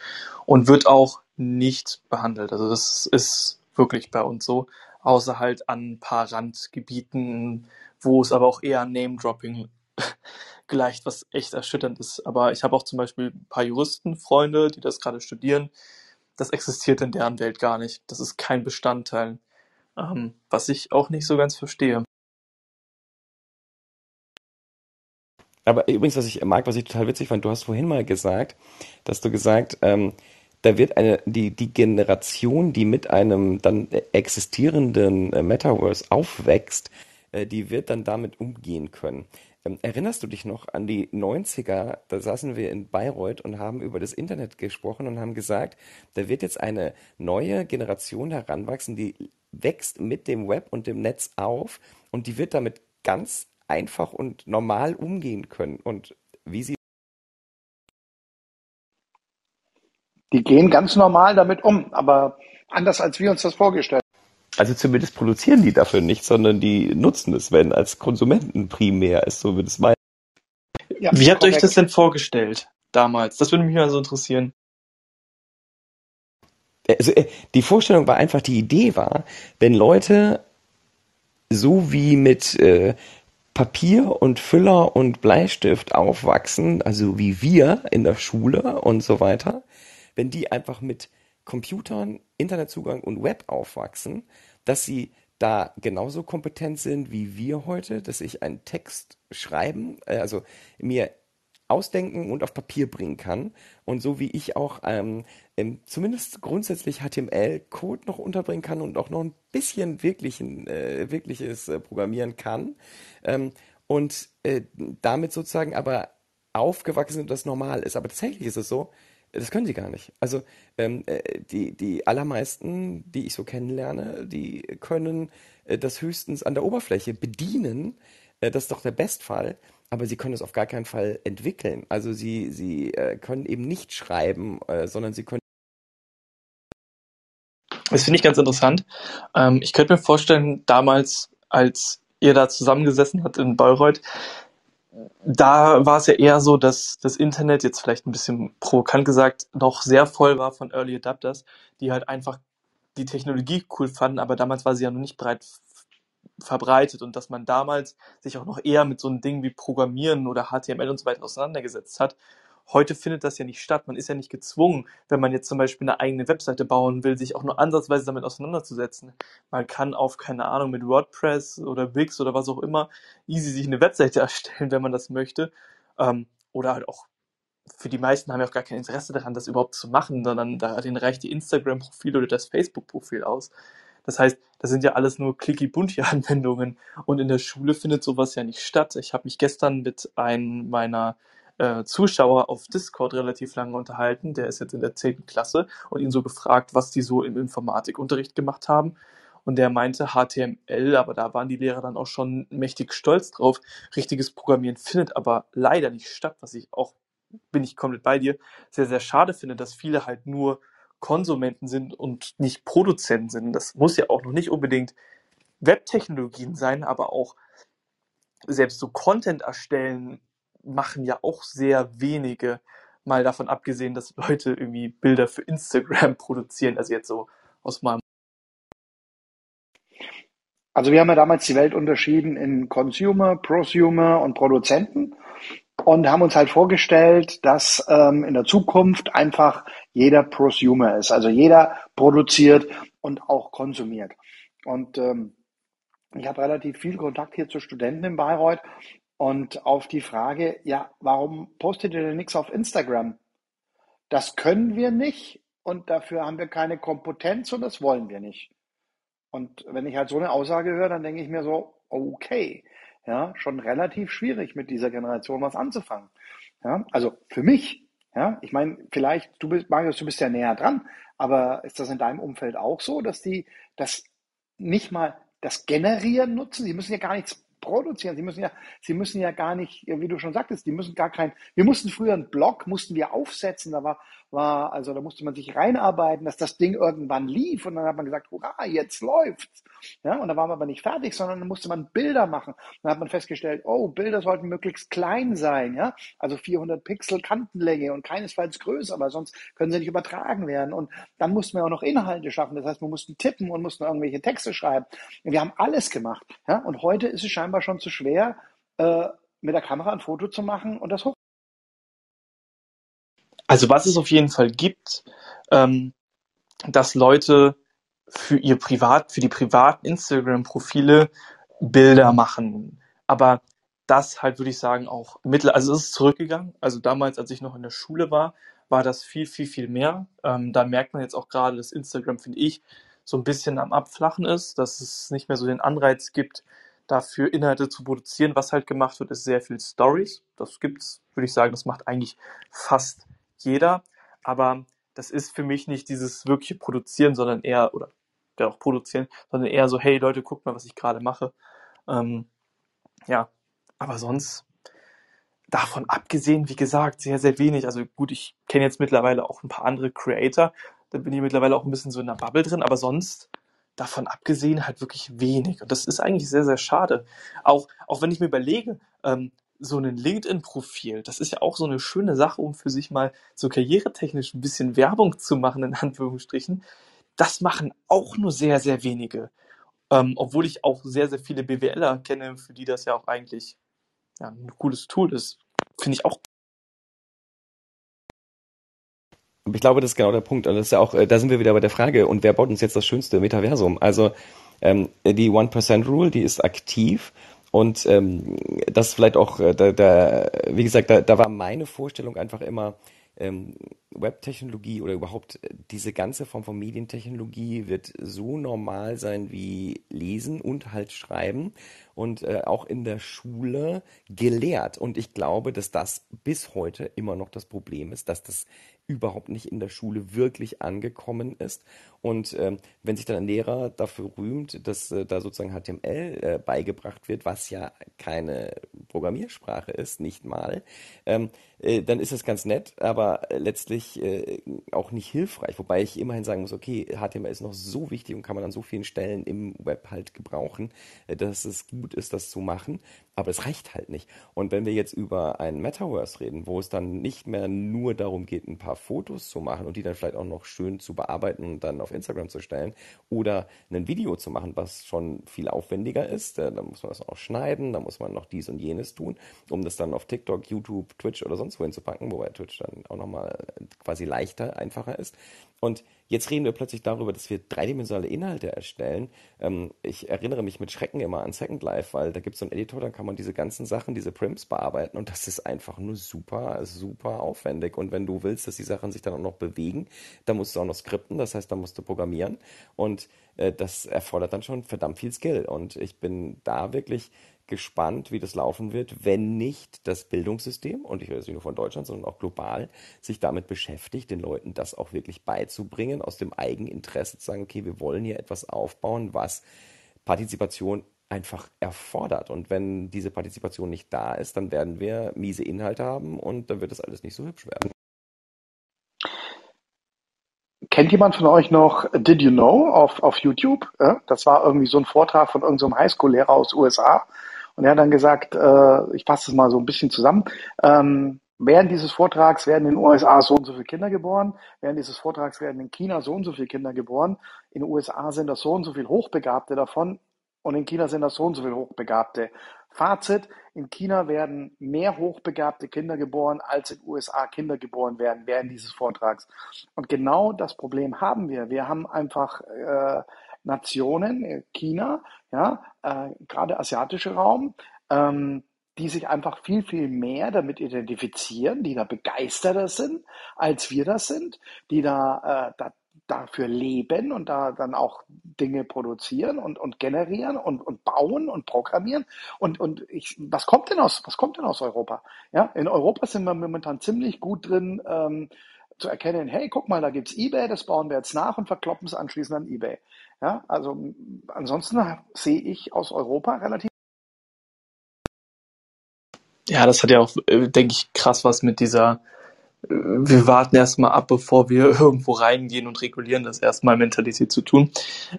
und wird auch nicht behandelt. Also das ist wirklich bei uns so, außer halt an ein paar Randgebieten, wo es aber auch eher Name-Dropping *laughs* gleicht, was echt erschütternd ist. Aber ich habe auch zum Beispiel ein paar Juristenfreunde, die das gerade studieren. Das existiert in deren Welt gar nicht. Das ist kein Bestandteil ähm, was ich auch nicht so ganz verstehe. Aber übrigens, was ich mag, was ich total witzig fand, du hast vorhin mal gesagt, dass du gesagt, ähm, da wird eine, die, die Generation, die mit einem dann existierenden äh, Metaverse aufwächst, äh, die wird dann damit umgehen können. Ähm, erinnerst du dich noch an die 90er? Da saßen wir in Bayreuth und haben über das Internet gesprochen und haben gesagt, da wird jetzt eine neue Generation heranwachsen, die wächst mit dem Web und dem Netz auf und die wird damit ganz einfach und normal umgehen können. Und wie sie Die gehen ganz normal damit um, aber anders als wir uns das vorgestellt haben. Also zumindest produzieren die dafür nicht, sondern die nutzen es, wenn als Konsumenten primär ist, so wird es meinen. Ja, Wie habt ihr euch das denn vorgestellt damals? Das würde mich mal so interessieren. Also, äh, die Vorstellung war einfach, die Idee war, wenn Leute so wie mit äh, Papier und Füller und Bleistift aufwachsen, also wie wir in der Schule und so weiter, wenn die einfach mit Computern, Internetzugang und Web aufwachsen, dass sie da genauso kompetent sind wie wir heute, dass ich einen Text schreiben, äh, also mir ausdenken und auf Papier bringen kann. Und so wie ich auch ähm, ähm, zumindest grundsätzlich HTML-Code noch unterbringen kann und auch noch ein bisschen wirklichen, äh, wirkliches äh, Programmieren kann. Ähm, und äh, damit sozusagen aber aufgewachsen und das normal ist. Aber tatsächlich ist es so, das können sie gar nicht. Also ähm, äh, die, die allermeisten, die ich so kennenlerne, die können äh, das höchstens an der Oberfläche bedienen. Äh, das ist doch der Bestfall aber sie können es auf gar keinen Fall entwickeln. Also sie, sie äh, können eben nicht schreiben, äh, sondern sie können. Das finde ich ganz interessant. Ähm, ich könnte mir vorstellen, damals, als ihr da zusammengesessen habt in Bayreuth, da war es ja eher so, dass das Internet, jetzt vielleicht ein bisschen provokant gesagt, noch sehr voll war von Early Adapters, die halt einfach die Technologie cool fanden, aber damals war sie ja noch nicht bereit verbreitet und dass man damals sich auch noch eher mit so einem Ding wie Programmieren oder HTML und so weiter auseinandergesetzt hat. Heute findet das ja nicht statt. Man ist ja nicht gezwungen, wenn man jetzt zum Beispiel eine eigene Webseite bauen will, sich auch nur ansatzweise damit auseinanderzusetzen. Man kann auf, keine Ahnung, mit WordPress oder Wix oder was auch immer easy sich eine Webseite *laughs* erstellen, wenn man das möchte. Ähm, oder halt auch für die meisten haben ja auch gar kein Interesse daran, das überhaupt zu machen, sondern da denen reicht die Instagram-Profil oder das Facebook-Profil aus. Das heißt, das sind ja alles nur clicky-bunti-Anwendungen *laughs* und in der Schule findet sowas ja nicht statt. Ich habe mich gestern mit einem meiner äh, Zuschauer auf Discord relativ lange unterhalten, der ist jetzt in der 10. Klasse und ihn so gefragt, was die so im Informatikunterricht gemacht haben. Und der meinte HTML, aber da waren die Lehrer dann auch schon mächtig stolz drauf. Richtiges Programmieren findet aber leider nicht statt, was ich auch, bin ich komplett bei dir, sehr, sehr schade finde, dass viele halt nur Konsumenten sind und nicht Produzenten sind. Das muss ja auch noch nicht unbedingt Webtechnologien sein, aber auch selbst so Content erstellen machen ja auch sehr wenige. Mal davon abgesehen, dass Leute irgendwie Bilder für Instagram *laughs* produzieren, also jetzt so aus meinem also wir haben ja damals die Welt unterschieden in Consumer, Prosumer und Produzenten und haben uns halt vorgestellt, dass ähm, in der Zukunft einfach jeder Prosumer ist. Also jeder produziert und auch konsumiert. Und ähm, ich habe relativ viel Kontakt hier zu Studenten in Bayreuth und auf die Frage, ja, warum postet ihr denn nichts auf Instagram? Das können wir nicht und dafür haben wir keine Kompetenz und das wollen wir nicht. Und wenn ich halt so eine Aussage höre, dann denke ich mir so, okay, ja, schon relativ schwierig, mit dieser Generation was anzufangen. Ja, also für mich, ja, ich meine, vielleicht, du bist, Marius, du bist ja näher dran, aber ist das in deinem Umfeld auch so, dass die das nicht mal das Generieren nutzen? Die müssen ja gar nichts produzieren. Sie müssen ja, sie müssen ja gar nicht, wie du schon sagtest, die müssen gar kein, wir mussten früher einen Blog, mussten wir aufsetzen, da war, war, also da musste man sich reinarbeiten, dass das Ding irgendwann lief und dann hat man gesagt, hurra, jetzt läuft's. Ja, und da waren wir aber nicht fertig, sondern dann musste man Bilder machen. Dann hat man festgestellt, oh, Bilder sollten möglichst klein sein, ja, also 400 Pixel Kantenlänge und keinesfalls größer, weil sonst können sie nicht übertragen werden. Und dann mussten wir auch noch Inhalte schaffen. Das heißt, wir mussten tippen und mussten irgendwelche Texte schreiben. Und wir haben alles gemacht, ja, und heute ist es scheinbar schon zu schwer, äh, mit der Kamera ein Foto zu machen und das hoch. Also was es auf jeden Fall gibt, ähm, dass Leute für ihr Privat, für die privaten Instagram-Profile Bilder machen. Aber das halt, würde ich sagen, auch mittel, also es ist zurückgegangen. Also damals, als ich noch in der Schule war, war das viel, viel, viel mehr. Ähm, da merkt man jetzt auch gerade, dass Instagram, finde ich, so ein bisschen am Abflachen ist, dass es nicht mehr so den Anreiz gibt, dafür Inhalte zu produzieren. Was halt gemacht wird, ist sehr viel Stories. Das gibt's, würde ich sagen, das macht eigentlich fast jeder. Aber das ist für mich nicht dieses wirkliche Produzieren, sondern eher, oder ja auch produzieren, sondern eher so, hey Leute, guckt mal, was ich gerade mache. Ähm, ja, aber sonst davon abgesehen, wie gesagt, sehr, sehr wenig. Also gut, ich kenne jetzt mittlerweile auch ein paar andere Creator, da bin ich mittlerweile auch ein bisschen so in der Bubble drin, aber sonst davon abgesehen halt wirklich wenig. Und das ist eigentlich sehr, sehr schade. Auch, auch wenn ich mir überlege, ähm, so ein LinkedIn-Profil, das ist ja auch so eine schöne Sache, um für sich mal so karrieretechnisch ein bisschen Werbung zu machen, in *laughs* Anführungsstrichen. Das machen auch nur sehr, sehr wenige. Ähm, obwohl ich auch sehr, sehr viele BWLer kenne, für die das ja auch eigentlich ja, ein cooles Tool ist. Finde ich auch. Ich glaube, das ist genau der Punkt. Und das ist ja auch, äh, da sind wir wieder bei der Frage, und wer baut uns jetzt das schönste Metaversum? Also ähm, die One-Percent-Rule, die ist aktiv. Und ähm, das vielleicht auch, äh, da, da, wie gesagt, da, da war meine Vorstellung einfach immer, ähm, Webtechnologie oder überhaupt äh, diese ganze Form von Medientechnologie wird so normal sein wie Lesen und halt Schreiben und äh, auch in der Schule gelehrt. Und ich glaube, dass das bis heute immer noch das Problem ist, dass das überhaupt nicht in der Schule wirklich angekommen ist. Und ähm, wenn sich dann ein Lehrer dafür rühmt, dass äh, da sozusagen HTML äh, beigebracht wird, was ja keine Programmiersprache ist, nicht mal, ähm, äh, dann ist das ganz nett, aber letztlich äh, auch nicht hilfreich. Wobei ich immerhin sagen muss, okay, HTML ist noch so wichtig und kann man an so vielen Stellen im Web halt gebrauchen, äh, dass es gut ist, das zu machen. Aber es reicht halt nicht. Und wenn wir jetzt über ein Metaverse reden, wo es dann nicht mehr nur darum geht, ein paar Fotos zu machen und die dann vielleicht auch noch schön zu bearbeiten und dann auf Instagram zu stellen oder ein Video zu machen, was schon viel aufwendiger ist, äh, dann muss man das auch schneiden, dann muss man noch dies und jenes tun, um das dann auf TikTok, YouTube, Twitch oder sonst wohin zu packen, wobei Twitch dann auch nochmal quasi leichter, einfacher ist. Und jetzt reden wir plötzlich darüber, dass wir dreidimensionale Inhalte erstellen. Ähm, ich erinnere mich mit Schrecken immer an Second Life, weil da gibt es so einen Editor, dann kann man diese ganzen Sachen, diese Prims bearbeiten und das ist einfach nur super, super aufwendig. Und wenn du willst, dass die Sachen sich dann auch noch bewegen, dann musst du auch noch skripten, das heißt, dann musst du programmieren und äh, das erfordert dann schon verdammt viel Skill. Und ich bin da wirklich gespannt, wie das laufen wird, wenn nicht das Bildungssystem, und ich rede jetzt nicht nur von Deutschland, sondern auch global, sich damit beschäftigt, den Leuten das auch wirklich beizubringen, aus dem Eigeninteresse zu sagen, okay, wir wollen hier etwas aufbauen, was Partizipation einfach erfordert. Und wenn diese Partizipation nicht da ist, dann werden wir miese Inhalte haben und dann wird das alles nicht so hübsch werden. Kennt jemand von euch noch Did You Know auf, auf YouTube? Das war irgendwie so ein Vortrag von irgendeinem Highschool-Lehrer aus USA, und er hat dann gesagt, äh, ich fasse es mal so ein bisschen zusammen, ähm, während dieses Vortrags werden in den USA so und so viele Kinder geboren, während dieses Vortrags werden in China so und so viele Kinder geboren, in den USA sind das so und so viele Hochbegabte davon und in China sind das so und so viele Hochbegabte. Fazit, in China werden mehr hochbegabte Kinder geboren, als in den USA Kinder geboren werden während dieses Vortrags. Und genau das Problem haben wir. Wir haben einfach äh, Nationen, äh, China, ja, äh, gerade asiatische Raum, ähm, die sich einfach viel, viel mehr damit identifizieren, die da begeisterter sind, als wir das sind, die da, äh, da dafür leben und da dann auch Dinge produzieren und, und generieren und, und bauen und programmieren. Und, und ich, was kommt denn aus, was kommt denn aus Europa? Ja, in Europa sind wir momentan ziemlich gut drin, ähm, zu erkennen, hey, guck mal, da gibt's eBay, das bauen wir jetzt nach und verkloppen es anschließend an eBay. Ja, also ansonsten sehe ich aus Europa relativ. Ja, das hat ja auch, äh, denke ich, krass was mit dieser wir warten erstmal ab, bevor wir *laughs* irgendwo reingehen und regulieren das erstmal Mentalität zu tun.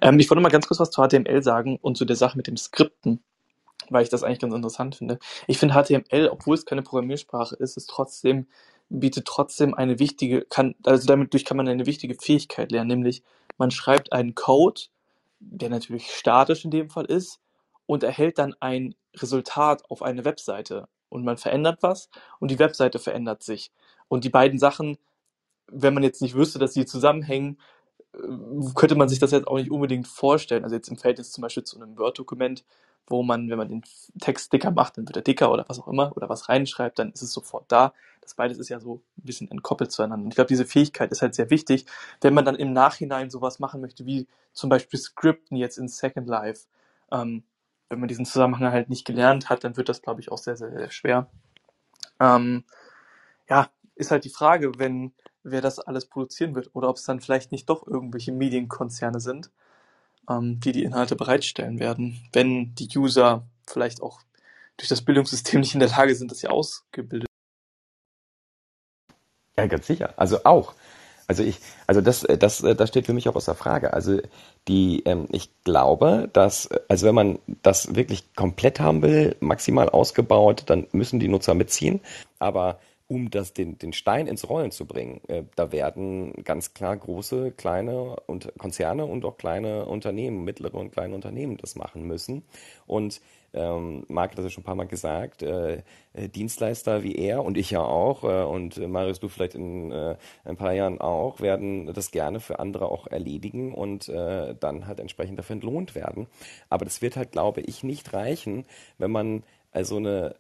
Ähm, ich wollte mal ganz kurz was zu HTML sagen und zu der Sache mit dem Skripten, weil ich das eigentlich ganz interessant finde. Ich finde HTML, obwohl es keine Programmiersprache ist, ist trotzdem, bietet trotzdem eine wichtige, kann, also damit durch kann man eine wichtige Fähigkeit lernen, nämlich man schreibt einen Code, der natürlich statisch in dem Fall ist, und erhält dann ein Resultat auf eine Webseite und man verändert was und die Webseite verändert sich. Und die beiden Sachen, wenn man jetzt nicht wüsste, dass sie zusammenhängen, äh, könnte man sich das jetzt auch nicht unbedingt vorstellen. Also jetzt im Verhältnis zum Beispiel zu einem Word-Dokument, wo man, wenn man den Text dicker macht, dann wird er dicker oder was auch immer oder was reinschreibt, dann ist es sofort da. Das beides ist ja so ein bisschen entkoppelt zueinander. Ich glaube, diese Fähigkeit ist halt sehr wichtig, wenn man dann im Nachhinein sowas machen möchte, wie zum Beispiel Skripten jetzt in Second Life. Ähm, wenn man diesen Zusammenhang halt nicht gelernt hat, dann wird das, glaube ich, auch sehr, sehr, sehr schwer. Ähm, ja, ist halt die Frage, wenn wer das alles produzieren wird oder ob es dann vielleicht nicht doch irgendwelche Medienkonzerne sind, ähm, die die Inhalte bereitstellen werden, wenn die User vielleicht auch durch das Bildungssystem nicht in der Lage sind, dass sie ausgebildet Ja, ganz sicher. Also auch. Also ich, also das, das, das steht für mich auch außer Frage. Also die, ähm, ich glaube, dass, also wenn man das wirklich komplett haben will, maximal ausgebaut, dann müssen die Nutzer mitziehen. Aber um das, den, den Stein ins Rollen zu bringen, äh, da werden ganz klar große, kleine und Konzerne und auch kleine Unternehmen, mittlere und kleine Unternehmen das machen müssen. Und ähm, Marc hat das ja schon ein paar Mal gesagt, äh, äh, Dienstleister wie er und ich ja auch äh, und äh, Marius, du vielleicht in äh, ein paar Jahren auch, werden das gerne für andere auch erledigen und äh, dann halt entsprechend dafür entlohnt werden. Aber das wird halt, glaube ich, nicht reichen, wenn man also eine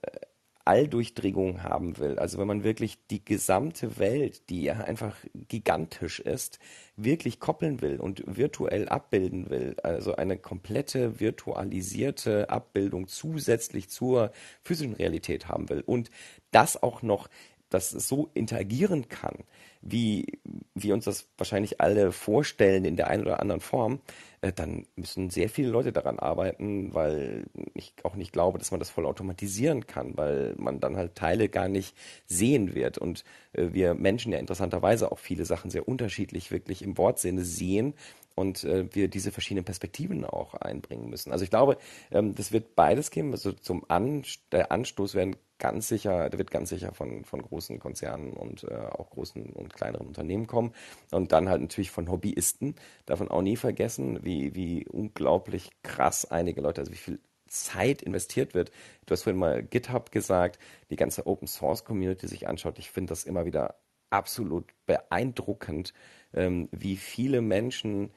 Alldurchdringung haben will, also wenn man wirklich die gesamte Welt, die ja einfach gigantisch ist, wirklich koppeln will und virtuell abbilden will, also eine komplette virtualisierte Abbildung zusätzlich zur physischen Realität haben will und das auch noch dass so interagieren kann, wie wir uns das wahrscheinlich alle vorstellen in der einen oder anderen Form, dann müssen sehr viele Leute daran arbeiten, weil ich auch nicht glaube, dass man das voll automatisieren kann, weil man dann halt Teile gar nicht sehen wird und äh, wir Menschen ja interessanterweise auch viele Sachen sehr unterschiedlich wirklich im Wortsinne sehen und äh, wir diese verschiedenen Perspektiven auch einbringen müssen. Also ich glaube, ähm, das wird beides geben. Also zum An der Anstoß werden ganz sicher, der wird ganz sicher von, von großen Konzernen und äh, auch großen und kleineren Unternehmen kommen. Und dann halt natürlich von Hobbyisten. Davon auch nie vergessen, wie, wie unglaublich krass einige Leute, also wie viel Zeit investiert wird. Du hast vorhin mal GitHub gesagt, die ganze Open Source Community sich anschaut. Ich finde das immer wieder absolut beeindruckend, ähm, wie viele Menschen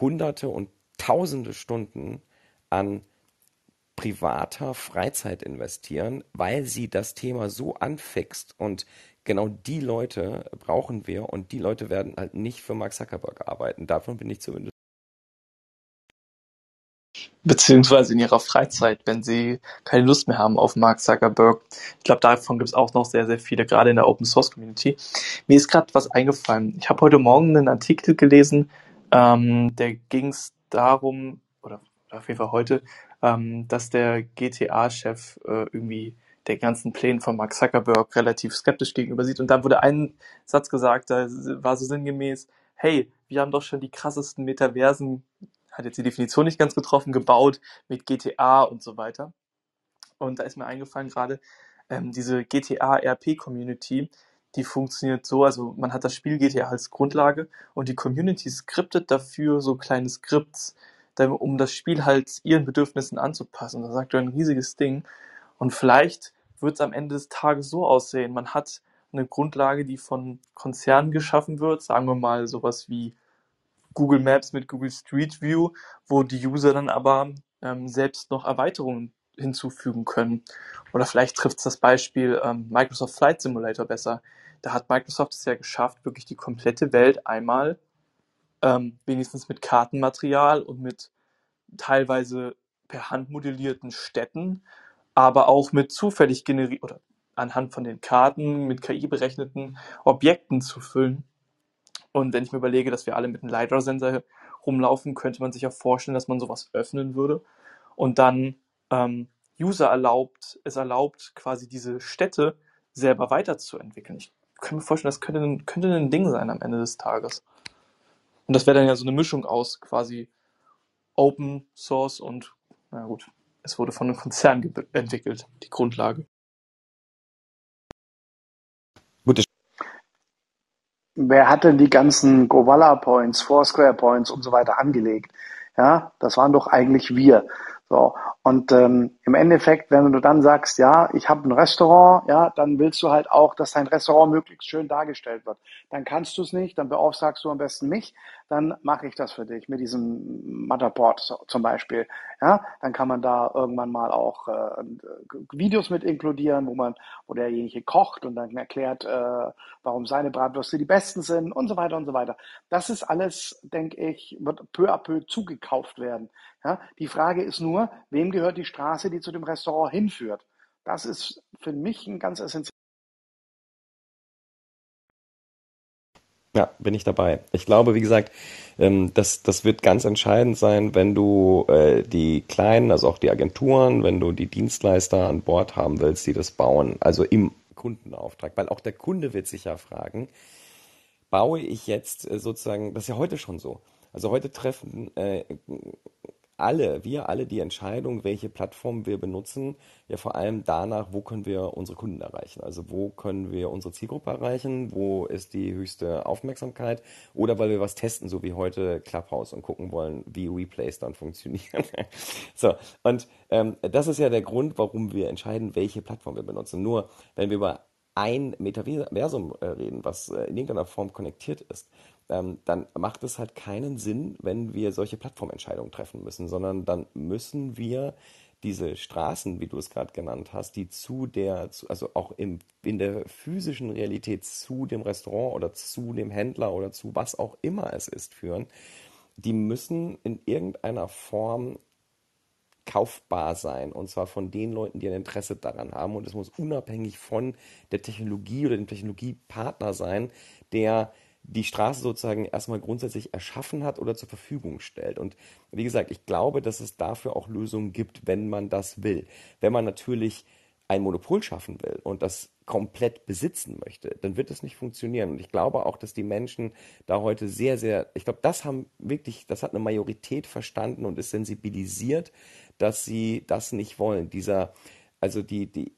hunderte und tausende Stunden an privater Freizeit investieren, weil sie das Thema so anfixt. Und genau die Leute brauchen wir und die Leute werden halt nicht für Mark Zuckerberg arbeiten. Davon bin ich zumindest. Beziehungsweise in ihrer Freizeit, wenn sie keine Lust mehr haben auf Mark Zuckerberg. Ich glaube, davon gibt es auch noch sehr, sehr viele, gerade in der Open Source Community. Mir ist gerade was eingefallen. Ich habe heute Morgen einen Artikel gelesen, ähm, der ging es darum, oder auf jeden Fall heute, ähm, dass der GTA-Chef äh, irgendwie der ganzen Plänen von Mark Zuckerberg relativ skeptisch gegenüber sieht. Und dann wurde ein Satz gesagt, da war so sinngemäß, hey, wir haben doch schon die krassesten Metaversen, hat jetzt die Definition nicht ganz getroffen, gebaut mit GTA und so weiter. Und da ist mir eingefallen gerade, ähm, diese GTA-RP-Community, die funktioniert so, also man hat das Spiel GTA als Grundlage und die Community skriptet dafür so kleine Skripts, um das Spiel halt ihren Bedürfnissen anzupassen. Da sagt er ein riesiges Ding. Und vielleicht wird es am Ende des Tages so aussehen. Man hat eine Grundlage, die von Konzernen geschaffen wird, sagen wir mal sowas wie Google Maps mit Google Street View, wo die User dann aber ähm, selbst noch Erweiterungen hinzufügen können. Oder vielleicht trifft es das Beispiel ähm, Microsoft Flight Simulator besser. Da hat Microsoft es ja geschafft, wirklich die komplette Welt einmal ähm, wenigstens mit Kartenmaterial und mit teilweise per Hand modellierten Städten, aber auch mit zufällig generierten oder anhand von den Karten mit KI berechneten Objekten zu füllen. Und wenn ich mir überlege, dass wir alle mit einem LiDAR-Sensor rumlaufen, könnte man sich auch vorstellen, dass man sowas öffnen würde und dann ähm, User erlaubt, es erlaubt, quasi diese Städte selber weiterzuentwickeln. Ich kann mir vorstellen, das könnte ein, könnte ein Ding sein am Ende des Tages. Und das wäre dann ja so eine Mischung aus quasi Open Source und, na gut, es wurde von einem Konzern entwickelt, die Grundlage. Wer hat denn die ganzen Govala Points, Foursquare Points und so weiter angelegt? Ja, das waren doch eigentlich wir. So. Und ähm, im Endeffekt, wenn du dann sagst, ja, ich habe ein Restaurant, ja, dann willst du halt auch, dass dein Restaurant möglichst schön dargestellt wird. Dann kannst du es nicht, dann beauftragst du am besten mich, dann mache ich das für dich mit diesem Matterport zum Beispiel. Ja, dann kann man da irgendwann mal auch äh, Videos mit inkludieren, wo man, wo derjenige kocht und dann erklärt, äh, warum seine Bratwürste die besten sind und so weiter und so weiter. Das ist alles, denke ich, wird peu à peu zugekauft werden. Ja, die Frage ist nur, wem gehört die Straße, die zu dem Restaurant hinführt? Das ist für mich ein ganz essentielles. Ja, bin ich dabei. Ich glaube, wie gesagt, ähm, das, das wird ganz entscheidend sein, wenn du äh, die kleinen, also auch die Agenturen, wenn du die Dienstleister an Bord haben willst, die das bauen, also im Kundenauftrag, weil auch der Kunde wird sich ja fragen, baue ich jetzt äh, sozusagen, das ist ja heute schon so. Also heute treffen äh, alle, wir alle die Entscheidung, welche Plattform wir benutzen, ja vor allem danach, wo können wir unsere Kunden erreichen. Also wo können wir unsere Zielgruppe erreichen, wo ist die höchste Aufmerksamkeit oder weil wir was testen, so wie heute Clubhouse und gucken wollen, wie Replays dann funktionieren. *laughs* so, und ähm, das ist ja der Grund, warum wir entscheiden, welche Plattform wir benutzen. Nur wenn wir über ein Metaversum äh, reden, was äh, in irgendeiner Form konnektiert ist, ähm, dann macht es halt keinen Sinn, wenn wir solche Plattformentscheidungen treffen müssen, sondern dann müssen wir diese Straßen, wie du es gerade genannt hast, die zu der, also auch im, in der physischen Realität zu dem Restaurant oder zu dem Händler oder zu was auch immer es ist führen, die müssen in irgendeiner Form kaufbar sein. Und zwar von den Leuten, die ein Interesse daran haben. Und es muss unabhängig von der Technologie oder dem Technologiepartner sein, der die Straße sozusagen erstmal grundsätzlich erschaffen hat oder zur Verfügung stellt. Und wie gesagt, ich glaube, dass es dafür auch Lösungen gibt, wenn man das will. Wenn man natürlich ein Monopol schaffen will und das komplett besitzen möchte, dann wird das nicht funktionieren. Und ich glaube auch, dass die Menschen da heute sehr, sehr, ich glaube, das haben wirklich, das hat eine Majorität verstanden und ist sensibilisiert, dass sie das nicht wollen. Dieser, also die, die,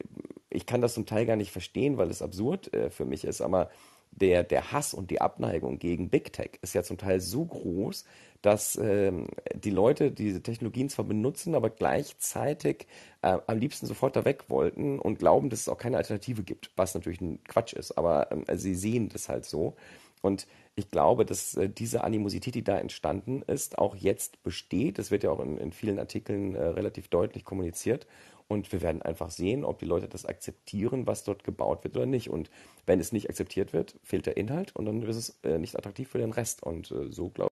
ich kann das zum Teil gar nicht verstehen, weil es absurd äh, für mich ist, aber der, der Hass und die Abneigung gegen Big Tech ist ja zum Teil so groß, dass ähm, die Leute diese Technologien zwar benutzen, aber gleichzeitig äh, am liebsten sofort da weg wollten und glauben, dass es auch keine Alternative gibt, was natürlich ein Quatsch ist, aber ähm, sie sehen das halt so. Und ich glaube, dass äh, diese Animosität, die da entstanden ist, auch jetzt besteht. Das wird ja auch in, in vielen Artikeln äh, relativ deutlich kommuniziert. Und wir werden einfach sehen, ob die Leute das akzeptieren, was dort gebaut wird oder nicht. Und wenn es nicht akzeptiert wird, fehlt der Inhalt und dann ist es äh, nicht attraktiv für den Rest. Und äh, so glaube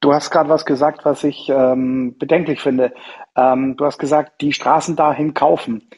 Du hast gerade was gesagt, was ich ähm, bedenklich finde. Ähm, du hast gesagt, die Straßen dahin kaufen.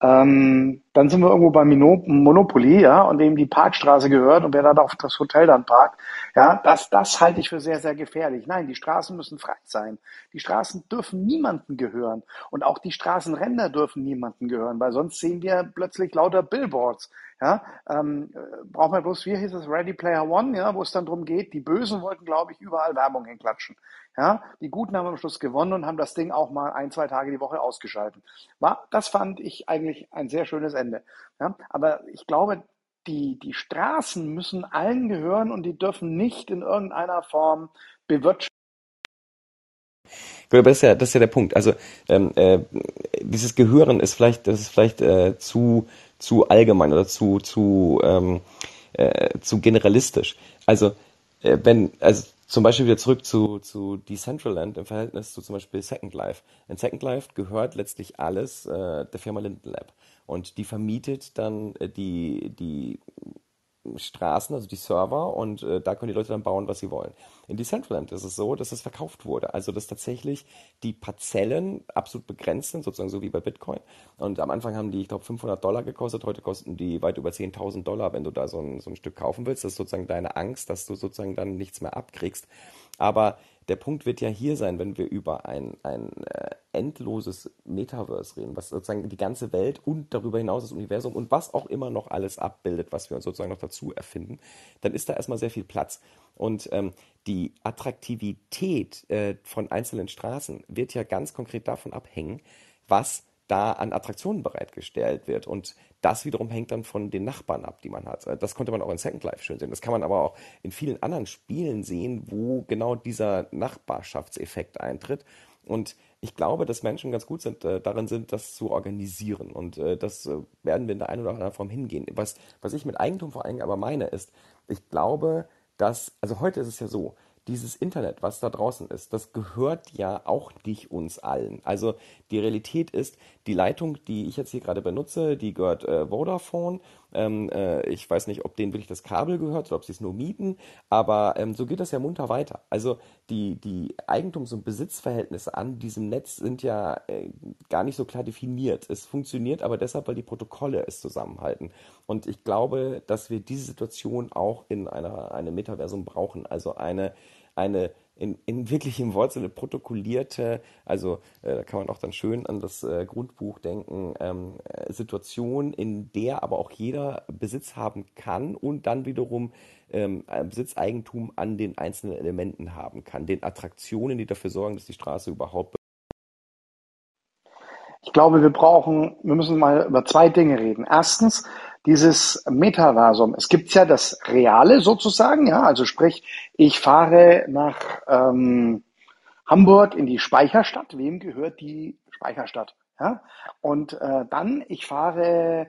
Ähm, dann sind wir irgendwo bei Monopoly, ja, und dem die Parkstraße gehört und wer da auf das Hotel dann parkt, ja, das, das halte ich für sehr, sehr gefährlich. Nein, die Straßen müssen frei sein. Die Straßen dürfen niemanden gehören und auch die Straßenränder dürfen niemanden gehören, weil sonst sehen wir plötzlich lauter Billboards. Ja, ähm, äh, braucht man bloß, wie hieß es, Ready Player One, ja, wo es dann darum geht, die Bösen wollten, glaube ich, überall Werbung hinklatschen. Ja, die Guten haben am Schluss gewonnen und haben das Ding auch mal ein, zwei Tage die Woche ausgeschalten. War, das fand ich eigentlich ein sehr schönes Ende. Ja, aber ich glaube, die, die Straßen müssen allen gehören und die dürfen nicht in irgendeiner Form bewirtschaftet das ist ja, das ist ja der Punkt. Also ähm, äh, dieses Gehören ist vielleicht, das ist vielleicht äh, zu zu allgemein oder zu zu ähm, äh, zu generalistisch. Also äh, wenn also zum Beispiel wieder zurück zu, zu Decentraland im Verhältnis zu zum Beispiel Second Life. In Second Life gehört letztlich alles äh, der Firma Linden Lab. Und die vermietet dann äh, die, die Straßen, also die Server, und äh, da können die Leute dann bauen, was sie wollen. In Decentraland ist es so, dass es verkauft wurde. Also dass tatsächlich die Parzellen absolut begrenzt sind, sozusagen so wie bei Bitcoin. Und am Anfang haben die, ich glaube, 500 Dollar gekostet. Heute kosten die weit über 10.000 Dollar, wenn du da so ein, so ein Stück kaufen willst. Das ist sozusagen deine Angst, dass du sozusagen dann nichts mehr abkriegst. Aber der Punkt wird ja hier sein, wenn wir über ein, ein äh, endloses Metaverse reden, was sozusagen die ganze Welt und darüber hinaus das Universum und was auch immer noch alles abbildet, was wir uns sozusagen noch dazu erfinden, dann ist da erstmal sehr viel Platz. Und ähm, die Attraktivität äh, von einzelnen Straßen wird ja ganz konkret davon abhängen, was da an Attraktionen bereitgestellt wird. Und das wiederum hängt dann von den Nachbarn ab, die man hat. Das konnte man auch in Second Life schön sehen. Das kann man aber auch in vielen anderen Spielen sehen, wo genau dieser Nachbarschaftseffekt eintritt. Und ich glaube, dass Menschen ganz gut sind, äh, darin sind, das zu organisieren. Und äh, das äh, werden wir in der einen oder anderen Form hingehen. Was, was ich mit Eigentum vor allem aber meine, ist, ich glaube, dass, also heute ist es ja so, dieses Internet, was da draußen ist, das gehört ja auch nicht uns allen. Also die Realität ist, die Leitung, die ich jetzt hier gerade benutze, die gehört äh, Vodafone. Ähm, äh, ich weiß nicht, ob denen wirklich das Kabel gehört oder ob sie es nur mieten, aber ähm, so geht das ja munter weiter. Also die, die Eigentums- und Besitzverhältnisse an diesem Netz sind ja äh, gar nicht so klar definiert. Es funktioniert aber deshalb, weil die Protokolle es zusammenhalten. Und ich glaube, dass wir diese Situation auch in einer, einem Metaversum brauchen. Also eine, eine in, in wirklich im Wortsinne protokollierte, also äh, da kann man auch dann schön an das äh, Grundbuch denken, ähm, äh, Situation, in der aber auch jeder Besitz haben kann und dann wiederum ähm, Besitzeigentum an den einzelnen Elementen haben kann, den Attraktionen, die dafür sorgen, dass die Straße überhaupt ich glaube, wir brauchen, wir müssen mal über zwei Dinge reden. Erstens, dieses Metaversum. Es gibt ja das Reale sozusagen, ja, also sprich, ich fahre nach ähm, Hamburg in die Speicherstadt. Wem gehört die Speicherstadt? Ja? Und äh, dann, ich fahre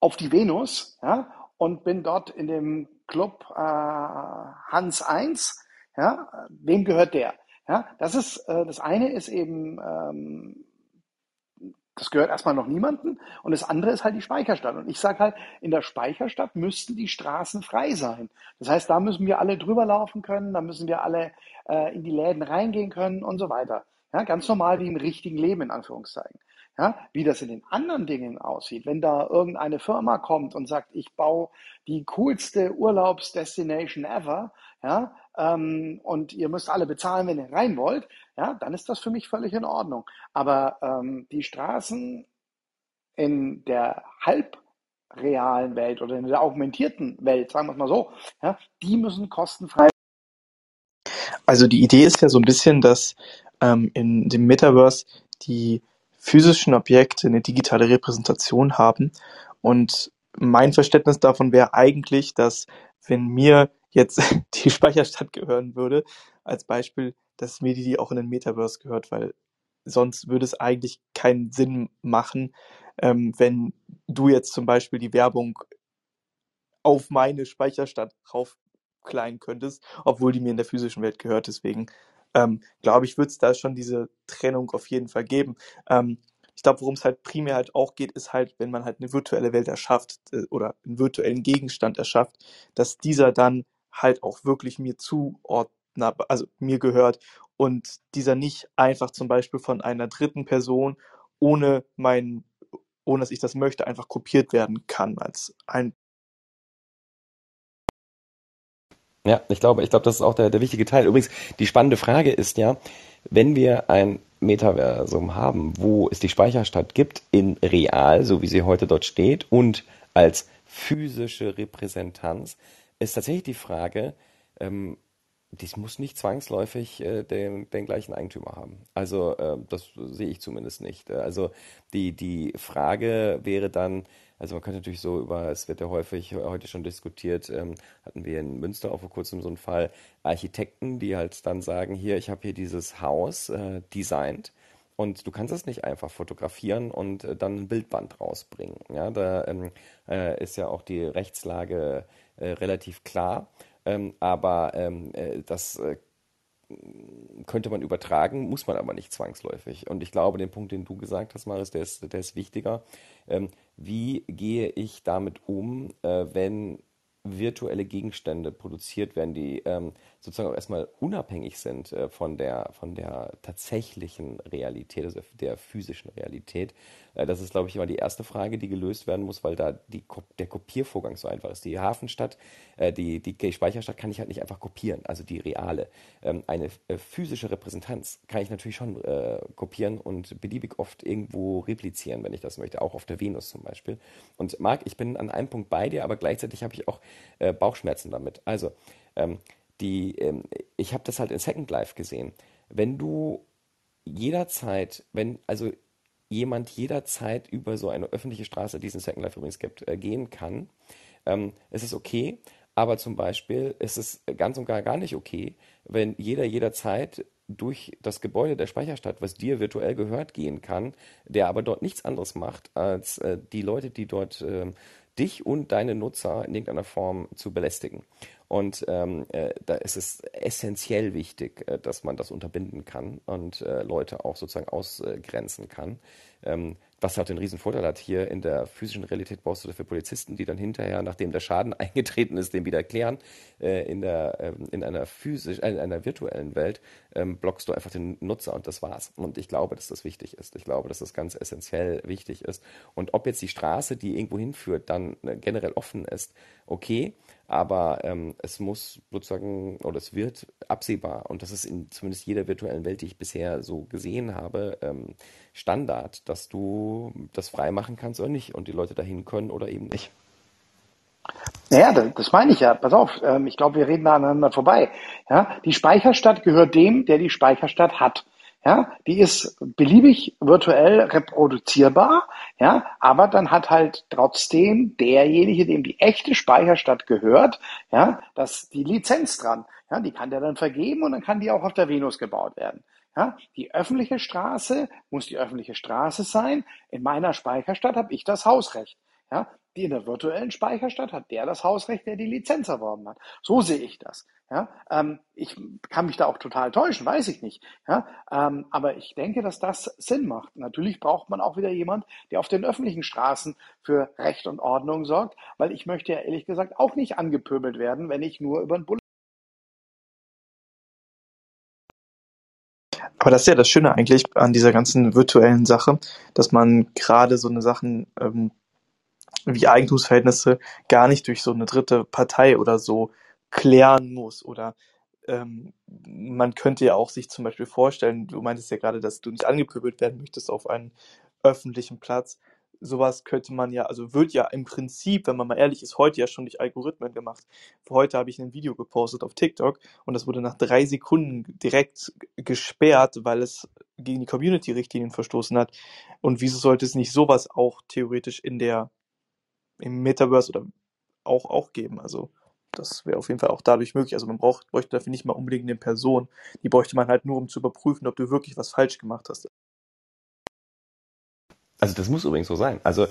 auf die Venus ja, und bin dort in dem Club äh, Hans 1. Ja? Wem gehört der? Ja? Das ist äh, das eine ist eben ähm, das gehört erstmal noch niemanden. Und das andere ist halt die Speicherstadt. Und ich sage halt, in der Speicherstadt müssten die Straßen frei sein. Das heißt, da müssen wir alle drüber laufen können, da müssen wir alle äh, in die Läden reingehen können und so weiter. Ja, ganz normal wie im richtigen Leben, in Anführungszeichen. Ja, wie das in den anderen Dingen aussieht, wenn da irgendeine Firma kommt und sagt, ich baue die coolste Urlaubsdestination ever, ja, ähm, und ihr müsst alle bezahlen, wenn ihr rein wollt, ja, dann ist das für mich völlig in Ordnung. Aber ähm, die Straßen in der halbrealen Welt oder in der augmentierten Welt, sagen wir es mal so, ja, die müssen kostenfrei. Also die Idee ist ja so ein bisschen, dass ähm, in dem Metaverse die physischen Objekte eine digitale Repräsentation haben. Und mein Verständnis davon wäre eigentlich, dass wenn mir jetzt *laughs* die Speicherstadt gehören würde, als Beispiel, dass mir die auch in den Metaverse gehört, weil sonst würde es eigentlich keinen Sinn machen, ähm, wenn du jetzt zum Beispiel die Werbung auf meine Speicherstadt raufkleien könntest, obwohl die mir in der physischen Welt gehört. Deswegen ähm, glaube ich, wird es da schon diese Trennung auf jeden Fall geben. Ähm, ich glaube, worum es halt primär halt auch geht, ist halt, wenn man halt eine virtuelle Welt erschafft äh, oder einen virtuellen Gegenstand erschafft, dass dieser dann halt auch wirklich mir zuordnet, also mir gehört und dieser nicht einfach zum Beispiel von einer dritten Person ohne mein, ohne dass ich das möchte, einfach kopiert werden kann als ein Ja, ich glaube, ich glaube, das ist auch der, der wichtige Teil. Übrigens, die spannende Frage ist ja, wenn wir ein Metaversum haben, wo es die Speicherstadt gibt, in real, so wie sie heute dort steht, und als physische Repräsentanz, ist tatsächlich die Frage, ähm, dies muss nicht zwangsläufig äh, den, den gleichen Eigentümer haben. Also äh, das sehe ich zumindest nicht. Also die, die Frage wäre dann, also man könnte natürlich so über, es wird ja häufig heute schon diskutiert, ähm, hatten wir in Münster auch vor kurzem so einen Fall, Architekten, die halt dann sagen, hier, ich habe hier dieses Haus äh, designt und du kannst es nicht einfach fotografieren und äh, dann ein Bildband rausbringen. Ja, da ähm, äh, ist ja auch die Rechtslage äh, relativ klar, ähm, aber ähm, äh, das äh, könnte man übertragen, muss man aber nicht zwangsläufig. Und ich glaube, den Punkt, den du gesagt hast, Maris, der ist, der ist wichtiger. Ähm, wie gehe ich damit um, äh, wenn virtuelle Gegenstände produziert werden, die ähm, sozusagen auch erstmal unabhängig sind äh, von, der, von der tatsächlichen Realität, also der physischen Realität. Äh, das ist, glaube ich, immer die erste Frage, die gelöst werden muss, weil da die, der Kopiervorgang so einfach ist. Die Hafenstadt, äh, die, die Speicherstadt kann ich halt nicht einfach kopieren, also die reale. Ähm, eine physische Repräsentanz kann ich natürlich schon kopieren und beliebig oft irgendwo replizieren, wenn ich das möchte, auch auf der Venus zum Beispiel. Und Marc, ich bin an einem Punkt bei dir, aber gleichzeitig habe ich auch Bauchschmerzen damit. Also, ähm, die, ähm, ich habe das halt in Second Life gesehen. Wenn du jederzeit, wenn, also jemand jederzeit über so eine öffentliche Straße, die es in Second Life übrigens gibt, äh, gehen kann, ähm, ist es okay. Aber zum Beispiel ist es ganz und gar gar nicht okay, wenn jeder jederzeit durch das Gebäude der Speicherstadt, was dir virtuell gehört, gehen kann, der aber dort nichts anderes macht, als äh, die Leute, die dort äh, dich und deine Nutzer in irgendeiner Form zu belästigen. Und ähm, äh, da ist es essentiell wichtig, äh, dass man das unterbinden kann und äh, Leute auch sozusagen ausgrenzen kann. Ähm, was halt den riesen Vorteil hat, hier in der physischen Realität brauchst du dafür Polizisten, die dann hinterher, nachdem der Schaden *laughs* eingetreten ist, den wieder erklären. Äh, in, der, ähm, in einer physisch, äh, in einer virtuellen Welt ähm, blockst du einfach den Nutzer und das war's. Und ich glaube, dass das wichtig ist. Ich glaube, dass das ganz essentiell wichtig ist. Und ob jetzt die Straße, die irgendwo hinführt, dann äh, generell offen ist, okay, aber ähm, es muss sozusagen, oder es wird absehbar, und das ist in zumindest jeder virtuellen Welt, die ich bisher so gesehen habe, ähm, Standard, dass du das frei machen kannst oder nicht und die Leute dahin können oder eben nicht. Naja, das, meine ich ja. Pass auf, ähm, ich glaube, wir reden da aneinander vorbei. Ja, die Speicherstadt gehört dem, der die Speicherstadt hat. Ja, die ist beliebig virtuell reproduzierbar, ja, aber dann hat halt trotzdem derjenige, dem die echte Speicherstadt gehört, ja, das die Lizenz dran. Ja, die kann der dann vergeben und dann kann die auch auf der Venus gebaut werden. Ja, die öffentliche Straße muss die öffentliche Straße sein. In meiner Speicherstadt habe ich das Hausrecht. Ja, die in der virtuellen Speicherstadt hat der das Hausrecht, der die Lizenz erworben hat. So sehe ich das. Ja, ähm, ich kann mich da auch total täuschen, weiß ich nicht. Ja, ähm, aber ich denke, dass das Sinn macht. Natürlich braucht man auch wieder jemand, der auf den öffentlichen Straßen für Recht und Ordnung sorgt, weil ich möchte ja ehrlich gesagt auch nicht angepöbelt werden, wenn ich nur über ein Bullet Aber das ist ja das Schöne eigentlich an dieser ganzen virtuellen Sache, dass man gerade so eine Sachen ähm, wie Eigentumsverhältnisse gar nicht durch so eine dritte Partei oder so klären muss oder ähm, man könnte ja auch sich zum Beispiel vorstellen, du meintest ja gerade, dass du nicht angepöbelt werden möchtest auf einen öffentlichen Platz. Sowas könnte man ja, also wird ja im Prinzip, wenn man mal ehrlich ist, heute ja schon durch Algorithmen gemacht. Heute habe ich ein Video gepostet auf TikTok und das wurde nach drei Sekunden direkt gesperrt, weil es gegen die Community-Richtlinien verstoßen hat. Und wieso sollte es nicht sowas auch theoretisch in der im Metaverse oder auch, auch geben. Also das wäre auf jeden Fall auch dadurch möglich. Also man braucht, bräuchte dafür nicht mal unbedingt eine Person. Die bräuchte man halt nur, um zu überprüfen, ob du wirklich was falsch gemacht hast. Also das muss übrigens so sein. Also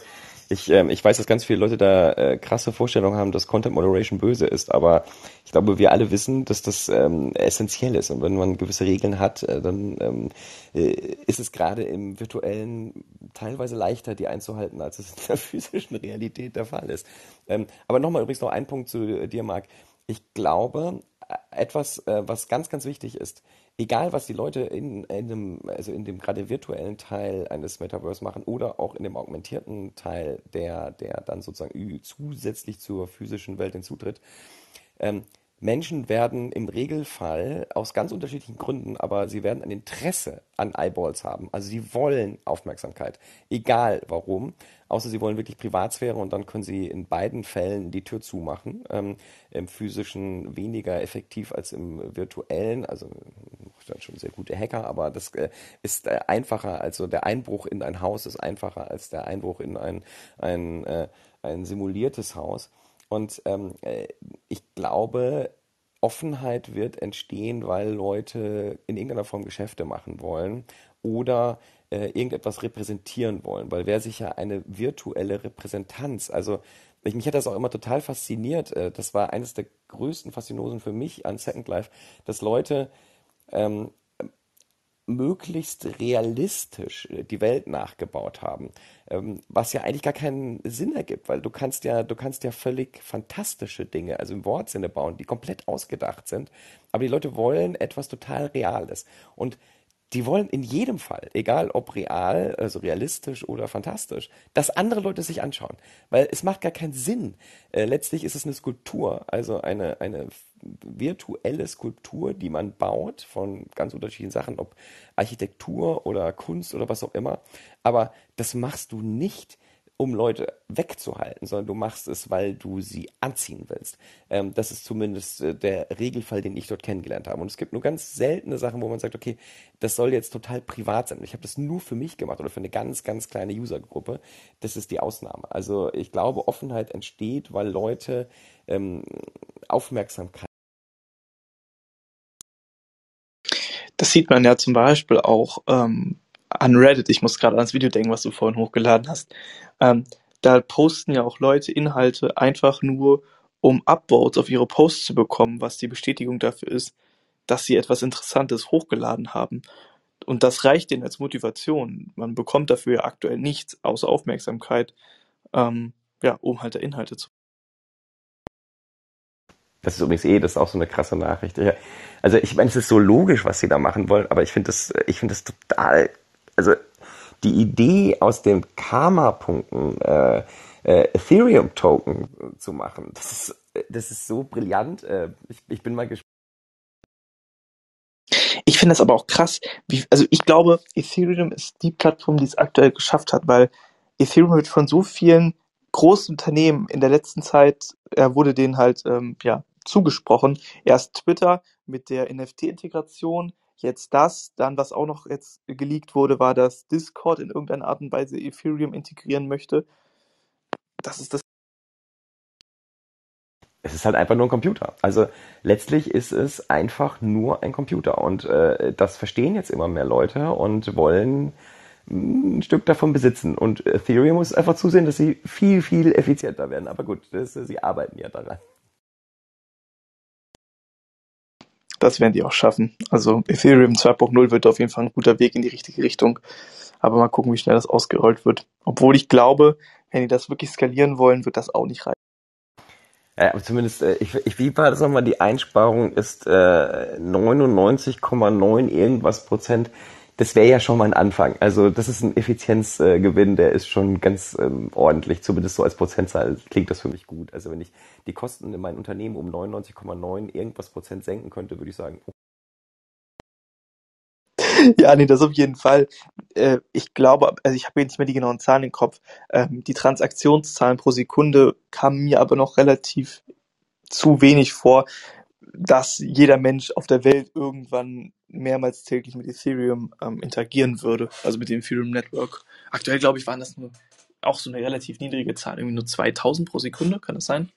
ich, ähm, ich weiß, dass ganz viele Leute da äh, krasse Vorstellungen haben, dass Content Moderation böse ist, aber ich glaube, wir alle wissen, dass das ähm, essentiell ist. Und wenn man gewisse Regeln hat, äh, dann ähm, äh, ist es gerade im virtuellen teilweise leichter, die einzuhalten, als es in der *laughs* physischen Realität der Fall ist. Ähm, aber nochmal übrigens noch ein Punkt zu dir, Marc. Ich glaube, äh, etwas, äh, was ganz, ganz wichtig ist, egal was die Leute in, in dem, also in dem gerade virtuellen Teil eines Metaverse machen oder auch in dem augmentierten Teil, der, der dann sozusagen zusätzlich zur physischen Welt hinzutritt, ähm, Menschen werden im Regelfall aus ganz unterschiedlichen Gründen, aber sie werden ein Interesse an Eyeballs haben. Also sie wollen Aufmerksamkeit, egal warum, außer sie wollen wirklich Privatsphäre und dann können sie in beiden Fällen die Tür zumachen. Ähm, Im physischen weniger effektiv als im virtuellen, also dann schon sehr gute Hacker, aber das äh, ist äh, einfacher. Also der Einbruch in ein Haus ist einfacher als der Einbruch in ein, ein, äh, ein simuliertes Haus. Und ähm, äh, ich glaube, Offenheit wird entstehen, weil Leute in irgendeiner Form Geschäfte machen wollen oder äh, irgendetwas repräsentieren wollen. Weil wer sich ja eine virtuelle Repräsentanz, also ich, mich hat das auch immer total fasziniert. Äh, das war eines der größten Faszinosen für mich an Second Life, dass Leute ähm, möglichst realistisch äh, die Welt nachgebaut haben, was ja eigentlich gar keinen Sinn ergibt, weil du kannst ja, du kannst ja völlig fantastische Dinge, also im Wortsinne bauen, die komplett ausgedacht sind, aber die Leute wollen etwas total Reales. Und die wollen in jedem Fall, egal ob real, also realistisch oder fantastisch, dass andere Leute sich anschauen. Weil es macht gar keinen Sinn. Äh, letztlich ist es eine Skulptur, also eine, eine virtuelle Skulptur, die man baut von ganz unterschiedlichen Sachen, ob Architektur oder Kunst oder was auch immer. Aber das machst du nicht um Leute wegzuhalten, sondern du machst es, weil du sie anziehen willst. Ähm, das ist zumindest äh, der Regelfall, den ich dort kennengelernt habe. Und es gibt nur ganz seltene Sachen, wo man sagt, okay, das soll jetzt total privat sein. Ich habe das nur für mich gemacht oder für eine ganz, ganz kleine Usergruppe. Das ist die Ausnahme. Also ich glaube, Offenheit entsteht, weil Leute ähm, Aufmerksamkeit Das sieht man ja zum Beispiel auch ähm, an Reddit, ich muss gerade ans Video denken, was du vorhin hochgeladen hast, ähm, da posten ja auch Leute Inhalte einfach nur, um Upvotes auf ihre Posts zu bekommen, was die Bestätigung dafür ist, dass sie etwas Interessantes hochgeladen haben. Und das reicht denen als Motivation. Man bekommt dafür ja aktuell nichts außer Aufmerksamkeit, ähm, ja, um halt Inhalte zu. Das ist übrigens eh, das ist auch so eine krasse Nachricht. Also ich meine, es ist so logisch, was sie da machen wollen, aber ich finde das, ich finde das total also die Idee aus den Karma-Punkten äh, äh, Ethereum-Token zu machen, das ist, das ist so brillant. Äh, ich, ich bin mal gespannt. Ich finde das aber auch krass. Wie, also ich glaube, Ethereum ist die Plattform, die es aktuell geschafft hat, weil Ethereum wird von so vielen großen Unternehmen in der letzten Zeit, er wurde denen halt ähm, ja zugesprochen. Erst Twitter mit der NFT-Integration, Jetzt das, dann was auch noch jetzt geleakt wurde, war, dass Discord in irgendeiner Art und Weise Ethereum integrieren möchte. Das ist das. Es ist halt einfach nur ein Computer. Also letztlich ist es einfach nur ein Computer. Und äh, das verstehen jetzt immer mehr Leute und wollen ein Stück davon besitzen. Und Ethereum muss einfach zusehen, dass sie viel, viel effizienter werden. Aber gut, das, sie arbeiten ja daran. Das werden die auch schaffen. Also Ethereum 2.0 wird auf jeden Fall ein guter Weg in die richtige Richtung. Aber mal gucken, wie schnell das ausgerollt wird. Obwohl ich glaube, wenn die das wirklich skalieren wollen, wird das auch nicht reichen. Ja, aber zumindest, äh, ich, ich, wie war das nochmal, die Einsparung ist äh, 99,9 irgendwas Prozent das wäre ja schon mal ein Anfang. Also das ist ein Effizienzgewinn, der ist schon ganz ähm, ordentlich, zumindest so als Prozentzahl klingt das für mich gut. Also wenn ich die Kosten in meinem Unternehmen um 99,9 irgendwas Prozent senken könnte, würde ich sagen. Oh. Ja, nee, das auf jeden Fall. Äh, ich glaube, also ich habe jetzt nicht mehr die genauen Zahlen im Kopf. Ähm, die Transaktionszahlen pro Sekunde kamen mir aber noch relativ zu wenig vor, dass jeder Mensch auf der Welt irgendwann mehrmals täglich mit Ethereum ähm, interagieren würde, also mit dem Ethereum Network. Aktuell, glaube ich, waren das nur auch so eine relativ niedrige Zahl, irgendwie nur 2000 pro Sekunde, kann das sein?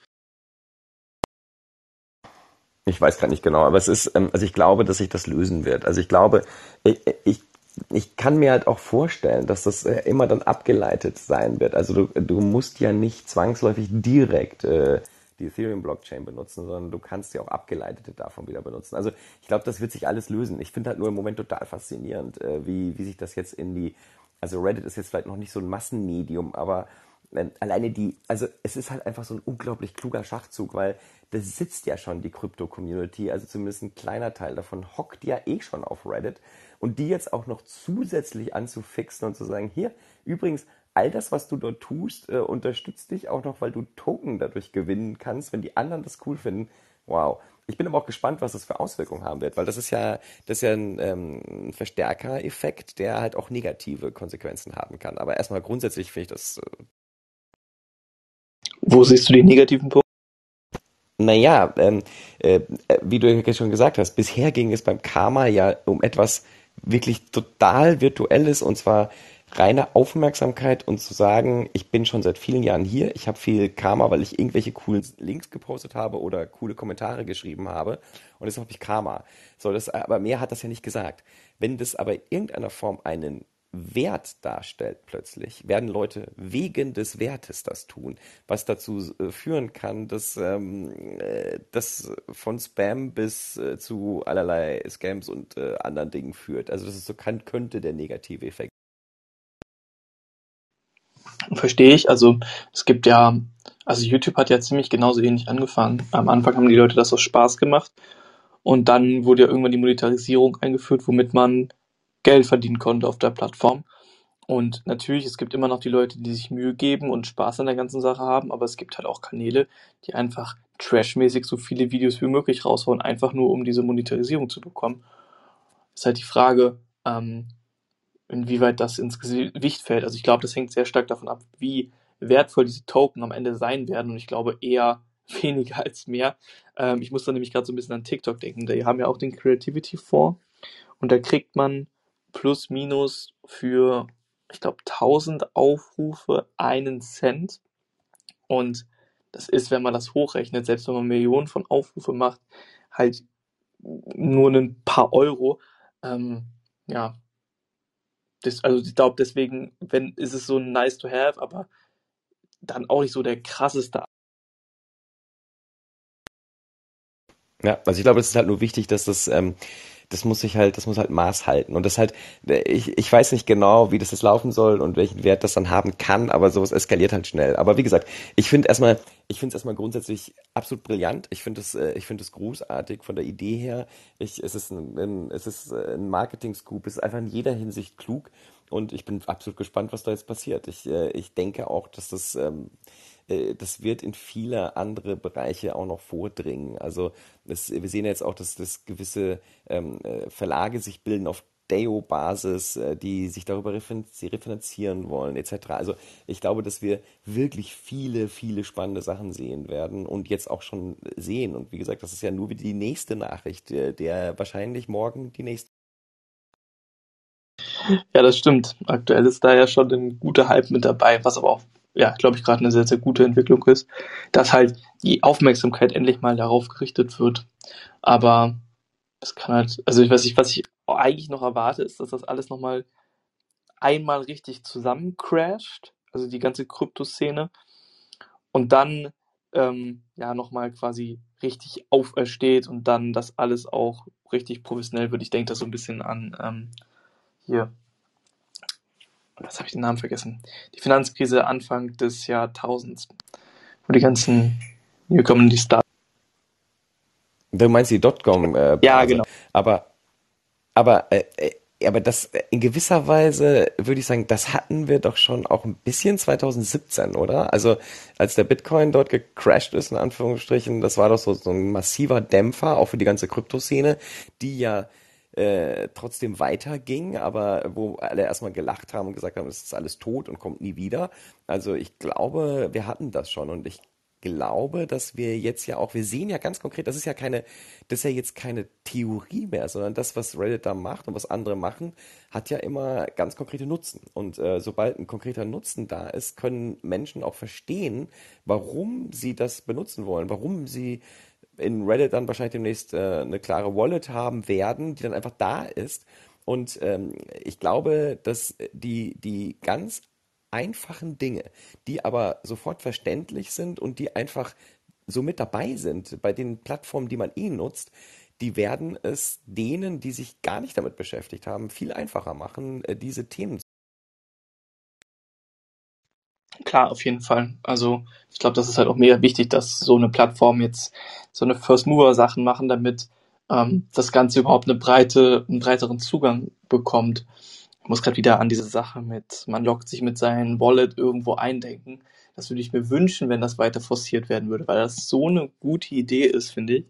Ich weiß gerade nicht genau, aber es ist, ähm, also ich glaube, dass sich das lösen wird. Also ich glaube, ich, ich, ich kann mir halt auch vorstellen, dass das äh, immer dann abgeleitet sein wird. Also du, du musst ja nicht zwangsläufig direkt äh, die Ethereum-Blockchain benutzen, sondern du kannst ja auch abgeleitete davon wieder benutzen. Also ich glaube, das wird sich alles lösen. Ich finde halt nur im Moment total faszinierend, äh, wie, wie sich das jetzt in die, also Reddit ist jetzt vielleicht noch nicht so ein Massenmedium, aber äh, alleine die, also es ist halt einfach so ein unglaublich kluger Schachzug, weil da sitzt ja schon die Krypto-Community, also zumindest ein kleiner Teil davon hockt ja eh schon auf Reddit und die jetzt auch noch zusätzlich anzufixen und zu sagen, hier, übrigens, all das, was du dort tust, äh, unterstützt dich auch noch, weil du Token dadurch gewinnen kannst, wenn die anderen das cool finden. Wow. Ich bin aber auch gespannt, was das für Auswirkungen haben wird, weil das ist ja, das ist ja ein ähm, Verstärker-Effekt, der halt auch negative Konsequenzen haben kann. Aber erstmal grundsätzlich finde ich das. Äh Wo siehst du die negativen Punkte? Naja, ähm, äh, wie du ja schon gesagt hast, bisher ging es beim Karma ja um etwas wirklich total Virtuelles und zwar reine Aufmerksamkeit und zu sagen, ich bin schon seit vielen Jahren hier, ich habe viel Karma, weil ich irgendwelche coolen Links gepostet habe oder coole Kommentare geschrieben habe und deshalb habe ich Karma. So, das, aber mehr hat das ja nicht gesagt. Wenn das aber in irgendeiner Form einen Wert darstellt plötzlich, werden Leute wegen des Wertes das tun, was dazu äh, führen kann, dass ähm, äh, das von Spam bis äh, zu allerlei Scams und äh, anderen Dingen führt. Also das ist so kann, könnte der negative Effekt. Verstehe ich. Also es gibt ja, also YouTube hat ja ziemlich genauso ähnlich angefangen. Am Anfang haben die Leute das aus Spaß gemacht und dann wurde ja irgendwann die Monetarisierung eingeführt, womit man Geld verdienen konnte auf der Plattform. Und natürlich, es gibt immer noch die Leute, die sich Mühe geben und Spaß an der ganzen Sache haben, aber es gibt halt auch Kanäle, die einfach trashmäßig so viele Videos wie möglich raushauen, einfach nur um diese Monetarisierung zu bekommen. Ist halt die Frage, ähm, inwieweit das ins Gewicht fällt. Also ich glaube, das hängt sehr stark davon ab, wie wertvoll diese Token am Ende sein werden. Und ich glaube eher *laughs* weniger als mehr. Ähm, ich muss da nämlich gerade so ein bisschen an TikTok denken. Die haben ja auch den Creativity Fonds und da kriegt man plus minus für, ich glaube, 1000 Aufrufe einen Cent. Und das ist, wenn man das hochrechnet, selbst wenn man Millionen von Aufrufe macht, halt nur ein paar Euro. Ähm, ja, das, also ich glaube deswegen, wenn ist es so ein nice to have, aber dann auch nicht so der krasseste Ja, also ich glaube, es ist halt nur wichtig, dass das, ähm, das muss sich halt, das muss halt Maß halten. Und das halt, ich, ich weiß nicht genau, wie das jetzt laufen soll und welchen Wert das dann haben kann, aber sowas eskaliert halt schnell. Aber wie gesagt, ich finde erstmal, ich finde es erstmal grundsätzlich absolut brillant. Ich finde es, äh, ich finde es großartig von der Idee her. Ich, es ist ein, ein es ist ein Marketing-Scoop. Es ist einfach in jeder Hinsicht klug. Und ich bin absolut gespannt, was da jetzt passiert. Ich, äh, ich denke auch, dass das, ähm, äh, das wird in viele andere Bereiche auch noch vordringen. Also das, wir sehen jetzt auch, dass, dass gewisse ähm, äh, Verlage sich bilden auf Deo-Basis, äh, die sich darüber refinanzieren wollen, etc. Also ich glaube, dass wir wirklich viele, viele spannende Sachen sehen werden und jetzt auch schon sehen. Und wie gesagt, das ist ja nur die nächste Nachricht, der wahrscheinlich morgen die nächste. Ja, das stimmt. Aktuell ist da ja schon ein guter Hype mit dabei, was aber auch ja, glaube ich, gerade eine sehr, sehr gute Entwicklung ist, dass halt die Aufmerksamkeit endlich mal darauf gerichtet wird. Aber es kann halt, also ich weiß nicht, was ich eigentlich noch erwarte, ist, dass das alles nochmal einmal richtig zusammencrasht, also die ganze Kryptoszene, und dann ähm, ja nochmal quasi richtig aufersteht und dann das alles auch richtig professionell wird. Ich denke da so ein bisschen an ähm, hier was habe ich den Namen vergessen? Die Finanzkrise Anfang des Jahrtausends, wo die ganzen Newcomer, die Start. Du meinst die Dotcom? Äh, ja, genau. Aber, aber, äh, äh aber das in gewisser Weise würde ich sagen, das hatten wir doch schon auch ein bisschen 2017, oder? Also als der Bitcoin dort gecrashed ist, in Anführungsstrichen, das war doch so, so ein massiver Dämpfer, auch für die ganze Kryptoszene, die ja äh, trotzdem weiterging, aber wo alle erstmal gelacht haben und gesagt haben, es ist alles tot und kommt nie wieder. Also ich glaube, wir hatten das schon und ich glaube, dass wir jetzt ja auch, wir sehen ja ganz konkret, das ist ja keine, das ist ja jetzt keine Theorie mehr, sondern das, was Reddit da macht und was andere machen, hat ja immer ganz konkrete Nutzen. Und äh, sobald ein konkreter Nutzen da ist, können Menschen auch verstehen, warum sie das benutzen wollen, warum sie in Reddit dann wahrscheinlich demnächst äh, eine klare Wallet haben werden, die dann einfach da ist. Und ähm, ich glaube, dass die, die ganz einfachen Dinge, die aber sofort verständlich sind und die einfach so mit dabei sind bei den Plattformen, die man eh nutzt, die werden es denen, die sich gar nicht damit beschäftigt haben, viel einfacher machen, äh, diese Themen Klar, auf jeden Fall. Also ich glaube, das ist halt auch mega wichtig, dass so eine Plattform jetzt so eine First-Mover-Sachen machen, damit ähm, das Ganze überhaupt eine breite, einen breiteren Zugang bekommt. Ich muss gerade wieder an diese Sache mit, man lockt sich mit seinem Wallet irgendwo eindenken. Das würde ich mir wünschen, wenn das weiter forciert werden würde, weil das so eine gute Idee ist, finde ich.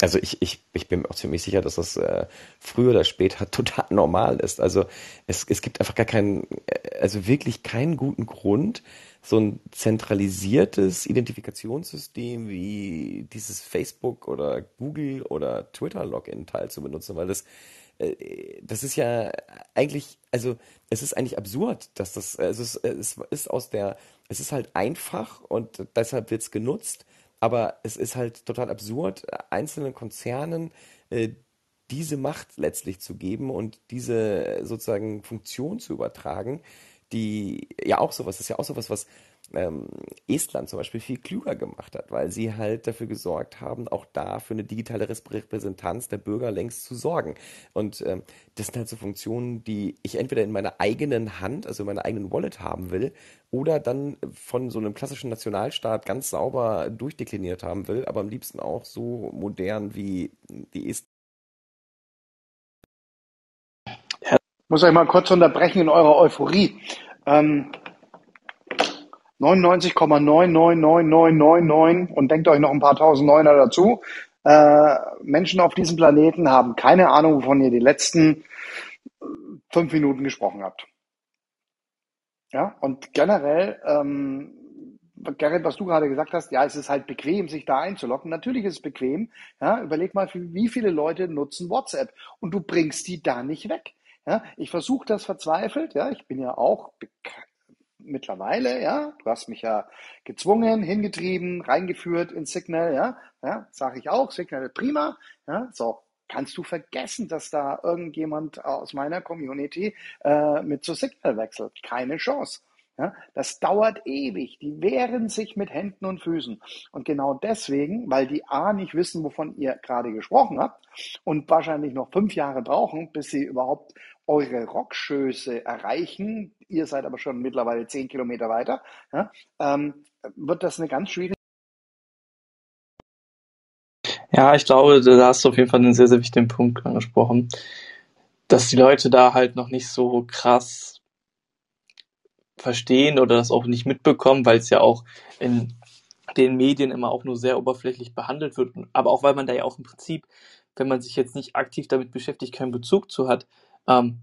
Also ich, ich, ich bin mir auch ziemlich sicher, dass das äh, früher oder später *laughs* total normal ist. Also es, es gibt einfach gar keinen, äh, also wirklich keinen guten Grund, so ein zentralisiertes Identifikationssystem wie dieses Facebook oder Google oder Twitter Login-Teil zu benutzen, weil das äh, das ist ja eigentlich, also es ist eigentlich absurd, dass das, also es, es ist aus der, es ist halt einfach und deshalb wird es genutzt aber es ist halt total absurd, einzelnen Konzernen äh, diese Macht letztlich zu geben und diese sozusagen Funktion zu übertragen, die ja auch sowas, ist ja auch sowas, was ähm, Estland zum Beispiel viel klüger gemacht hat, weil sie halt dafür gesorgt haben, auch da für eine digitale Repräsentanz der Bürger längst zu sorgen. Und ähm, das sind halt so Funktionen, die ich entweder in meiner eigenen Hand, also in meiner eigenen Wallet haben will, oder dann von so einem klassischen Nationalstaat ganz sauber durchdekliniert haben will, aber am liebsten auch so modern wie die Estland. Ich muss euch mal kurz unterbrechen in eurer Euphorie. Ähm, 99,99999 und denkt euch noch ein paar tausend Neuner dazu. Äh, Menschen auf diesem Planeten haben keine Ahnung, wovon ihr die letzten fünf Minuten gesprochen habt. Ja, und generell, ähm, Gerrit, was du gerade gesagt hast, ja, es ist halt bequem, sich da einzuloggen. Natürlich ist es bequem. Ja, überleg mal, wie viele Leute nutzen WhatsApp und du bringst die da nicht weg. Ja, ich versuche das verzweifelt. Ja, ich bin ja auch mittlerweile, ja, du hast mich ja gezwungen, hingetrieben, reingeführt in Signal, ja, ja, sage ich auch, Signal prima, ja, so, kannst du vergessen, dass da irgendjemand aus meiner Community äh, mit zu Signal wechselt. Keine Chance. Ja, das dauert ewig. Die wehren sich mit Händen und Füßen. Und genau deswegen, weil die A nicht wissen, wovon ihr gerade gesprochen habt und wahrscheinlich noch fünf Jahre brauchen, bis sie überhaupt eure Rockschöße erreichen, ihr seid aber schon mittlerweile zehn Kilometer weiter, ja, ähm, wird das eine ganz schwierige. Ja, ich glaube, da hast du auf jeden Fall einen sehr, sehr wichtigen Punkt angesprochen, dass die Leute da halt noch nicht so krass verstehen oder das auch nicht mitbekommen, weil es ja auch in den Medien immer auch nur sehr oberflächlich behandelt wird, aber auch weil man da ja auch im Prinzip, wenn man sich jetzt nicht aktiv damit beschäftigt, keinen Bezug zu hat, ähm,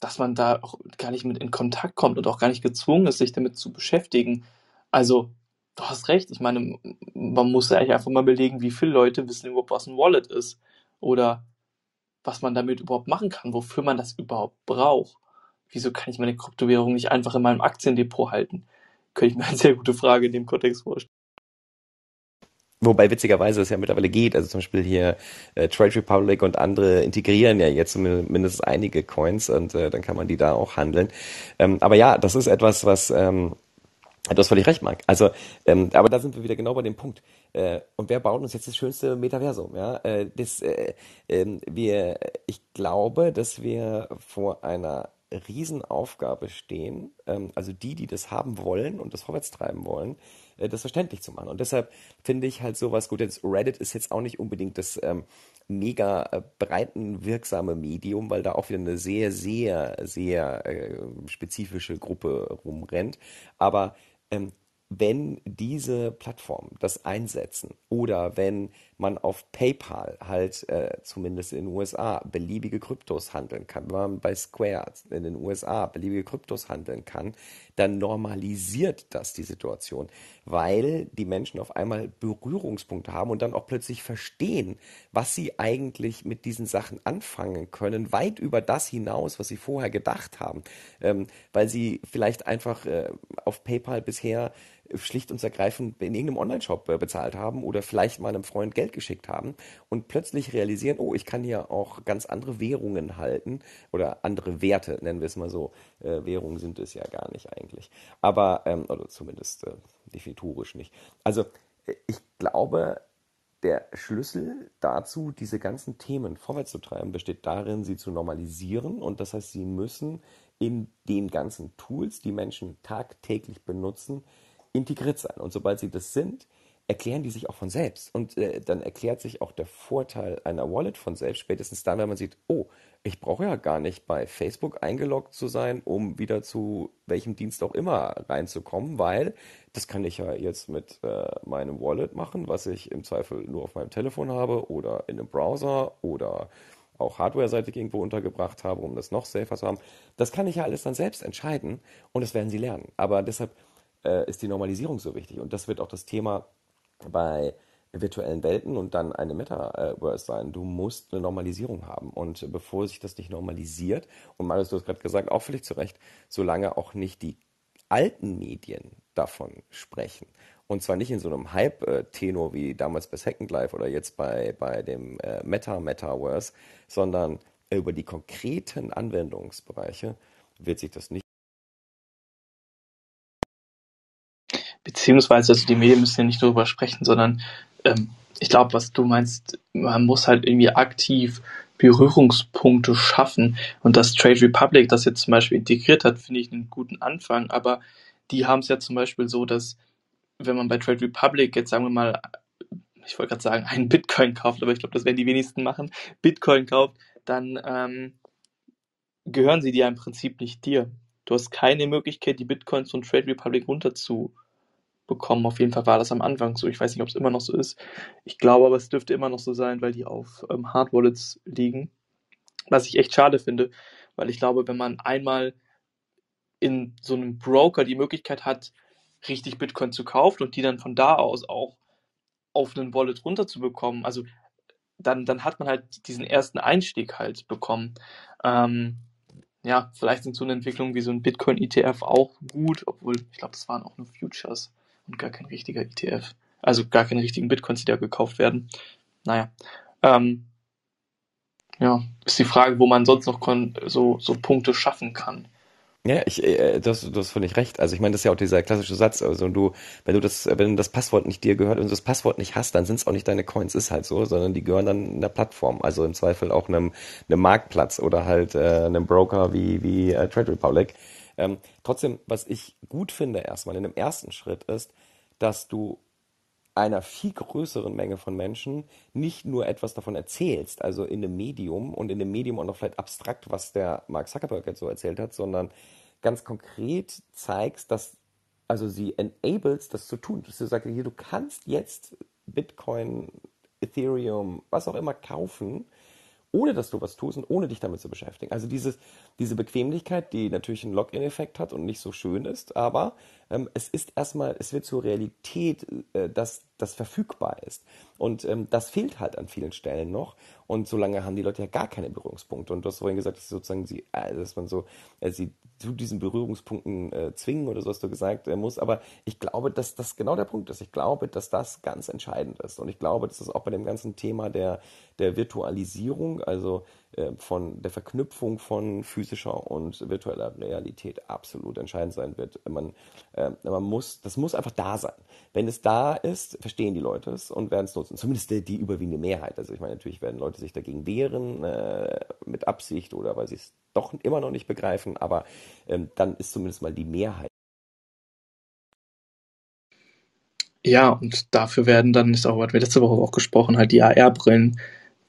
dass man da auch gar nicht mit in Kontakt kommt und auch gar nicht gezwungen ist, sich damit zu beschäftigen. Also, du hast recht. Ich meine, man muss ja eigentlich einfach mal belegen, wie viele Leute wissen überhaupt, was ein Wallet ist. Oder was man damit überhaupt machen kann, wofür man das überhaupt braucht. Wieso kann ich meine Kryptowährung nicht einfach in meinem Aktiendepot halten? Könnte ich mir eine sehr gute Frage in dem Kontext vorstellen. Wobei witzigerweise es ja mittlerweile geht. Also zum Beispiel hier äh, Trade Republic und andere integrieren ja jetzt mindestens einige Coins und äh, dann kann man die da auch handeln. Ähm, aber ja, das ist etwas, was ähm, Du hast völlig recht, Marc. Also, ähm, aber da sind wir wieder genau bei dem Punkt. Äh, und wer baut uns jetzt das schönste Metaversum? Ja, äh, das, äh, äh, wir, ich glaube, dass wir vor einer Riesenaufgabe stehen. Ähm, also die, die das haben wollen und das vorwärts treiben wollen, das verständlich zu machen. Und deshalb finde ich halt sowas gut. Jetzt Reddit ist jetzt auch nicht unbedingt das ähm, mega äh, breiten wirksame Medium, weil da auch wieder eine sehr, sehr, sehr äh, spezifische Gruppe rumrennt. Aber ähm, wenn diese Plattformen das einsetzen oder wenn man auf PayPal halt äh, zumindest in den USA beliebige Kryptos handeln kann, wenn man bei Square in den USA beliebige Kryptos handeln kann, dann normalisiert das die Situation, weil die Menschen auf einmal Berührungspunkte haben und dann auch plötzlich verstehen, was sie eigentlich mit diesen Sachen anfangen können, weit über das hinaus, was sie vorher gedacht haben, ähm, weil sie vielleicht einfach äh, auf PayPal bisher schlicht und ergreifend in irgendeinem Online-Shop äh, bezahlt haben oder vielleicht mal einem Freund Geld geschickt haben und plötzlich realisieren, oh, ich kann hier auch ganz andere Währungen halten oder andere Werte, nennen wir es mal so. Äh, Währungen sind es ja gar nicht eigentlich. Aber, ähm, oder zumindest äh, definitorisch nicht. Also, äh, ich glaube, der Schlüssel dazu, diese ganzen Themen vorwärts zu treiben, besteht darin, sie zu normalisieren. Und das heißt, sie müssen in den ganzen Tools, die Menschen tagtäglich benutzen, integriert sein. Und sobald sie das sind, erklären die sich auch von selbst. Und äh, dann erklärt sich auch der Vorteil einer Wallet von selbst, spätestens dann, wenn man sieht, oh, ich brauche ja gar nicht bei Facebook eingeloggt zu sein, um wieder zu welchem Dienst auch immer reinzukommen, weil das kann ich ja jetzt mit äh, meinem Wallet machen, was ich im Zweifel nur auf meinem Telefon habe oder in einem Browser oder auch hardware-seitig irgendwo untergebracht habe, um das noch safer zu haben. Das kann ich ja alles dann selbst entscheiden und das werden sie lernen. Aber deshalb äh, ist die Normalisierung so wichtig. Und das wird auch das Thema bei virtuellen Welten und dann eine Metaverse sein. Du musst eine Normalisierung haben. Und bevor sich das nicht normalisiert, und Marius, du hast gerade gesagt, auch völlig zu Recht, solange auch nicht die alten Medien davon sprechen Und zwar nicht in so einem Hype-Tenor wie damals bei Second Life oder jetzt bei, bei dem äh, Meta-Metaverse, sondern über die konkreten Anwendungsbereiche wird sich das nicht. Beziehungsweise, also die Medien müssen ja nicht darüber sprechen, sondern ähm, ich glaube, was du meinst, man muss halt irgendwie aktiv Berührungspunkte schaffen. Und dass Trade Republic das jetzt zum Beispiel integriert hat, finde ich einen guten Anfang. Aber die haben es ja zum Beispiel so, dass wenn man bei Trade Republic jetzt sagen wir mal, ich wollte gerade sagen, einen Bitcoin kauft, aber ich glaube, das werden die wenigsten machen, Bitcoin kauft, dann ähm, gehören sie dir im Prinzip nicht dir. Du hast keine Möglichkeit, die Bitcoins von Trade Republic runterzubekommen. Auf jeden Fall war das am Anfang so. Ich weiß nicht, ob es immer noch so ist. Ich glaube aber, es dürfte immer noch so sein, weil die auf ähm, Hard Wallets liegen. Was ich echt schade finde, weil ich glaube, wenn man einmal in so einem Broker die Möglichkeit hat, richtig Bitcoin zu kaufen und die dann von da aus auch auf einen Wallet runterzubekommen, also dann, dann hat man halt diesen ersten Einstieg halt bekommen. Ähm, ja, vielleicht sind so eine Entwicklung wie so ein Bitcoin-ETF auch gut, obwohl ich glaube, das waren auch nur Futures und gar kein richtiger ETF. Also gar keine richtigen Bitcoins, die da gekauft werden. Naja. Ähm, ja, ist die Frage, wo man sonst noch so, so Punkte schaffen kann. Ja, ich, äh, das, das finde ich recht. Also ich meine, das ist ja auch dieser klassische Satz. Also du, wenn du das, wenn das Passwort nicht dir gehört und du das Passwort nicht hast, dann sind es auch nicht deine Coins, ist halt so, sondern die gehören dann einer Plattform. Also im Zweifel auch einem, einem Marktplatz oder halt äh, einem Broker wie, wie äh, Trade Republic. Ähm, trotzdem, was ich gut finde erstmal in dem ersten Schritt ist, dass du einer viel größeren Menge von Menschen nicht nur etwas davon erzählst, also in einem Medium und in dem Medium auch noch vielleicht abstrakt, was der Mark Zuckerberg jetzt so erzählt hat, sondern ganz konkret zeigst, dass also sie enables, das zu tun. Dass du sagst, hier, du kannst jetzt Bitcoin, Ethereum, was auch immer kaufen ohne dass du was tust und ohne dich damit zu beschäftigen. Also dieses, diese Bequemlichkeit, die natürlich einen Login-Effekt hat und nicht so schön ist, aber ähm, es ist erstmal, es wird zur Realität, äh, dass das verfügbar ist. Und ähm, das fehlt halt an vielen Stellen noch. Und solange haben die Leute ja gar keine Berührungspunkte. Und du hast vorhin gesagt, dass sozusagen sie, äh, dass man so äh, sie zu diesen Berührungspunkten äh, zwingen oder so hast du gesagt äh, muss. Aber ich glaube, dass das genau der Punkt ist. Ich glaube, dass das ganz entscheidend ist. Und ich glaube, dass das auch bei dem ganzen Thema der, der Virtualisierung, also von der Verknüpfung von physischer und virtueller Realität absolut entscheidend sein wird. Man, äh, man muss, das muss einfach da sein. Wenn es da ist, verstehen die Leute es und werden es nutzen. Zumindest die, die überwiegende Mehrheit. Also ich meine, natürlich werden Leute sich dagegen wehren, äh, mit Absicht oder weil sie es doch immer noch nicht begreifen, aber ähm, dann ist zumindest mal die Mehrheit. Ja, und dafür werden dann, ist auch, was wir letzte Woche auch gesprochen, halt die AR-Brillen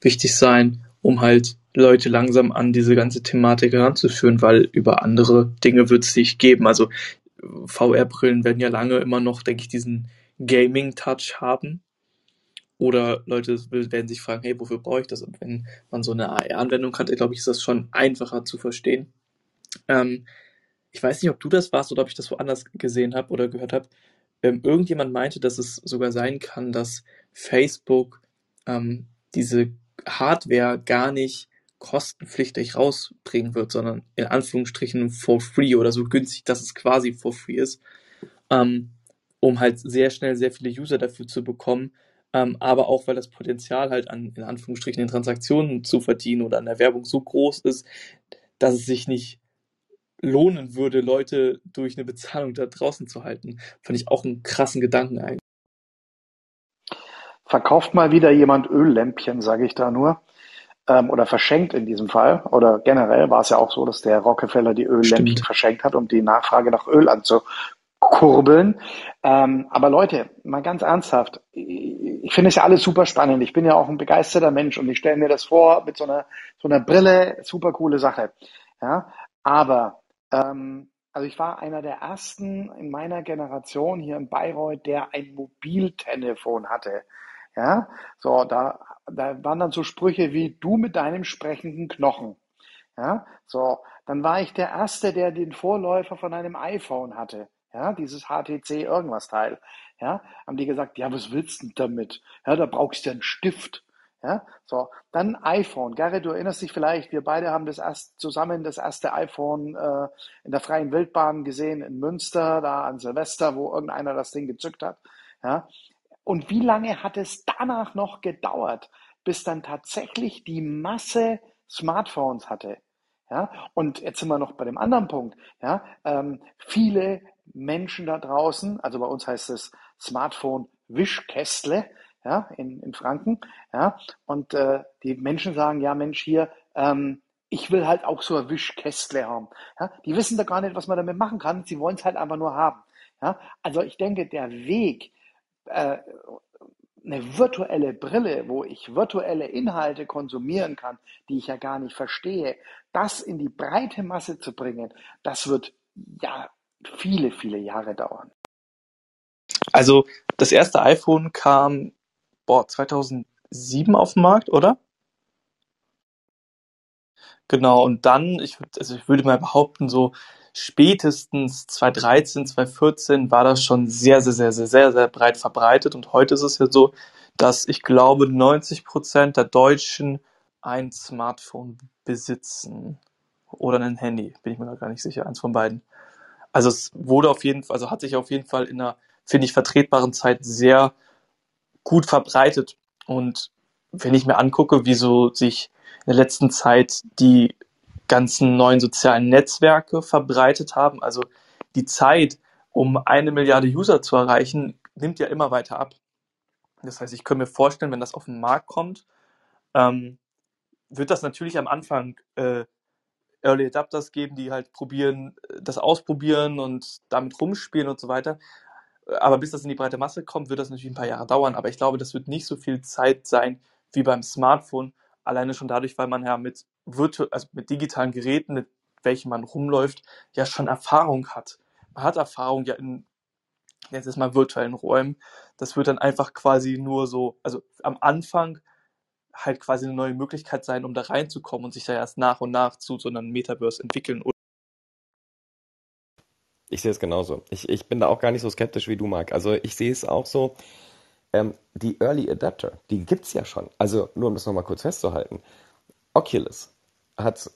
wichtig sein, um halt Leute langsam an diese ganze Thematik heranzuführen, weil über andere Dinge wird es nicht geben. Also VR-Brillen werden ja lange immer noch, denke ich, diesen Gaming-Touch haben. Oder Leute werden sich fragen, hey, wofür brauche ich das? Und wenn man so eine AR-Anwendung hat, glaube ich, ist das schon einfacher zu verstehen. Ähm, ich weiß nicht, ob du das warst oder ob ich das woanders gesehen habe oder gehört habe. Ähm, irgendjemand meinte, dass es sogar sein kann, dass Facebook ähm, diese Hardware gar nicht kostenpflichtig rausbringen wird, sondern in Anführungsstrichen for free oder so günstig, dass es quasi for free ist, ähm, um halt sehr schnell sehr viele User dafür zu bekommen, ähm, aber auch weil das Potenzial halt an in Anführungsstrichen den Transaktionen zu verdienen oder an der Werbung so groß ist, dass es sich nicht lohnen würde, Leute durch eine Bezahlung da draußen zu halten. Fand ich auch einen krassen Gedanken eigentlich. Verkauft mal wieder jemand Öllämpchen, sage ich da nur ähm, oder verschenkt in diesem Fall. Oder generell war es ja auch so, dass der Rockefeller die Öllämpchen verschenkt hat, um die Nachfrage nach Öl anzukurbeln. Ähm, aber Leute, mal ganz ernsthaft, ich finde es ja alles super spannend. Ich bin ja auch ein begeisterter Mensch und ich stelle mir das vor mit so einer, so einer Brille, super coole Sache. Ja, aber ähm, also ich war einer der ersten in meiner Generation hier in Bayreuth, der ein Mobiltelefon hatte. Ja, so, da, da waren dann so Sprüche wie du mit deinem sprechenden Knochen. Ja, so, dann war ich der Erste, der den Vorläufer von einem iPhone hatte. Ja, dieses HTC irgendwas Teil. Ja, haben die gesagt, ja, was willst du damit? Ja, da brauchst du einen Stift. Ja, so, dann iPhone. Gary, du erinnerst dich vielleicht, wir beide haben das erst zusammen das erste iPhone äh, in der freien Wildbahn gesehen in Münster, da an Silvester, wo irgendeiner das Ding gezückt hat. Ja? Und wie lange hat es danach noch gedauert, bis dann tatsächlich die Masse Smartphones hatte? Ja, und jetzt sind wir noch bei dem anderen Punkt. Ja, ähm, viele Menschen da draußen, also bei uns heißt es Smartphone Wischkästle, ja, in, in Franken, ja, und äh, die Menschen sagen, ja Mensch, hier, ähm, ich will halt auch so ein Wischkästle haben. Ja, die wissen da gar nicht, was man damit machen kann, sie wollen es halt einfach nur haben. Ja, also ich denke, der Weg, äh, eine virtuelle Brille, wo ich virtuelle Inhalte konsumieren kann, die ich ja gar nicht verstehe, das in die breite Masse zu bringen, das wird ja viele, viele Jahre dauern. Also das erste iPhone kam boah, 2007 auf den Markt, oder? Genau, und dann, ich, also ich würde mal behaupten, so spätestens 2013, 2014 war das schon sehr, sehr, sehr, sehr, sehr, sehr breit verbreitet. Und heute ist es ja so, dass ich glaube, 90 Prozent der Deutschen ein Smartphone besitzen. Oder ein Handy, bin ich mir gar nicht sicher, eins von beiden. Also es wurde auf jeden Fall, also hat sich auf jeden Fall in einer, finde ich, vertretbaren Zeit sehr gut verbreitet. Und wenn ich mir angucke, wieso sich in der letzten Zeit die ganzen neuen sozialen Netzwerke verbreitet haben, also die Zeit, um eine Milliarde User zu erreichen, nimmt ja immer weiter ab. Das heißt, ich könnte mir vorstellen, wenn das auf den Markt kommt, ähm, wird das natürlich am Anfang äh, Early Adapters geben, die halt probieren, das ausprobieren und damit rumspielen und so weiter. Aber bis das in die breite Masse kommt, wird das natürlich ein paar Jahre dauern. Aber ich glaube, das wird nicht so viel Zeit sein wie beim Smartphone. Alleine schon dadurch, weil man ja mit, also mit digitalen Geräten, mit welchen man rumläuft, ja schon Erfahrung hat. Man hat Erfahrung ja in, jetzt ist mal virtuellen Räumen. Das wird dann einfach quasi nur so, also am Anfang halt quasi eine neue Möglichkeit sein, um da reinzukommen und sich da erst nach und nach zu so einem Metaverse entwickeln. Ich sehe es genauso. Ich, ich bin da auch gar nicht so skeptisch wie du, Marc. Also ich sehe es auch so, ähm, die Early Adapter, die gibt es ja schon. Also nur um das nochmal kurz festzuhalten. Oculus hat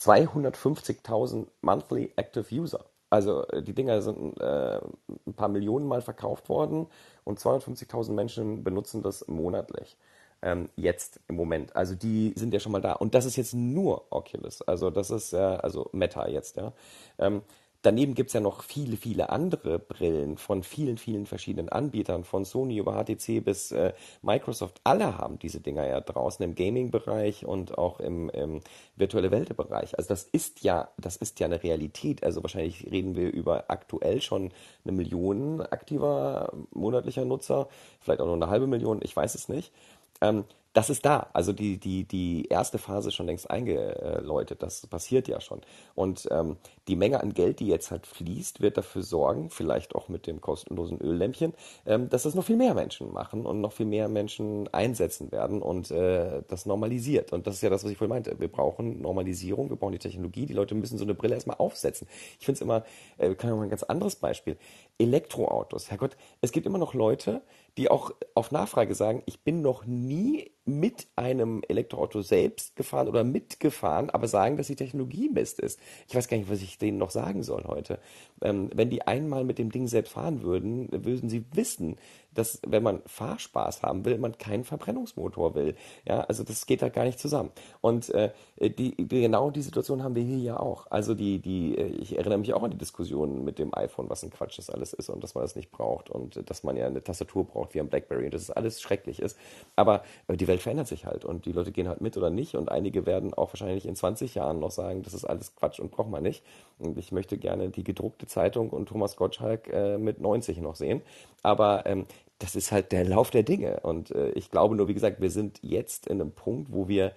250.000 Monthly Active User. Also äh, die Dinger sind äh, ein paar Millionen Mal verkauft worden und 250.000 Menschen benutzen das monatlich. Ähm, jetzt im Moment. Also die sind ja schon mal da. Und das ist jetzt nur Oculus. Also das ist äh, also Meta jetzt, ja. Ähm, Daneben gibt es ja noch viele, viele andere Brillen von vielen, vielen verschiedenen Anbietern, von Sony über HTC bis äh, Microsoft. Alle haben diese Dinger ja draußen im Gaming-Bereich und auch im, im virtuelle Welt-Bereich. Also das ist ja, das ist ja eine Realität. Also wahrscheinlich reden wir über aktuell schon eine Million aktiver monatlicher Nutzer, vielleicht auch nur eine halbe Million, ich weiß es nicht. Ähm, das ist da. Also die, die, die erste Phase schon längst eingeläutet. Das passiert ja schon. Und ähm, die Menge an Geld, die jetzt halt fließt, wird dafür sorgen, vielleicht auch mit dem kostenlosen Öllämpchen, ähm, dass das noch viel mehr Menschen machen und noch viel mehr Menschen einsetzen werden und äh, das normalisiert. Und das ist ja das, was ich vorhin meinte. Wir brauchen Normalisierung, wir brauchen die Technologie. Die Leute müssen so eine Brille erstmal aufsetzen. Ich finde es immer, äh, kann ich mal ein ganz anderes Beispiel. Elektroautos. Herrgott, es gibt immer noch Leute, die auch auf Nachfrage sagen, ich bin noch nie mit einem Elektroauto selbst gefahren oder mitgefahren, aber sagen, dass die Technologie Mist ist. Ich weiß gar nicht, was ich denen noch sagen soll heute. Ähm, wenn die einmal mit dem Ding selbst fahren würden, würden sie wissen, dass wenn man Fahrspaß haben will, man keinen Verbrennungsmotor will. Ja, also das geht da gar nicht zusammen. Und äh, die, genau die Situation haben wir hier ja auch. Also die, die, äh, ich erinnere mich auch an die Diskussion mit dem iPhone, was ein Quatsch das alles ist und dass man das nicht braucht und dass man ja eine Tastatur braucht wie am BlackBerry und dass es alles schrecklich ist. Aber äh, die Welt verändert sich halt und die Leute gehen halt mit oder nicht und einige werden auch wahrscheinlich in 20 Jahren noch sagen, das ist alles Quatsch und braucht man nicht. Und ich möchte gerne die gedruckte Zeitung und Thomas Gottschalk äh, mit 90 noch sehen. Aber ähm, das ist halt der Lauf der Dinge. Und äh, ich glaube nur, wie gesagt, wir sind jetzt in einem Punkt, wo wir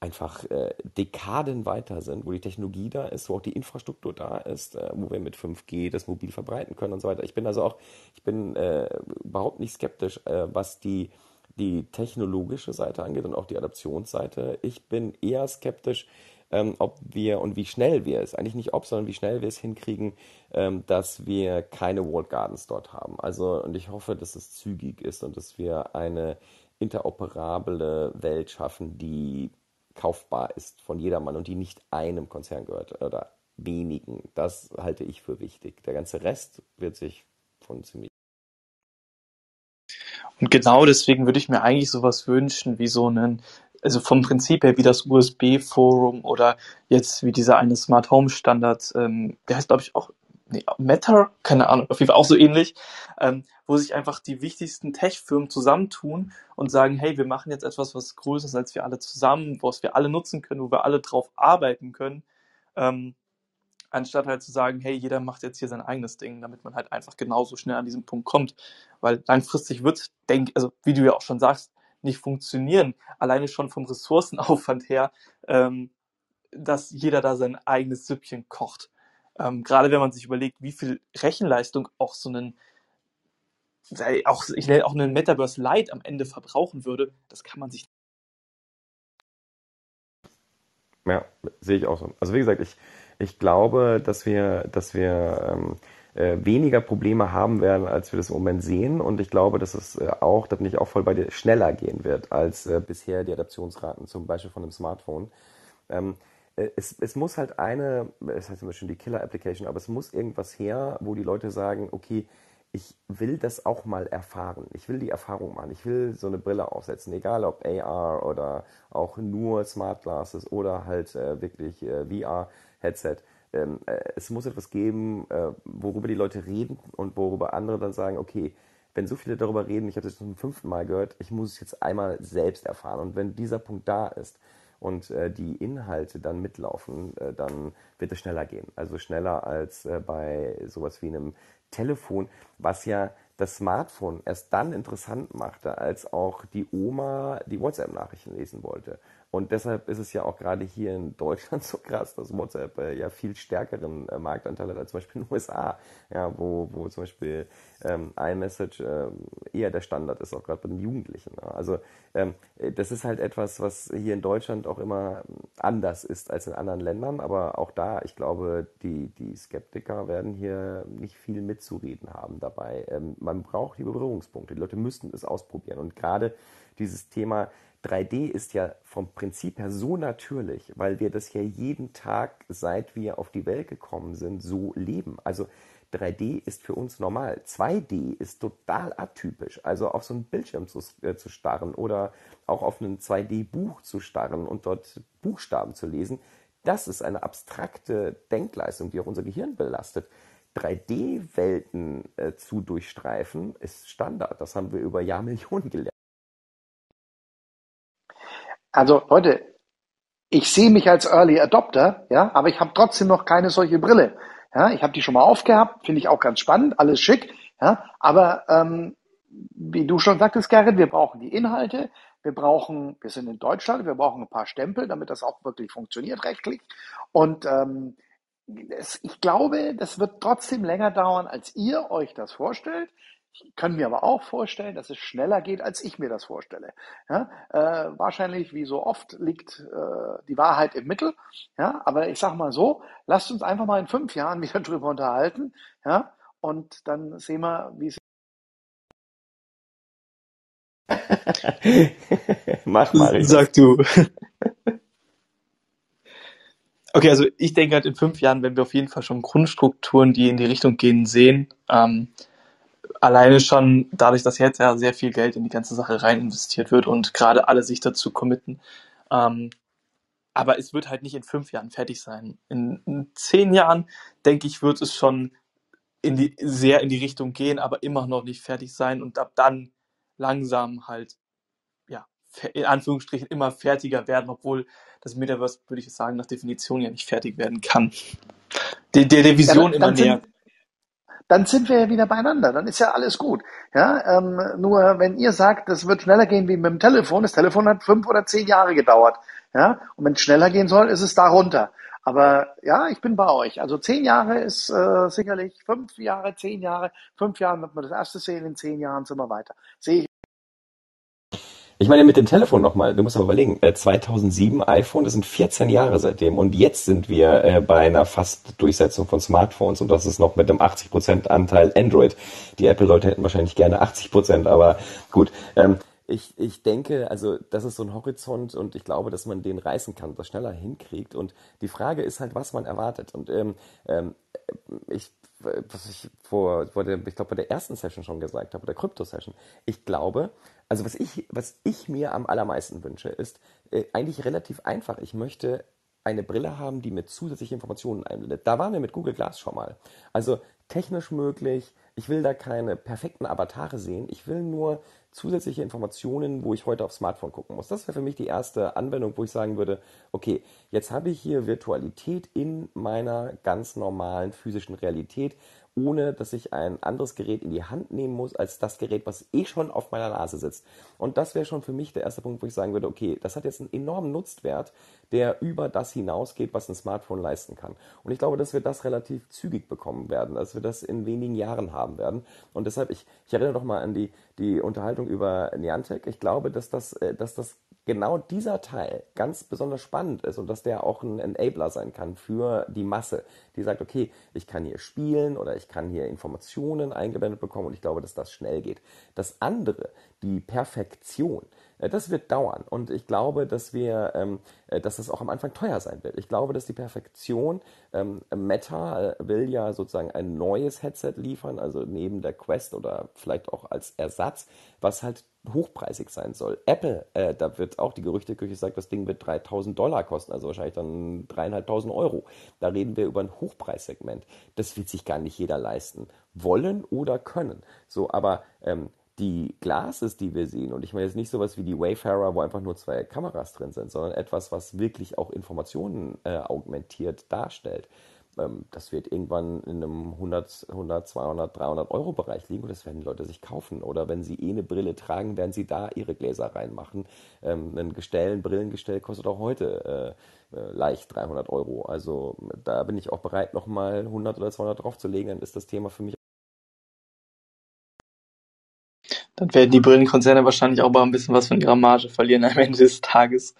einfach äh, Dekaden weiter sind, wo die Technologie da ist, wo auch die Infrastruktur da ist, äh, wo wir mit 5G das mobil verbreiten können und so weiter. Ich bin also auch, ich bin äh, überhaupt nicht skeptisch, äh, was die die technologische Seite angeht und auch die Adaptionsseite. Ich bin eher skeptisch, ähm, ob wir und wie schnell wir es, eigentlich nicht ob, sondern wie schnell wir es hinkriegen, ähm, dass wir keine Walled Gardens dort haben. Also, und ich hoffe, dass es zügig ist und dass wir eine interoperable Welt schaffen, die kaufbar ist von jedermann und die nicht einem Konzern gehört oder wenigen. Das halte ich für wichtig. Der ganze Rest wird sich von ziemlich Und genau deswegen würde ich mir eigentlich sowas wünschen, wie so einen, also vom Prinzip her wie das USB-Forum oder jetzt wie dieser eine Smart Home Standard, ähm, der heißt glaube ich auch nee, Matter, keine Ahnung, auf jeden Fall auch so ähnlich, ähm, wo sich einfach die wichtigsten Tech-Firmen zusammentun und sagen, hey, wir machen jetzt etwas, was größer ist als wir alle zusammen, was wir alle nutzen können, wo wir alle drauf arbeiten können, ähm, anstatt halt zu sagen, hey, jeder macht jetzt hier sein eigenes Ding, damit man halt einfach genauso schnell an diesen Punkt kommt. Weil langfristig wird, denk, also wie du ja auch schon sagst, nicht funktionieren. Alleine schon vom Ressourcenaufwand her, ähm, dass jeder da sein eigenes Süppchen kocht. Ähm, gerade wenn man sich überlegt, wie viel Rechenleistung auch so einen, auch, ich nenne auch einen Metaverse Lite am Ende verbrauchen würde, das kann man sich. Ja, sehe ich auch so. Also wie gesagt, ich, ich glaube, dass wir, dass wir ähm, äh, weniger Probleme haben werden, als wir das im Moment sehen. Und ich glaube, dass es äh, auch, da bin ich auch voll bei dir, schneller gehen wird als äh, bisher die Adaptionsraten, zum Beispiel von einem Smartphone. Ähm, äh, es, es muss halt eine, es heißt immer schon die Killer-Application, aber es muss irgendwas her, wo die Leute sagen, okay, ich will das auch mal erfahren. Ich will die Erfahrung machen. Ich will so eine Brille aufsetzen, egal ob AR oder auch nur Smart Glasses oder halt äh, wirklich äh, VR-Headset. Ähm, äh, es muss etwas geben, äh, worüber die Leute reden und worüber andere dann sagen, okay, wenn so viele darüber reden, ich habe das zum fünften Mal gehört, ich muss es jetzt einmal selbst erfahren. Und wenn dieser Punkt da ist, und äh, die Inhalte dann mitlaufen, äh, dann wird es schneller gehen. Also schneller als äh, bei sowas wie einem Telefon, was ja das Smartphone erst dann interessant machte, als auch die Oma die WhatsApp-Nachrichten lesen wollte. Und deshalb ist es ja auch gerade hier in Deutschland *laughs* so krass, dass WhatsApp äh, ja viel stärkeren äh, Marktanteil hat als zum Beispiel in den USA, ja, wo, wo zum Beispiel ähm, iMessage äh, eher der Standard ist, auch gerade bei den Jugendlichen. Ja. Also ähm, das ist halt etwas, was hier in Deutschland auch immer anders ist als in anderen Ländern, aber auch da, ich glaube, die, die Skeptiker werden hier nicht viel mitzureden haben dabei. Ähm, man braucht die Berührungspunkte, die Leute müssten es ausprobieren und gerade dieses Thema 3D ist ja vom Prinzip her so natürlich, weil wir das ja jeden Tag, seit wir auf die Welt gekommen sind, so leben. Also 3D ist für uns normal. 2D ist total atypisch. Also auf so einen Bildschirm zu, äh, zu starren oder auch auf ein 2D-Buch zu starren und dort Buchstaben zu lesen, das ist eine abstrakte Denkleistung, die auch unser Gehirn belastet. 3D-Welten äh, zu durchstreifen ist Standard. Das haben wir über Jahrmillionen gelernt. Also Leute, ich sehe mich als Early Adopter, ja, aber ich habe trotzdem noch keine solche Brille. Ja, ich habe die schon mal aufgehabt, finde ich auch ganz spannend, alles schick. Ja, aber ähm, wie du schon sagtest, Gerrit, wir brauchen die Inhalte, wir brauchen, wir sind in Deutschland, wir brauchen ein paar Stempel, damit das auch wirklich funktioniert rechtlich. Und ähm, es, ich glaube, das wird trotzdem länger dauern, als ihr euch das vorstellt. Ich kann mir aber auch vorstellen, dass es schneller geht, als ich mir das vorstelle. Ja, äh, wahrscheinlich, wie so oft, liegt äh, die Wahrheit im Mittel. Ja, aber ich sage mal so, lasst uns einfach mal in fünf Jahren *laughs* wieder drüber unterhalten. Ja, und dann sehen wir, wie es. *laughs* Mach mal. Sag du. *laughs* Okay, also ich denke halt in fünf Jahren, wenn wir auf jeden Fall schon Grundstrukturen, die in die Richtung gehen, sehen, ähm, alleine schon dadurch, dass jetzt ja sehr viel Geld in die ganze Sache rein investiert wird und gerade alle sich dazu committen. Ähm, aber es wird halt nicht in fünf Jahren fertig sein. In, in zehn Jahren, denke ich, wird es schon in die, sehr in die Richtung gehen, aber immer noch nicht fertig sein und ab dann langsam halt, ja, in Anführungsstrichen immer fertiger werden, obwohl das Metaverse, würde ich sagen, nach Definition ja nicht fertig werden kann. Der, der, der Vision ja, dann, immer näher dann sind wir ja wieder beieinander, dann ist ja alles gut. Ja, ähm, nur wenn ihr sagt, das wird schneller gehen wie mit dem Telefon, das Telefon hat fünf oder zehn Jahre gedauert. Ja, und wenn es schneller gehen soll, ist es darunter. Aber ja, ich bin bei euch. Also zehn Jahre ist äh, sicherlich fünf Jahre, zehn Jahre, fünf Jahre wird man das erste sehen, in zehn Jahren sind wir weiter. Sehe ich ich meine, mit dem Telefon nochmal, du musst aber überlegen, 2007 äh, iPhone, das sind 14 Jahre seitdem und jetzt sind wir äh, bei einer fast Durchsetzung von Smartphones und das ist noch mit einem 80% Anteil Android. Die Apple-Leute hätten wahrscheinlich gerne 80%, aber gut. Ähm, ich, ich denke, also das ist so ein Horizont und ich glaube, dass man den reißen kann, das schneller hinkriegt. Und die Frage ist halt, was man erwartet. Und ähm, ähm, ich was ich vor, vor der, ich glaube, bei der ersten Session schon gesagt habe, der Krypto-Session. Ich glaube, also was ich, was ich mir am allermeisten wünsche, ist äh, eigentlich relativ einfach. Ich möchte eine Brille haben, die mir zusätzliche Informationen einblendet. Da waren wir mit Google Glass schon mal. Also technisch möglich. Ich will da keine perfekten Avatare sehen. Ich will nur zusätzliche Informationen, wo ich heute aufs Smartphone gucken muss. Das wäre für mich die erste Anwendung, wo ich sagen würde, okay, jetzt habe ich hier Virtualität in meiner ganz normalen physischen Realität ohne dass ich ein anderes Gerät in die Hand nehmen muss, als das Gerät, was eh schon auf meiner Nase sitzt. Und das wäre schon für mich der erste Punkt, wo ich sagen würde, okay, das hat jetzt einen enormen Nutzwert, der über das hinausgeht, was ein Smartphone leisten kann. Und ich glaube, dass wir das relativ zügig bekommen werden, dass wir das in wenigen Jahren haben werden. Und deshalb, ich, ich erinnere doch mal an die, die Unterhaltung über Niantic. Ich glaube, dass das, äh, dass das genau dieser Teil ganz besonders spannend ist und dass der auch ein Enabler sein kann für die Masse, die sagt, okay, ich kann hier spielen oder ich kann hier Informationen eingeblendet bekommen und ich glaube, dass das schnell geht. Das andere, die Perfektion, das wird dauern und ich glaube, dass wir, ähm, äh, dass das auch am Anfang teuer sein wird. Ich glaube, dass die Perfektion, ähm, Meta äh, will ja sozusagen ein neues Headset liefern, also neben der Quest oder vielleicht auch als Ersatz, was halt hochpreisig sein soll. Apple, äh, da wird auch die Gerüchteküche sagt, das Ding wird 3000 Dollar kosten, also wahrscheinlich dann dreieinhalbtausend Euro. Da reden wir über ein Hochpreissegment. Das wird sich gar nicht jeder leisten wollen oder können. So, aber ähm, die Glases, die wir sehen, und ich meine jetzt nicht sowas wie die Wayfarer, wo einfach nur zwei Kameras drin sind, sondern etwas, was wirklich auch Informationen äh, augmentiert darstellt, ähm, das wird irgendwann in einem 100, 100, 200, 300 Euro Bereich liegen und das werden die Leute sich kaufen. Oder wenn sie eh eine Brille tragen, werden sie da ihre Gläser reinmachen. Ähm, ein Gestell, ein Brillengestell kostet auch heute äh, äh, leicht 300 Euro. Also da bin ich auch bereit, nochmal 100 oder 200 draufzulegen, dann ist das Thema für mich dann werden die Brillenkonzerne wahrscheinlich auch mal ein bisschen was von ihrer Marge verlieren am Ende des Tages.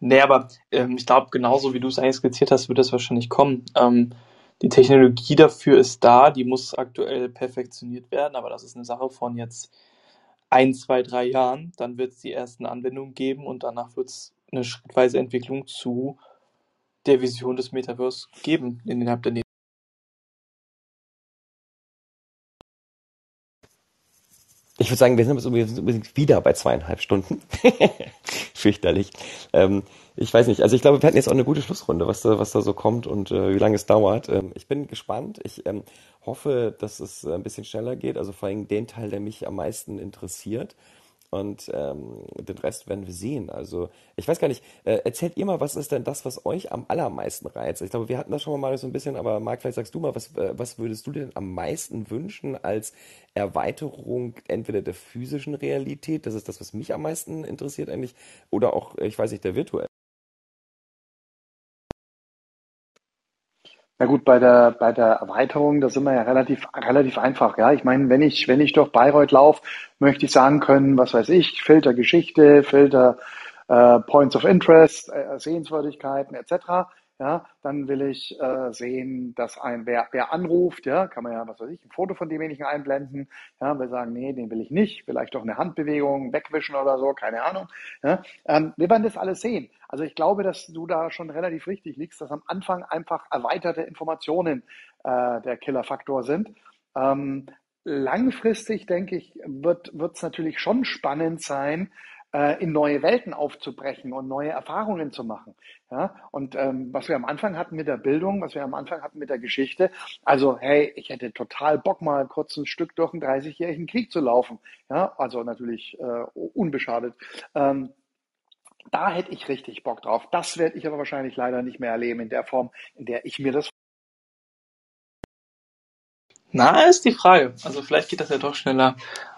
Nee, aber ähm, ich glaube, genauso wie du es eigentlich skizziert hast, wird das wahrscheinlich kommen. Ähm, die Technologie dafür ist da, die muss aktuell perfektioniert werden, aber das ist eine Sache von jetzt ein, zwei, drei Jahren. Dann wird es die ersten Anwendungen geben und danach wird es eine schrittweise Entwicklung zu der Vision des Metaverse geben innerhalb der nächsten Ich würde sagen, wir sind übrigens wieder bei zweieinhalb Stunden. *laughs* Fürchterlich. Ähm, ich weiß nicht, also ich glaube, wir hatten jetzt auch eine gute Schlussrunde, was da, was da so kommt und äh, wie lange es dauert. Ähm, ich bin gespannt. Ich ähm, hoffe, dass es ein bisschen schneller geht, also vor allem den Teil, der mich am meisten interessiert. Und ähm, den Rest werden wir sehen. Also, ich weiß gar nicht, äh, erzählt ihr mal, was ist denn das, was euch am allermeisten reizt? Ich glaube, wir hatten das schon mal so ein bisschen, aber Marc, vielleicht sagst du mal, was, äh, was würdest du denn am meisten wünschen als Erweiterung entweder der physischen Realität, das ist das, was mich am meisten interessiert eigentlich, oder auch, ich weiß nicht, der virtuellen? Na gut, bei der, bei der Erweiterung, da sind wir ja relativ, relativ einfach. Ja, ich meine, wenn ich, wenn ich durch Bayreuth laufe, möchte ich sagen können, was weiß ich, Filter Geschichte, Filter äh, Points of Interest, äh, Sehenswürdigkeiten etc ja, dann will ich äh, sehen, dass ein, wer, wer anruft, ja, kann man ja, was weiß ich, ein Foto von demjenigen einblenden, ja, wir sagen, nee, den will ich nicht, vielleicht doch eine Handbewegung, wegwischen oder so, keine Ahnung, ja, ähm, wir werden das alles sehen. Also ich glaube, dass du da schon relativ richtig liegst, dass am Anfang einfach erweiterte Informationen äh, der Killerfaktor sind. Ähm, langfristig, denke ich, wird es natürlich schon spannend sein, äh, in neue Welten aufzubrechen und neue Erfahrungen zu machen. Ja? Und ähm, was wir am Anfang hatten mit der Bildung, was wir am Anfang hatten mit der Geschichte, also hey, ich hätte total Bock mal kurz ein Stück durch einen 30-jährigen Krieg zu laufen. Ja? Also natürlich äh, unbeschadet. Ähm, da hätte ich richtig Bock drauf. Das werde ich aber wahrscheinlich leider nicht mehr erleben in der Form, in der ich mir das. Na, ist die Frage. Also vielleicht geht das ja doch schneller,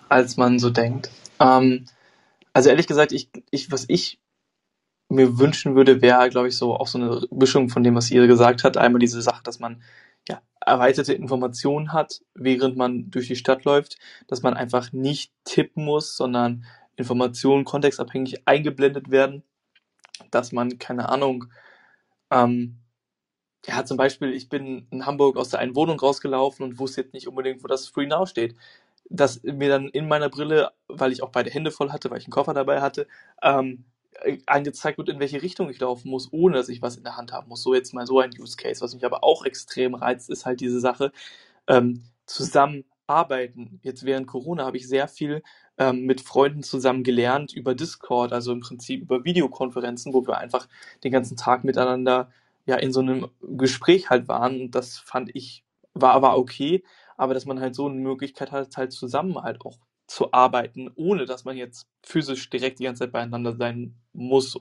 als man so denkt. Ähm, also ehrlich gesagt, ich, ich, was ich mir wünschen würde, wäre, glaube ich, so auch so eine Mischung von dem, was ihr gesagt hat. Einmal diese Sache, dass man ja, erweiterte Informationen hat, während man durch die Stadt läuft, dass man einfach nicht tippen muss, sondern Informationen kontextabhängig eingeblendet werden, dass man, keine Ahnung, ähm, ja, zum Beispiel, ich bin in Hamburg aus der einen Wohnung rausgelaufen und wusste jetzt nicht unbedingt, wo das Free Now steht dass mir dann in meiner Brille, weil ich auch beide Hände voll hatte, weil ich einen Koffer dabei hatte, ähm, angezeigt wird, in welche Richtung ich laufen muss, ohne dass ich was in der Hand haben muss. So jetzt mal so ein Use Case. Was mich aber auch extrem reizt, ist halt diese Sache, ähm, zusammenarbeiten. Jetzt während Corona habe ich sehr viel ähm, mit Freunden zusammen gelernt über Discord, also im Prinzip über Videokonferenzen, wo wir einfach den ganzen Tag miteinander ja in so einem Gespräch halt waren. Und das fand ich, war, war okay, aber dass man halt so eine Möglichkeit hat, halt zusammen halt auch zu arbeiten, ohne dass man jetzt physisch direkt die ganze Zeit beieinander sein muss.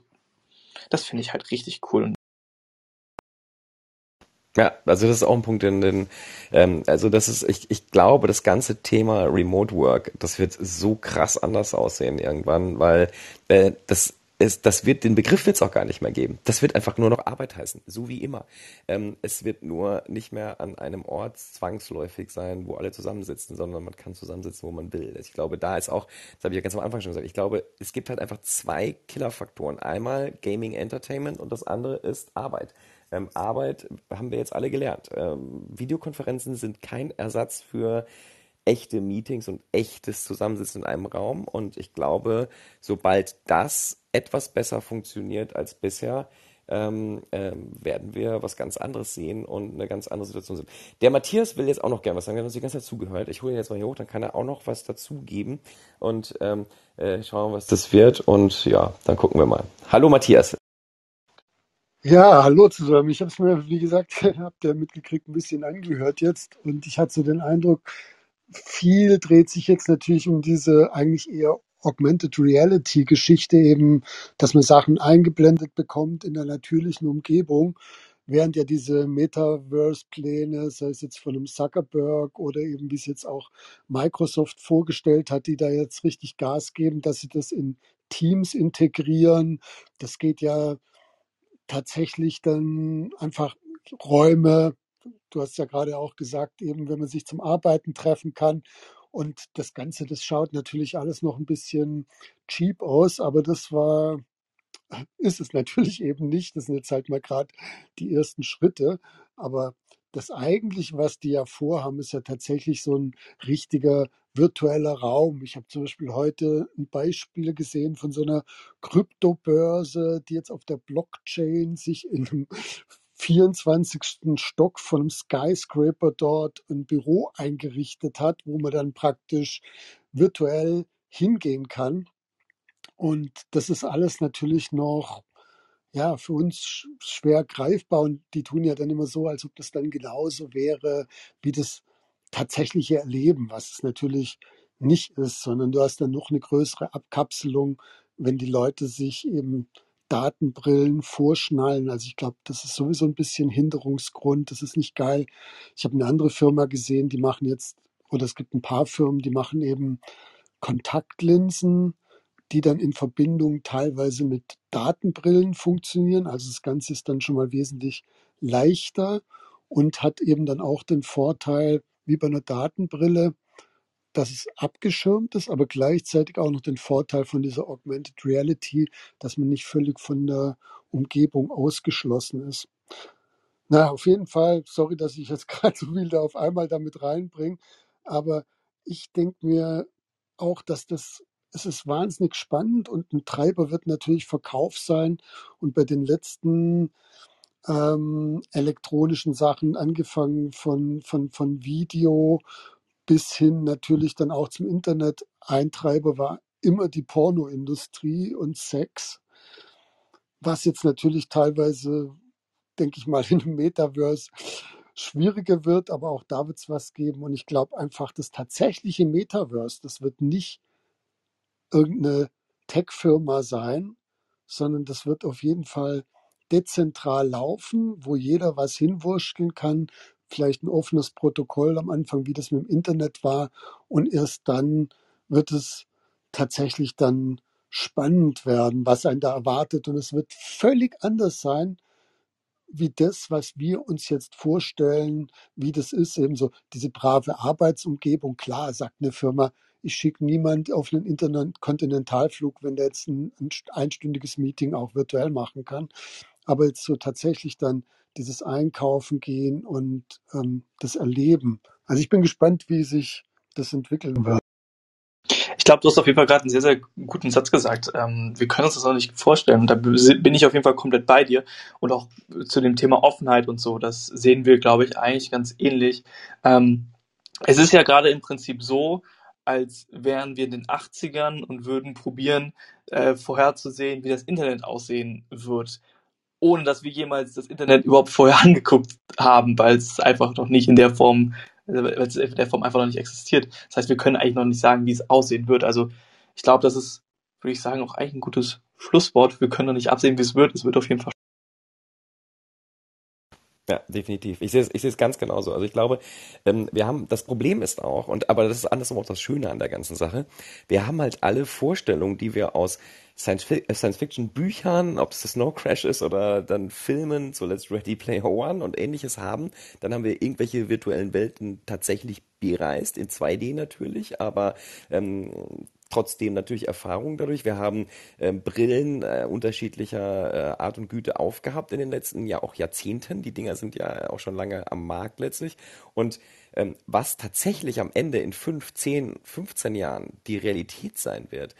Das finde ich halt richtig cool. Ja, also das ist auch ein Punkt, den, den ähm, also das ist, ich, ich glaube, das ganze Thema Remote Work, das wird so krass anders aussehen irgendwann, weil äh, das es, das wird, den Begriff wird es auch gar nicht mehr geben. Das wird einfach nur noch Arbeit heißen, so wie immer. Ähm, es wird nur nicht mehr an einem Ort zwangsläufig sein, wo alle zusammensitzen, sondern man kann zusammensitzen, wo man will. Ich glaube, da ist auch, das habe ich ja ganz am Anfang schon gesagt, ich glaube, es gibt halt einfach zwei Killerfaktoren. Einmal Gaming Entertainment und das andere ist Arbeit. Ähm, Arbeit haben wir jetzt alle gelernt. Ähm, Videokonferenzen sind kein Ersatz für echte Meetings und echtes Zusammensitzen in einem Raum. Und ich glaube, sobald das etwas besser funktioniert als bisher, ähm, ähm, werden wir was ganz anderes sehen und eine ganz andere Situation sehen. Der Matthias will jetzt auch noch gerne was sagen, er hat uns die ganze Zeit zugehört. Ich hole ihn jetzt mal hier hoch, dann kann er auch noch was dazugeben und ähm, äh, schauen, was das wird. Und ja, dann gucken wir mal. Hallo Matthias. Ja, hallo zusammen. Ich habe es mir, wie gesagt, *laughs* habt ihr mitgekriegt, ein bisschen angehört jetzt und ich hatte so den Eindruck, viel dreht sich jetzt natürlich um diese eigentlich eher Augmented Reality Geschichte eben, dass man Sachen eingeblendet bekommt in der natürlichen Umgebung, während ja diese Metaverse-Pläne, sei es jetzt von einem Zuckerberg oder eben wie es jetzt auch Microsoft vorgestellt hat, die da jetzt richtig Gas geben, dass sie das in Teams integrieren. Das geht ja tatsächlich dann einfach Räume, du hast ja gerade auch gesagt, eben wenn man sich zum Arbeiten treffen kann. Und das Ganze, das schaut natürlich alles noch ein bisschen cheap aus, aber das war, ist es *laughs* natürlich eben nicht. Das sind jetzt halt mal gerade die ersten Schritte. Aber das eigentliche, was die ja vorhaben, ist ja tatsächlich so ein richtiger virtueller Raum. Ich habe zum Beispiel heute ein Beispiel gesehen von so einer Kryptobörse, die jetzt auf der Blockchain sich in einem 24. Stock von Skyscraper dort ein Büro eingerichtet hat, wo man dann praktisch virtuell hingehen kann. Und das ist alles natürlich noch ja, für uns schwer greifbar und die tun ja dann immer so, als ob das dann genauso wäre wie das tatsächliche Erleben, was es natürlich nicht ist, sondern du hast dann noch eine größere Abkapselung, wenn die Leute sich eben Datenbrillen vorschnallen. Also ich glaube, das ist sowieso ein bisschen Hinderungsgrund. Das ist nicht geil. Ich habe eine andere Firma gesehen, die machen jetzt, oder es gibt ein paar Firmen, die machen eben Kontaktlinsen, die dann in Verbindung teilweise mit Datenbrillen funktionieren. Also das Ganze ist dann schon mal wesentlich leichter und hat eben dann auch den Vorteil, wie bei einer Datenbrille, dass es abgeschirmt ist, aber gleichzeitig auch noch den Vorteil von dieser Augmented Reality, dass man nicht völlig von der Umgebung ausgeschlossen ist. Na, auf jeden Fall, sorry, dass ich jetzt *laughs* gerade so viel da auf einmal damit reinbringe, aber ich denke mir auch, dass das es ist wahnsinnig spannend und ein Treiber wird natürlich Verkauf sein. Und bei den letzten ähm, elektronischen Sachen, angefangen von, von, von Video bis hin natürlich dann auch zum Internet, Eintreiber war immer die Pornoindustrie und Sex, was jetzt natürlich teilweise, denke ich mal, *laughs* in einem Metaverse schwieriger wird, aber auch da wird es was geben. Und ich glaube einfach, das tatsächliche Metaverse, das wird nicht irgendeine Tech-Firma sein, sondern das wird auf jeden Fall dezentral laufen, wo jeder was hinwurschteln kann, vielleicht ein offenes Protokoll am Anfang, wie das mit dem Internet war, und erst dann wird es tatsächlich dann spannend werden, was einen da erwartet. Und es wird völlig anders sein, wie das, was wir uns jetzt vorstellen, wie das ist, eben so diese brave Arbeitsumgebung. Klar, sagt eine Firma, ich schicke niemand auf einen Interkontinentalflug, wenn der jetzt ein, ein einstündiges Meeting auch virtuell machen kann. Aber jetzt so tatsächlich dann dieses Einkaufen gehen und ähm, das Erleben. Also ich bin gespannt, wie sich das entwickeln wird. Ich glaube, du hast auf jeden Fall gerade einen sehr, sehr guten Satz gesagt. Ähm, wir können uns das auch nicht vorstellen. Und da bin ich auf jeden Fall komplett bei dir. Und auch zu dem Thema Offenheit und so, das sehen wir, glaube ich, eigentlich ganz ähnlich. Ähm, es ist ja gerade im Prinzip so, als wären wir in den 80ern und würden probieren, äh, vorherzusehen, wie das Internet aussehen wird, ohne dass wir jemals das Internet überhaupt vorher *laughs* angeguckt haben, weil es einfach noch nicht in der Form weil es in der Form einfach noch nicht existiert. Das heißt, wir können eigentlich noch nicht sagen, wie es aussehen wird. Also ich glaube, das ist, würde ich sagen, auch eigentlich ein gutes Schlusswort. Wir können noch nicht absehen, wie es wird. Es wird auf jeden Fall. Ja, definitiv. Ich sehe es, ich sehe es ganz genauso. Also ich glaube, ähm, wir haben, das Problem ist auch, und aber das ist andersrum auch das Schöne an der ganzen Sache, wir haben halt alle Vorstellungen, die wir aus Science-Fiction-Büchern, ob es das Snow Crash ist oder dann Filmen, Let's Ready Player One und ähnliches haben. Dann haben wir irgendwelche virtuellen Welten tatsächlich bereist, in 2D natürlich, aber ähm, trotzdem natürlich Erfahrung dadurch. Wir haben ähm, Brillen äh, unterschiedlicher äh, Art und Güte aufgehabt in den letzten ja auch Jahrzehnten. Die Dinger sind ja auch schon lange am Markt letztlich. Und ähm, was tatsächlich am Ende in 5, 10, 15 Jahren die Realität sein wird,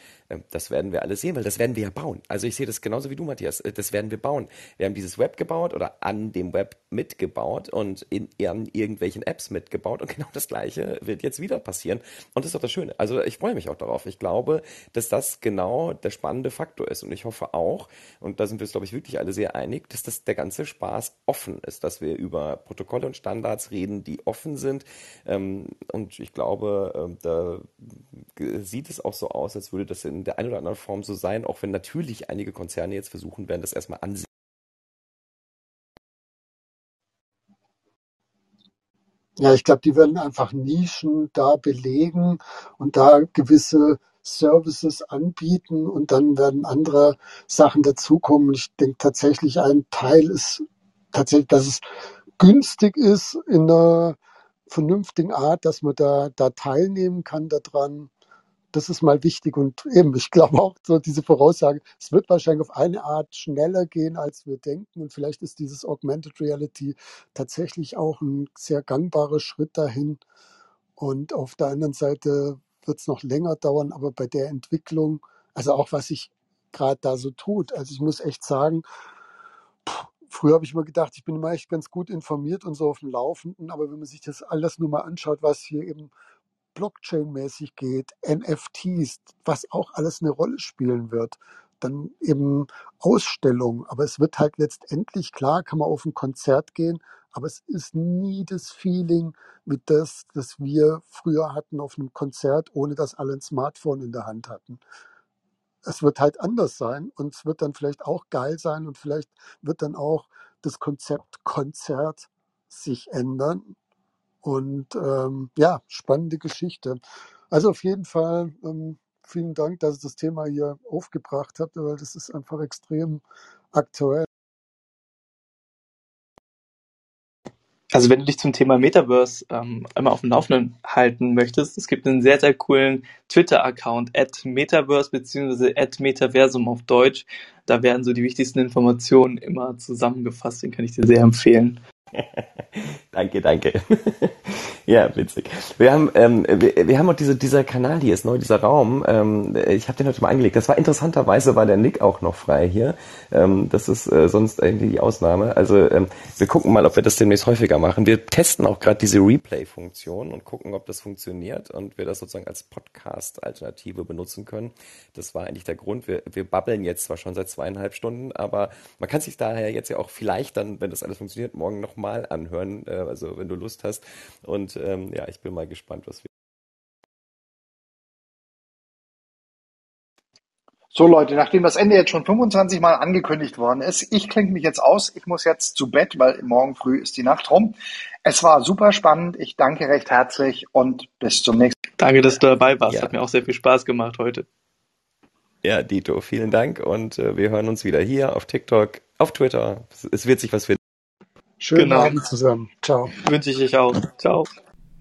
das werden wir alle sehen, weil das werden wir ja bauen. Also ich sehe das genauso wie du, Matthias. Äh, das werden wir bauen. Wir haben dieses Web gebaut oder an dem Web mitgebaut und in, an irgendwelchen Apps mitgebaut und *laughs* genau das Gleiche wird jetzt wieder passieren. Und das ist doch das Schöne. Also ich freue mich auch darauf. Ich glaube, dass das genau der spannende Faktor ist und ich hoffe auch, und da sind wir uns, glaube ich, wirklich alle sehr einig, dass das der ganze Spaß offen ist, dass wir über Protokolle und Standards reden, die offen sind sind. Ähm, und ich glaube, ähm, da sieht es auch so aus, als würde das in der einen oder anderen Form so sein, auch wenn natürlich einige Konzerne jetzt versuchen werden, das erstmal ansehen. Ja, ich glaube, die werden einfach Nischen da belegen und da gewisse Services anbieten und dann werden andere Sachen dazukommen. Ich denke tatsächlich, ein Teil ist tatsächlich, dass es günstig ist in einer vernünftigen Art, dass man da, da teilnehmen kann daran. Das ist mal wichtig und eben, ich glaube auch so diese Voraussage, es wird wahrscheinlich auf eine Art schneller gehen, als wir denken. Und vielleicht ist dieses Augmented Reality tatsächlich auch ein sehr gangbarer Schritt dahin. Und auf der anderen Seite wird es noch länger dauern, aber bei der Entwicklung, also auch was sich gerade da so tut, also ich muss echt sagen, Früher habe ich immer gedacht, ich bin immer echt ganz gut informiert und so auf dem Laufenden, aber wenn man sich das alles nur mal anschaut, was hier eben Blockchain-mäßig geht, NFTs, was auch alles eine Rolle spielen wird, dann eben Ausstellungen, aber es wird halt letztendlich, klar, kann man auf ein Konzert gehen, aber es ist nie das Feeling wie das, das wir früher hatten auf einem Konzert, ohne dass alle ein Smartphone in der Hand hatten. Es wird halt anders sein und es wird dann vielleicht auch geil sein und vielleicht wird dann auch das Konzept Konzert sich ändern. Und ähm, ja, spannende Geschichte. Also auf jeden Fall ähm, vielen Dank, dass ihr das Thema hier aufgebracht habt, weil das ist einfach extrem aktuell. Also wenn du dich zum Thema Metaverse ähm, einmal auf dem Laufenden halten möchtest, es gibt einen sehr, sehr coolen Twitter-Account, at Metaverse bzw. at Metaversum auf Deutsch. Da werden so die wichtigsten Informationen immer zusammengefasst, den kann ich dir sehr empfehlen. *laughs* danke, danke. *laughs* ja, witzig. Wir haben, ähm, wir, wir haben auch diese, dieser Kanal hier ist neu, dieser Raum. Ähm, ich habe den heute mal angelegt. Das war interessanterweise war der Nick auch noch frei hier. Ähm, das ist äh, sonst irgendwie die Ausnahme. Also ähm, wir gucken mal, ob wir das demnächst häufiger machen. Wir testen auch gerade diese Replay-Funktion und gucken, ob das funktioniert und wir das sozusagen als Podcast-Alternative benutzen können. Das war eigentlich der Grund. Wir, wir babbeln jetzt zwar schon seit zweieinhalb Stunden, aber man kann sich daher jetzt ja auch vielleicht dann, wenn das alles funktioniert, morgen noch nochmal anhören, äh, also wenn du Lust hast. Und ähm, ja, ich bin mal gespannt, was wir. So Leute, nachdem das Ende jetzt schon 25 Mal angekündigt worden ist, ich klinge mich jetzt aus. Ich muss jetzt zu Bett, weil morgen früh ist die Nacht rum. Es war super spannend. Ich danke recht herzlich und bis zum nächsten Mal. Danke, dass du dabei warst. Ja. Hat mir auch sehr viel Spaß gemacht heute. Ja, Dito, vielen Dank und äh, wir hören uns wieder hier auf TikTok, auf Twitter. Es wird sich was finden. Schönen genau. Abend zusammen. Ciao. Wünsche ich euch auch. Ciao.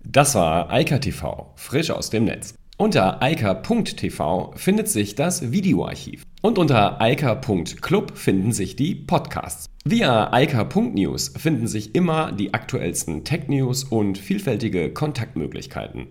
Das war Eika TV, frisch aus dem Netz. Unter eika.tv findet sich das Videoarchiv. Und unter eika.club finden sich die Podcasts. Via eika.news finden sich immer die aktuellsten Tech-News und vielfältige Kontaktmöglichkeiten.